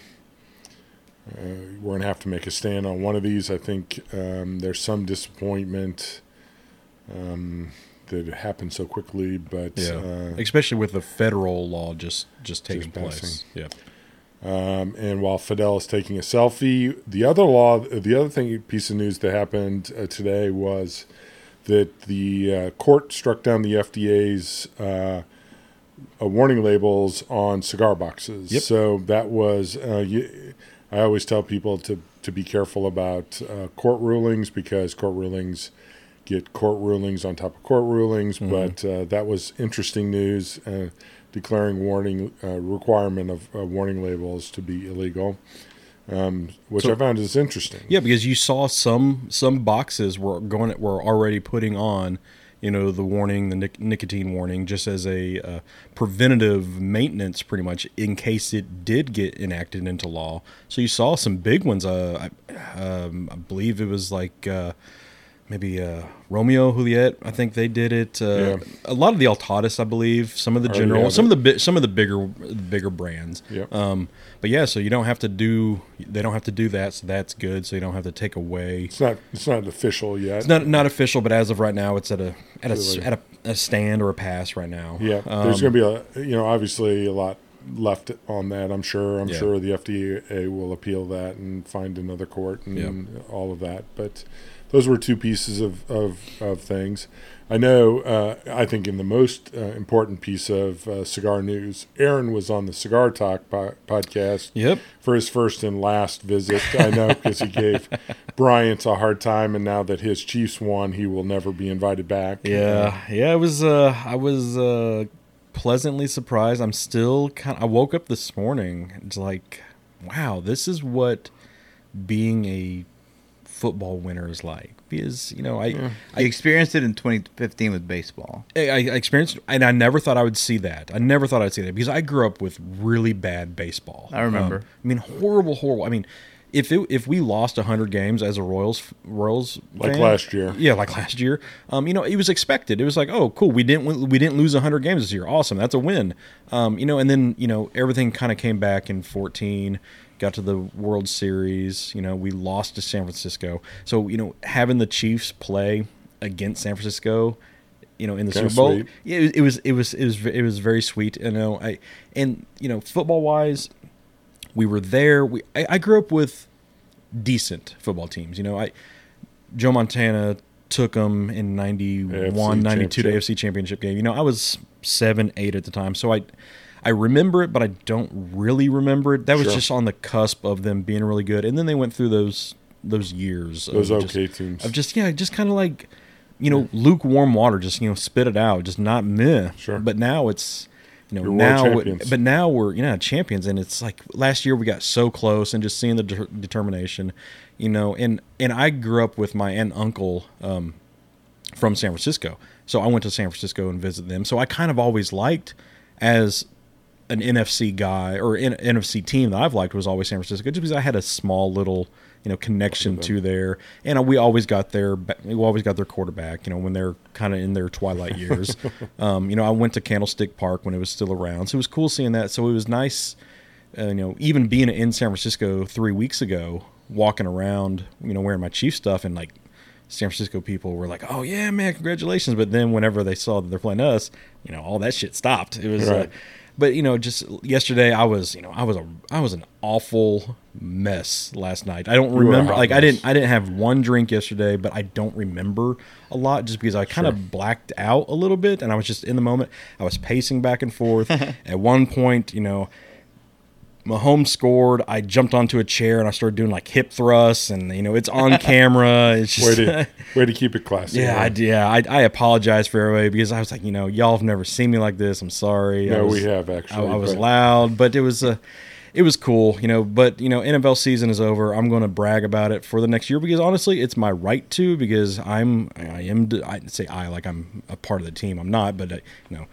Speaker 2: uh, we're going to have to make a stand on one of these. I think um, there's some disappointment um, that it happened so quickly, but
Speaker 1: Yeah,
Speaker 2: uh,
Speaker 1: especially with the federal law just just taking
Speaker 2: Just
Speaker 1: place. Yeah,
Speaker 2: Um, and while Fidel is taking a selfie, the other law, the other thing piece of news that happened uh, today was that the uh, court struck down the FDA's uh, uh, warning labels on cigar boxes.
Speaker 1: Yep.
Speaker 2: So that was, uh, you, I always tell people to to be careful about uh, court rulings because court rulings get court rulings on top of court rulings. But uh, that was interesting news, uh, declaring warning uh, requirement of uh, warning labels to be illegal, um, which
Speaker 1: So-
Speaker 2: I found is interesting.
Speaker 1: yeah, because you saw some some boxes were going were already putting on, you know, the warning, the nic- nicotine warning, just as a uh, preventative maintenance, pretty much in case it did get enacted into law. So you saw some big ones. Uh, I, um, I believe it was like. Uh, maybe uh, Romeo Juliet. I think they did it. Uh,
Speaker 2: Yeah.
Speaker 1: A lot of the Altadis, I believe. Some of the general, some
Speaker 2: it.
Speaker 1: of the bi- some of the bigger bigger brands.
Speaker 2: Yep.
Speaker 1: Um, but yeah, so you don't have to do they don't have to do that, so that's good. So you don't have to take away.
Speaker 2: It's not it's not official yet.
Speaker 1: It's not not official, but as of right now, it's at a at a
Speaker 2: Really?
Speaker 1: at a, a stand or a pass right now.
Speaker 2: Yeah,
Speaker 1: Um,
Speaker 2: there's going to be a you know obviously a lot left on that. I'm sure. I'm
Speaker 1: Yeah.
Speaker 2: sure the FDA will appeal that and find another court and
Speaker 1: Yep.
Speaker 2: all of that. But those were two pieces of of, of things. I know. Uh, I think in the most uh, important piece of uh, cigar news, Aaron was on the Cigar Talk po- podcast
Speaker 1: Yep.
Speaker 2: for his first and last visit. I know because he gave Bryant a hard time, and now that his Chiefs won, he will never be invited back.
Speaker 1: Yeah, yeah. It was. Uh, I was uh, pleasantly surprised. I'm still kind. of, I woke up this morning. It's like, wow, this is what being a football winner is like. Because you know, I,
Speaker 3: I
Speaker 1: I,
Speaker 3: experienced it in 2015 with baseball.
Speaker 1: I I experienced, and I never thought I would see that. I never thought I'd see that because I grew up with really bad baseball.
Speaker 3: I remember.
Speaker 1: Um, I mean, horrible, horrible. I mean, if it, if we lost hundred games as a Royals Royals
Speaker 2: Like
Speaker 1: fan-
Speaker 2: last year.
Speaker 1: yeah, like last year. Um, you know, it was expected. It was like, oh, cool, we didn't we didn't lose hundred games this year. Awesome, that's a win. Um, you know, and then you know everything kind of came back in fourteen. Got to the World Series. You know, we lost to San Francisco. So you know, having the Chiefs play against San Francisco, you know, in the
Speaker 2: Kinda
Speaker 1: Super Bowl, yeah, it, it was it was it was it was very sweet. You know, I and you know, football wise, we were there. We I, I grew up with decent football teams. You know, I Joe Montana took them in 91,
Speaker 2: AFC
Speaker 1: 92 to. AFC championship game. You know, I was seven, eight at the time. So I, I remember it, but I don't really remember it. That was
Speaker 2: Sure.
Speaker 1: just on the cusp of them being really good. And then they went through those, those years. of
Speaker 2: Those
Speaker 1: just-
Speaker 2: teams.
Speaker 1: Of just, yeah, just kind of like, you know, lukewarm water, just, you know, spit it out, just not meh.
Speaker 2: Sure.
Speaker 1: But now it's, you know,
Speaker 2: You're
Speaker 1: now, but now we're, you know, champions. And it's like last year we got so close and just seeing the de- determination, you know, and, and I grew up with my aunt and uncle, um, from San Francisco. So I went to San Francisco and visited them. So I kind of always liked as an NFC guy or an NFC team that I've liked was always San Francisco just because I had a small little, you know, connection to there. And uh, we always got their we always got their quarterback, you know, when they're kind of in their twilight years. um, you know, I went to Candlestick Park when it was still around. So it was cool seeing that. So it was nice uh, you know, even being in San Francisco 3 weeks ago, walking around, you know, wearing my Chief stuff and like San Francisco people were like, "Oh yeah, man, congratulations!" But then whenever they saw that they're playing us, you know, all that shit stopped. It was, uh,
Speaker 2: Right.
Speaker 1: But you know, just yesterday I was, you know, I was a, I was an awful mess last night. I don't remember, like I didn't, I didn't have one drink yesterday, but I don't remember a lot just because I kind
Speaker 2: Sure.
Speaker 1: of blacked out a little bit, and I was just in the moment. I was pacing back and forth. At one point, you know. Mahomes scored. I jumped onto a chair and I started doing like hip thrusts, and you know it's on camera. It's
Speaker 2: Way to way to keep it classy.
Speaker 1: yeah, I, yeah. I, I apologize for everybody because I was like, you know, y'all have never seen me like this. I'm sorry. I
Speaker 2: No,
Speaker 1: was,
Speaker 2: we have actually.
Speaker 1: I was
Speaker 2: but-
Speaker 1: loud, but it was a, it was cool, you know. But you know, NFL season is over. I'm going to brag about it for the next year because honestly, it's my right to because I'm I am I say I like I'm a part of the team. I'm not, but uh, you know,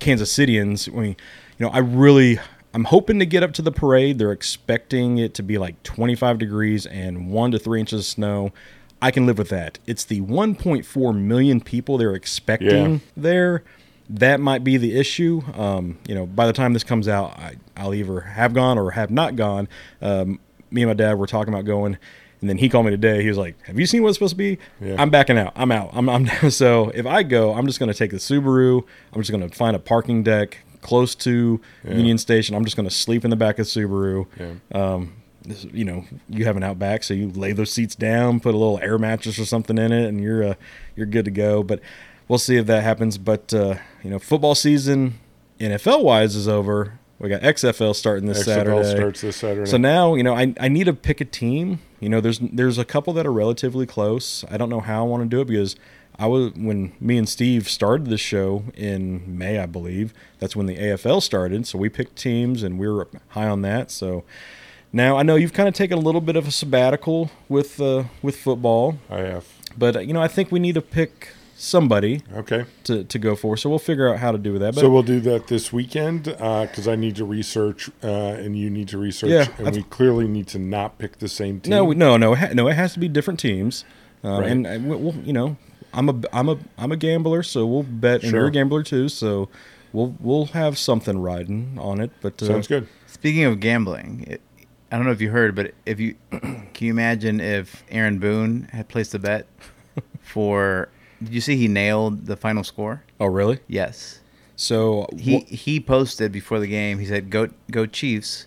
Speaker 1: Kansas Cityans. I mean, you know, I really I'm hoping to get up to the parade. They're expecting it to be like 25 degrees and one to three inches of snow. I can live with that. It's the 1.4 million people they're expecting
Speaker 2: Yeah.
Speaker 1: there. That might be the issue. Um, you know, by the time this comes out, I, I'll either have gone or have not gone. Um, me and my dad were talking about going, and then he called me today. He was like, "Have you seen what it's supposed to be?"
Speaker 2: Yeah.
Speaker 1: I'm backing out. I'm out. I'm, I'm so if I go, I'm just going to take the Subaru. I'm just going to find a parking deck close to Union Station. I'm just going to sleep in the back of Subaru.
Speaker 2: Yeah.
Speaker 1: Um, this, you know, you have an Outback, so you lay those seats down, put a little air mattress or something in it, and you're uh, you're good to go. But we'll see if that happens. But uh, you know, football season, NFL wise, is over. We got XFL starting this
Speaker 2: XFL
Speaker 1: Saturday.
Speaker 2: starts this Saturday.
Speaker 1: So now, you know, I, I need to pick a team. You know, there's there's a couple that are relatively close. I don't know how I want to do it because I was when me and Steve started this show in May, I believe. That's when the AFL started. So we picked teams and we were high on that. So now I know you've kind of taken a little bit of a sabbatical with uh, with football,
Speaker 2: I have.
Speaker 1: but uh, you know, I think we need to pick somebody
Speaker 2: Okay.
Speaker 1: to, to go for. So we'll figure out how to do that. But
Speaker 2: So we'll do that this weekend because I need to research uh, and you need to research,
Speaker 1: Yeah,
Speaker 2: and
Speaker 1: I've-
Speaker 2: we clearly need to not pick the same team.
Speaker 1: No, no, no, it no. It has to be different teams, um,
Speaker 2: Right.
Speaker 1: and uh, we'll- you know, I'm a, I'm a, I'm a gambler, so we'll bet, and you're a gambler too, so we'll, we'll have something riding on it. But uh,
Speaker 2: sounds good.
Speaker 3: Speaking of gambling, it, I don't know if you heard, but if you can you imagine if Aaron Boone had placed a bet for? Did you see he nailed the final score?
Speaker 1: Oh, really?
Speaker 3: Yes.
Speaker 1: So
Speaker 3: He
Speaker 1: wh-
Speaker 3: he posted before the game. He said, "Go go Chiefs,"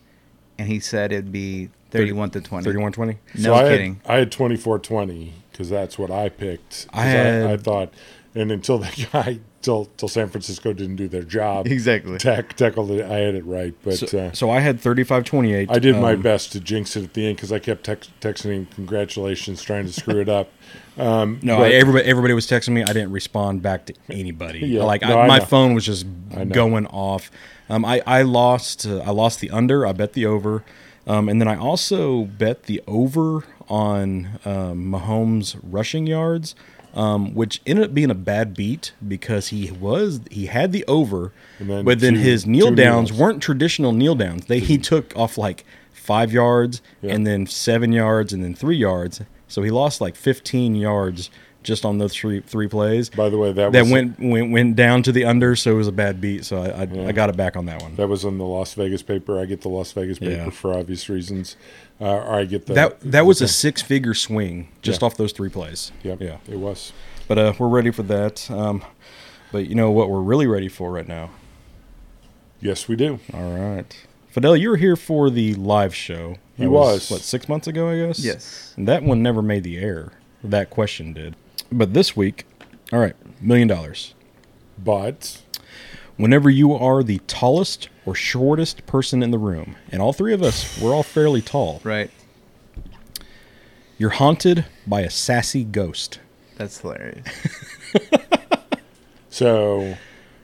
Speaker 3: and he said it'd be thirty-one to twenty.
Speaker 1: 31-20?
Speaker 3: No
Speaker 2: so I
Speaker 3: kidding.
Speaker 2: Had, I had 24-20 because that's what I picked.
Speaker 1: I had-
Speaker 2: I, thought, and until the guy, till till San Francisco didn't do their job,
Speaker 3: Exactly.
Speaker 2: Tech tackled it. I had it right, but
Speaker 1: So,
Speaker 2: uh,
Speaker 1: so I had 35-28.
Speaker 2: I did my
Speaker 1: um,
Speaker 2: best to jinx it at the end because I kept tex- texting him congratulations, trying to screw it up. Um,
Speaker 1: No,
Speaker 2: but-
Speaker 1: I, everybody everybody was texting me. I didn't respond back to anybody.
Speaker 2: Yeah,
Speaker 1: like
Speaker 2: no,
Speaker 1: I,
Speaker 2: I
Speaker 1: my
Speaker 2: know.
Speaker 1: phone was just going off. Um, I I lost uh, I lost the under. I bet the over, um, and then I also bet the over on um, Mahomes rushing yards, um, which ended up being a bad beat because he was he had the over,
Speaker 2: then
Speaker 1: but then
Speaker 2: two-
Speaker 1: his kneel downs
Speaker 2: kneels.
Speaker 1: weren't traditional kneel downs. They he took off like five yards
Speaker 2: Yeah.
Speaker 1: and then seven yards and then three yards. So he lost like 15 yards just on those three three plays.
Speaker 2: By the way, that
Speaker 1: that
Speaker 2: was
Speaker 1: went went went down to the under, so it was a bad beat. So I I, I got it back on that one.
Speaker 2: that was on the Las Vegas paper. I get the Las Vegas paper
Speaker 1: Yeah.
Speaker 2: for obvious reasons. Uh, or I get the
Speaker 1: that that was a six figure swing just
Speaker 2: Yeah.
Speaker 1: off those three plays.
Speaker 2: Yep,
Speaker 1: Yeah.
Speaker 2: it was.
Speaker 1: But uh, we're ready for that. Um, but you know what we're really ready for right now.
Speaker 2: Yes, we do.
Speaker 1: All right, Fidel, you were here for the live show.
Speaker 2: He
Speaker 1: That
Speaker 2: was.
Speaker 1: what six months ago, I guess.
Speaker 3: Yes.
Speaker 1: And that one never made the air. That question did. But this week, all right, million dollars.
Speaker 2: But
Speaker 1: Whenever you are the tallest or shortest person in the room, and all three of us, we're all fairly tall,
Speaker 3: Right.
Speaker 1: you're haunted by a sassy ghost.
Speaker 3: That's hilarious.
Speaker 2: so,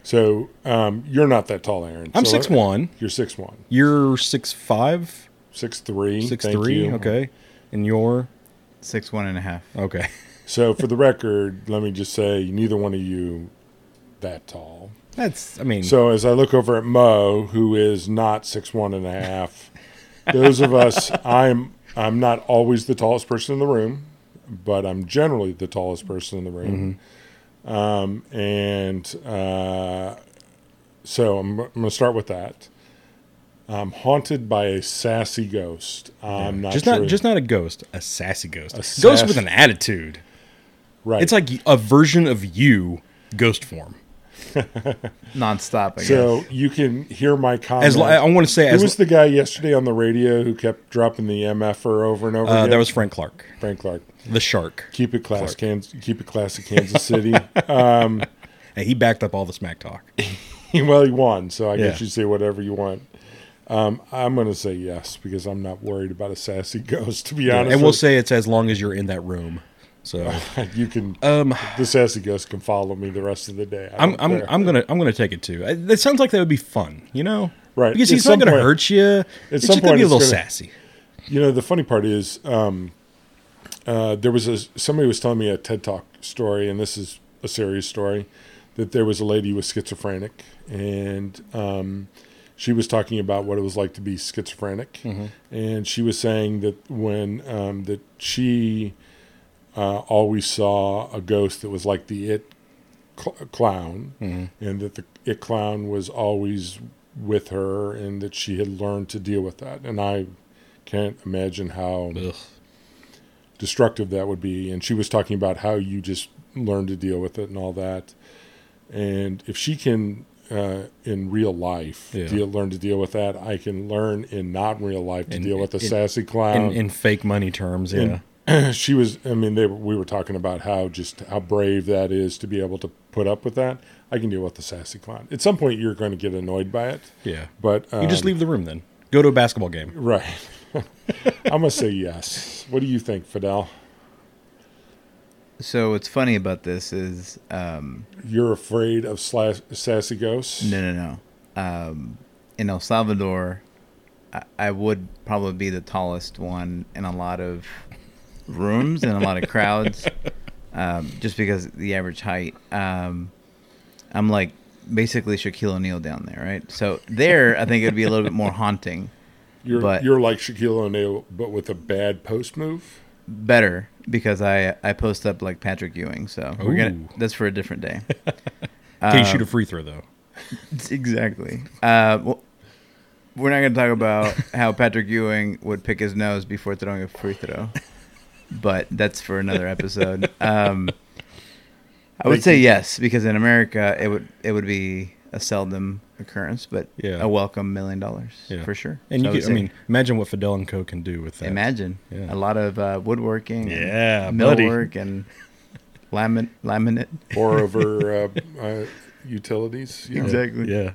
Speaker 2: so um, you're not that tall, Aaron.
Speaker 1: I'm
Speaker 2: So
Speaker 1: six one.
Speaker 2: You're six one.
Speaker 1: You're six five,
Speaker 2: Six three.
Speaker 1: six
Speaker 2: thank
Speaker 1: three.
Speaker 2: you.
Speaker 1: Okay, and you're
Speaker 3: Six one and a half.
Speaker 1: okay.
Speaker 2: So for the record, let me just say neither one of you that tall.
Speaker 1: That's I mean,
Speaker 2: So as I look over at Mo, who is not six one and a half, those of us, I'm I'm not always the tallest person in the room, but I'm generally the tallest person in the room. Um, and uh, so I'm, I'm going to start with that. I'm haunted by a sassy ghost. I'm not
Speaker 1: just
Speaker 2: sure.
Speaker 1: not just not a ghost, a sassy ghost,
Speaker 2: A
Speaker 1: ghost
Speaker 2: sass-
Speaker 1: with an attitude.
Speaker 2: Right.
Speaker 1: It's like a version of you, ghost form.
Speaker 3: Nonstop. I
Speaker 2: so
Speaker 3: guess.
Speaker 2: you can hear my comment.
Speaker 1: As I want to say,
Speaker 2: Who
Speaker 1: as
Speaker 2: was the guy yesterday on the radio who kept dropping the MFR over and over
Speaker 1: uh,
Speaker 2: again?
Speaker 1: that was Frank Clark,
Speaker 2: Frank Clark.
Speaker 1: the shark.
Speaker 2: Keep it class, Kansas, keep it classy, Kansas City.
Speaker 1: Hey, he backed up all the smack talk.
Speaker 2: well, he won, so I guess you say whatever you want. Um, I'm going to say yes because I'm not worried about a sassy ghost. To be honest,
Speaker 1: and we'll say it's as long as you're in that room. So
Speaker 2: you can.
Speaker 1: um,
Speaker 2: the sassy ghost can follow me the rest of the day. I
Speaker 1: I'm I'm. I'm gonna I'm gonna take it too. I- That sounds like that would be fun, you know?
Speaker 2: Right.
Speaker 1: Because
Speaker 2: At
Speaker 1: he's not gonna
Speaker 2: point-
Speaker 1: hurt you. It's
Speaker 2: some
Speaker 1: just gonna
Speaker 2: point
Speaker 1: be a little
Speaker 2: gonna-
Speaker 1: sassy.
Speaker 2: You know, the funny part is, um, uh, there was a somebody was telling me a TED Talk story, and this is a serious story, that there was a lady who was schizophrenic, and um, she was talking about what it was like to be schizophrenic, and she was saying that when um, that she uh, always saw a ghost that was like the it cl- clown, and that the it clown was always with her, and that she had learned to deal with that. And I can't imagine how
Speaker 1: Ugh.
Speaker 2: destructive that would be. And she was talking about how you just learn to deal with it and all that. And if she can, uh, in real life,
Speaker 1: Yeah.
Speaker 2: deal, learn to deal with that, I can learn in not real life to
Speaker 1: In-
Speaker 2: deal with the
Speaker 1: in-
Speaker 2: sassy clown.
Speaker 1: In, in fake money terms, yeah.
Speaker 2: And she was, I mean, they we were talking about how just how brave that is to be able to put up with that. I can deal with the sassy clown. At some point, you're going to get annoyed by it,
Speaker 1: yeah.
Speaker 2: but um,
Speaker 1: You just leave the room then. Go to a basketball game.
Speaker 2: Right. I'm gonna say yes. What do you think, Fidel?
Speaker 3: So what's funny about this is um,
Speaker 2: You're afraid of slash, sassy ghosts?
Speaker 3: no, no, no. Um, in El Salvador, I, I would probably be the tallest one in a lot of rooms and a lot of crowds, um, just because the average height. Um, I'm like basically Shaquille O'Neal down there, right? So there, I think it'd be a little bit more haunting.
Speaker 2: You're
Speaker 3: But-
Speaker 2: you're like Shaquille O'Neal, but with a bad post move.
Speaker 3: Better because I I post up like Patrick Ewing, so we're gonna that's for a different day.
Speaker 1: Can you shoot
Speaker 3: Um,
Speaker 1: a free throw though?
Speaker 3: Exactly. Uh, well, we're not going to talk about how Patrick Ewing would pick his nose before throwing a free throw, but that's for another episode. Um, I would say yes because in America it would it would be a seldom occurrence, but
Speaker 1: Yeah.
Speaker 3: a welcome million dollars
Speaker 1: Yeah.
Speaker 3: for sure.
Speaker 1: And
Speaker 3: So
Speaker 1: you
Speaker 3: would
Speaker 1: could, I
Speaker 3: say
Speaker 1: mean, imagine what Fidel and Co can do with that.
Speaker 3: imagine
Speaker 1: Yeah.
Speaker 3: a lot of uh, woodworking,
Speaker 1: Yeah,
Speaker 3: and millwork, and lamin- laminate.
Speaker 2: Or over uh, uh, utilities. you.
Speaker 3: Exactly.
Speaker 1: Yeah.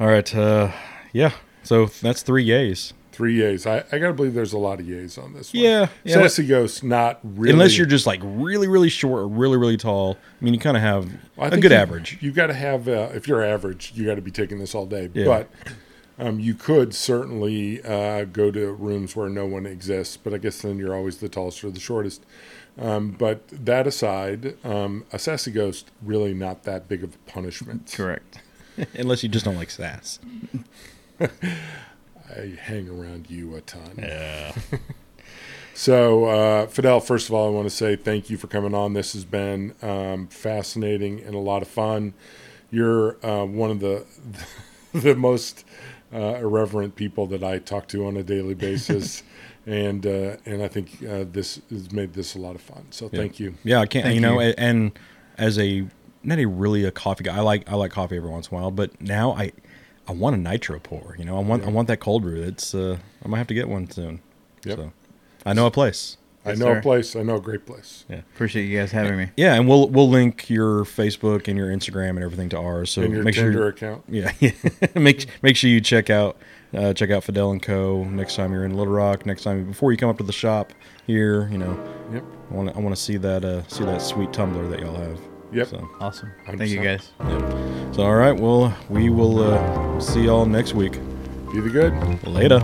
Speaker 1: All right. Uh, yeah. So that's three yays.
Speaker 2: Three yays. I, I gotta believe there's a lot of yays on this one.
Speaker 1: Yeah. yeah
Speaker 2: Sassy ghosts, not really.
Speaker 1: Unless you're just like really, really short or really, really tall. I mean, you kind of have
Speaker 2: I
Speaker 1: a
Speaker 2: think
Speaker 1: good
Speaker 2: you-
Speaker 1: average.
Speaker 2: You've got to have, uh, if you're average, you got to be taking this all day.
Speaker 1: Yeah.
Speaker 2: But um, you could certainly uh, go to rooms where no one exists, but I guess then you're always the tallest or the shortest. Um, but that aside, um, a sassy ghost really not that big of a punishment.
Speaker 3: Correct.
Speaker 1: Unless you just don't like sass.
Speaker 2: I hang around you a ton.
Speaker 1: Yeah.
Speaker 2: So, uh, Fidel, first of all, I want to say thank you for coming on. This has been um, fascinating and a lot of fun. You're uh, one of the the most uh, irreverent people that I talk to on a daily basis, and uh, and I think uh, this has made this a lot of fun. So,
Speaker 1: Yeah.
Speaker 2: thank you.
Speaker 1: Yeah, I can't.
Speaker 3: Thank
Speaker 1: you know,
Speaker 3: you.
Speaker 1: and as a not a really a coffee guy, I like I like coffee every once in a while, but now I I want a nitro pour. You know, I want I want that cold brew. It's uh, I might have to get one soon.
Speaker 2: Yep.
Speaker 1: So I know a place.
Speaker 2: I
Speaker 3: Yes,
Speaker 2: know
Speaker 3: sir.
Speaker 2: a place. I know a great place. Yeah.
Speaker 3: Appreciate you guys having me.
Speaker 1: Yeah, and we'll we'll link your Facebook and your Instagram and everything to ours. So
Speaker 2: and your
Speaker 1: make
Speaker 2: Tinder
Speaker 1: sure
Speaker 2: account.
Speaker 1: Yeah, make make sure you check out uh, check out Fidel and Co. Next time you're in Little Rock. Next time before you come up to the shop here, you know,
Speaker 2: Yep.
Speaker 1: I want to I want to see that uh, see that sweet tumbler that y'all have.
Speaker 2: Yep.
Speaker 1: So,
Speaker 3: Awesome.
Speaker 2: 100%.
Speaker 3: Thank you guys.
Speaker 1: yeah. so all right. Well, we will uh, see y'all next week.
Speaker 2: Be the good.
Speaker 1: Later.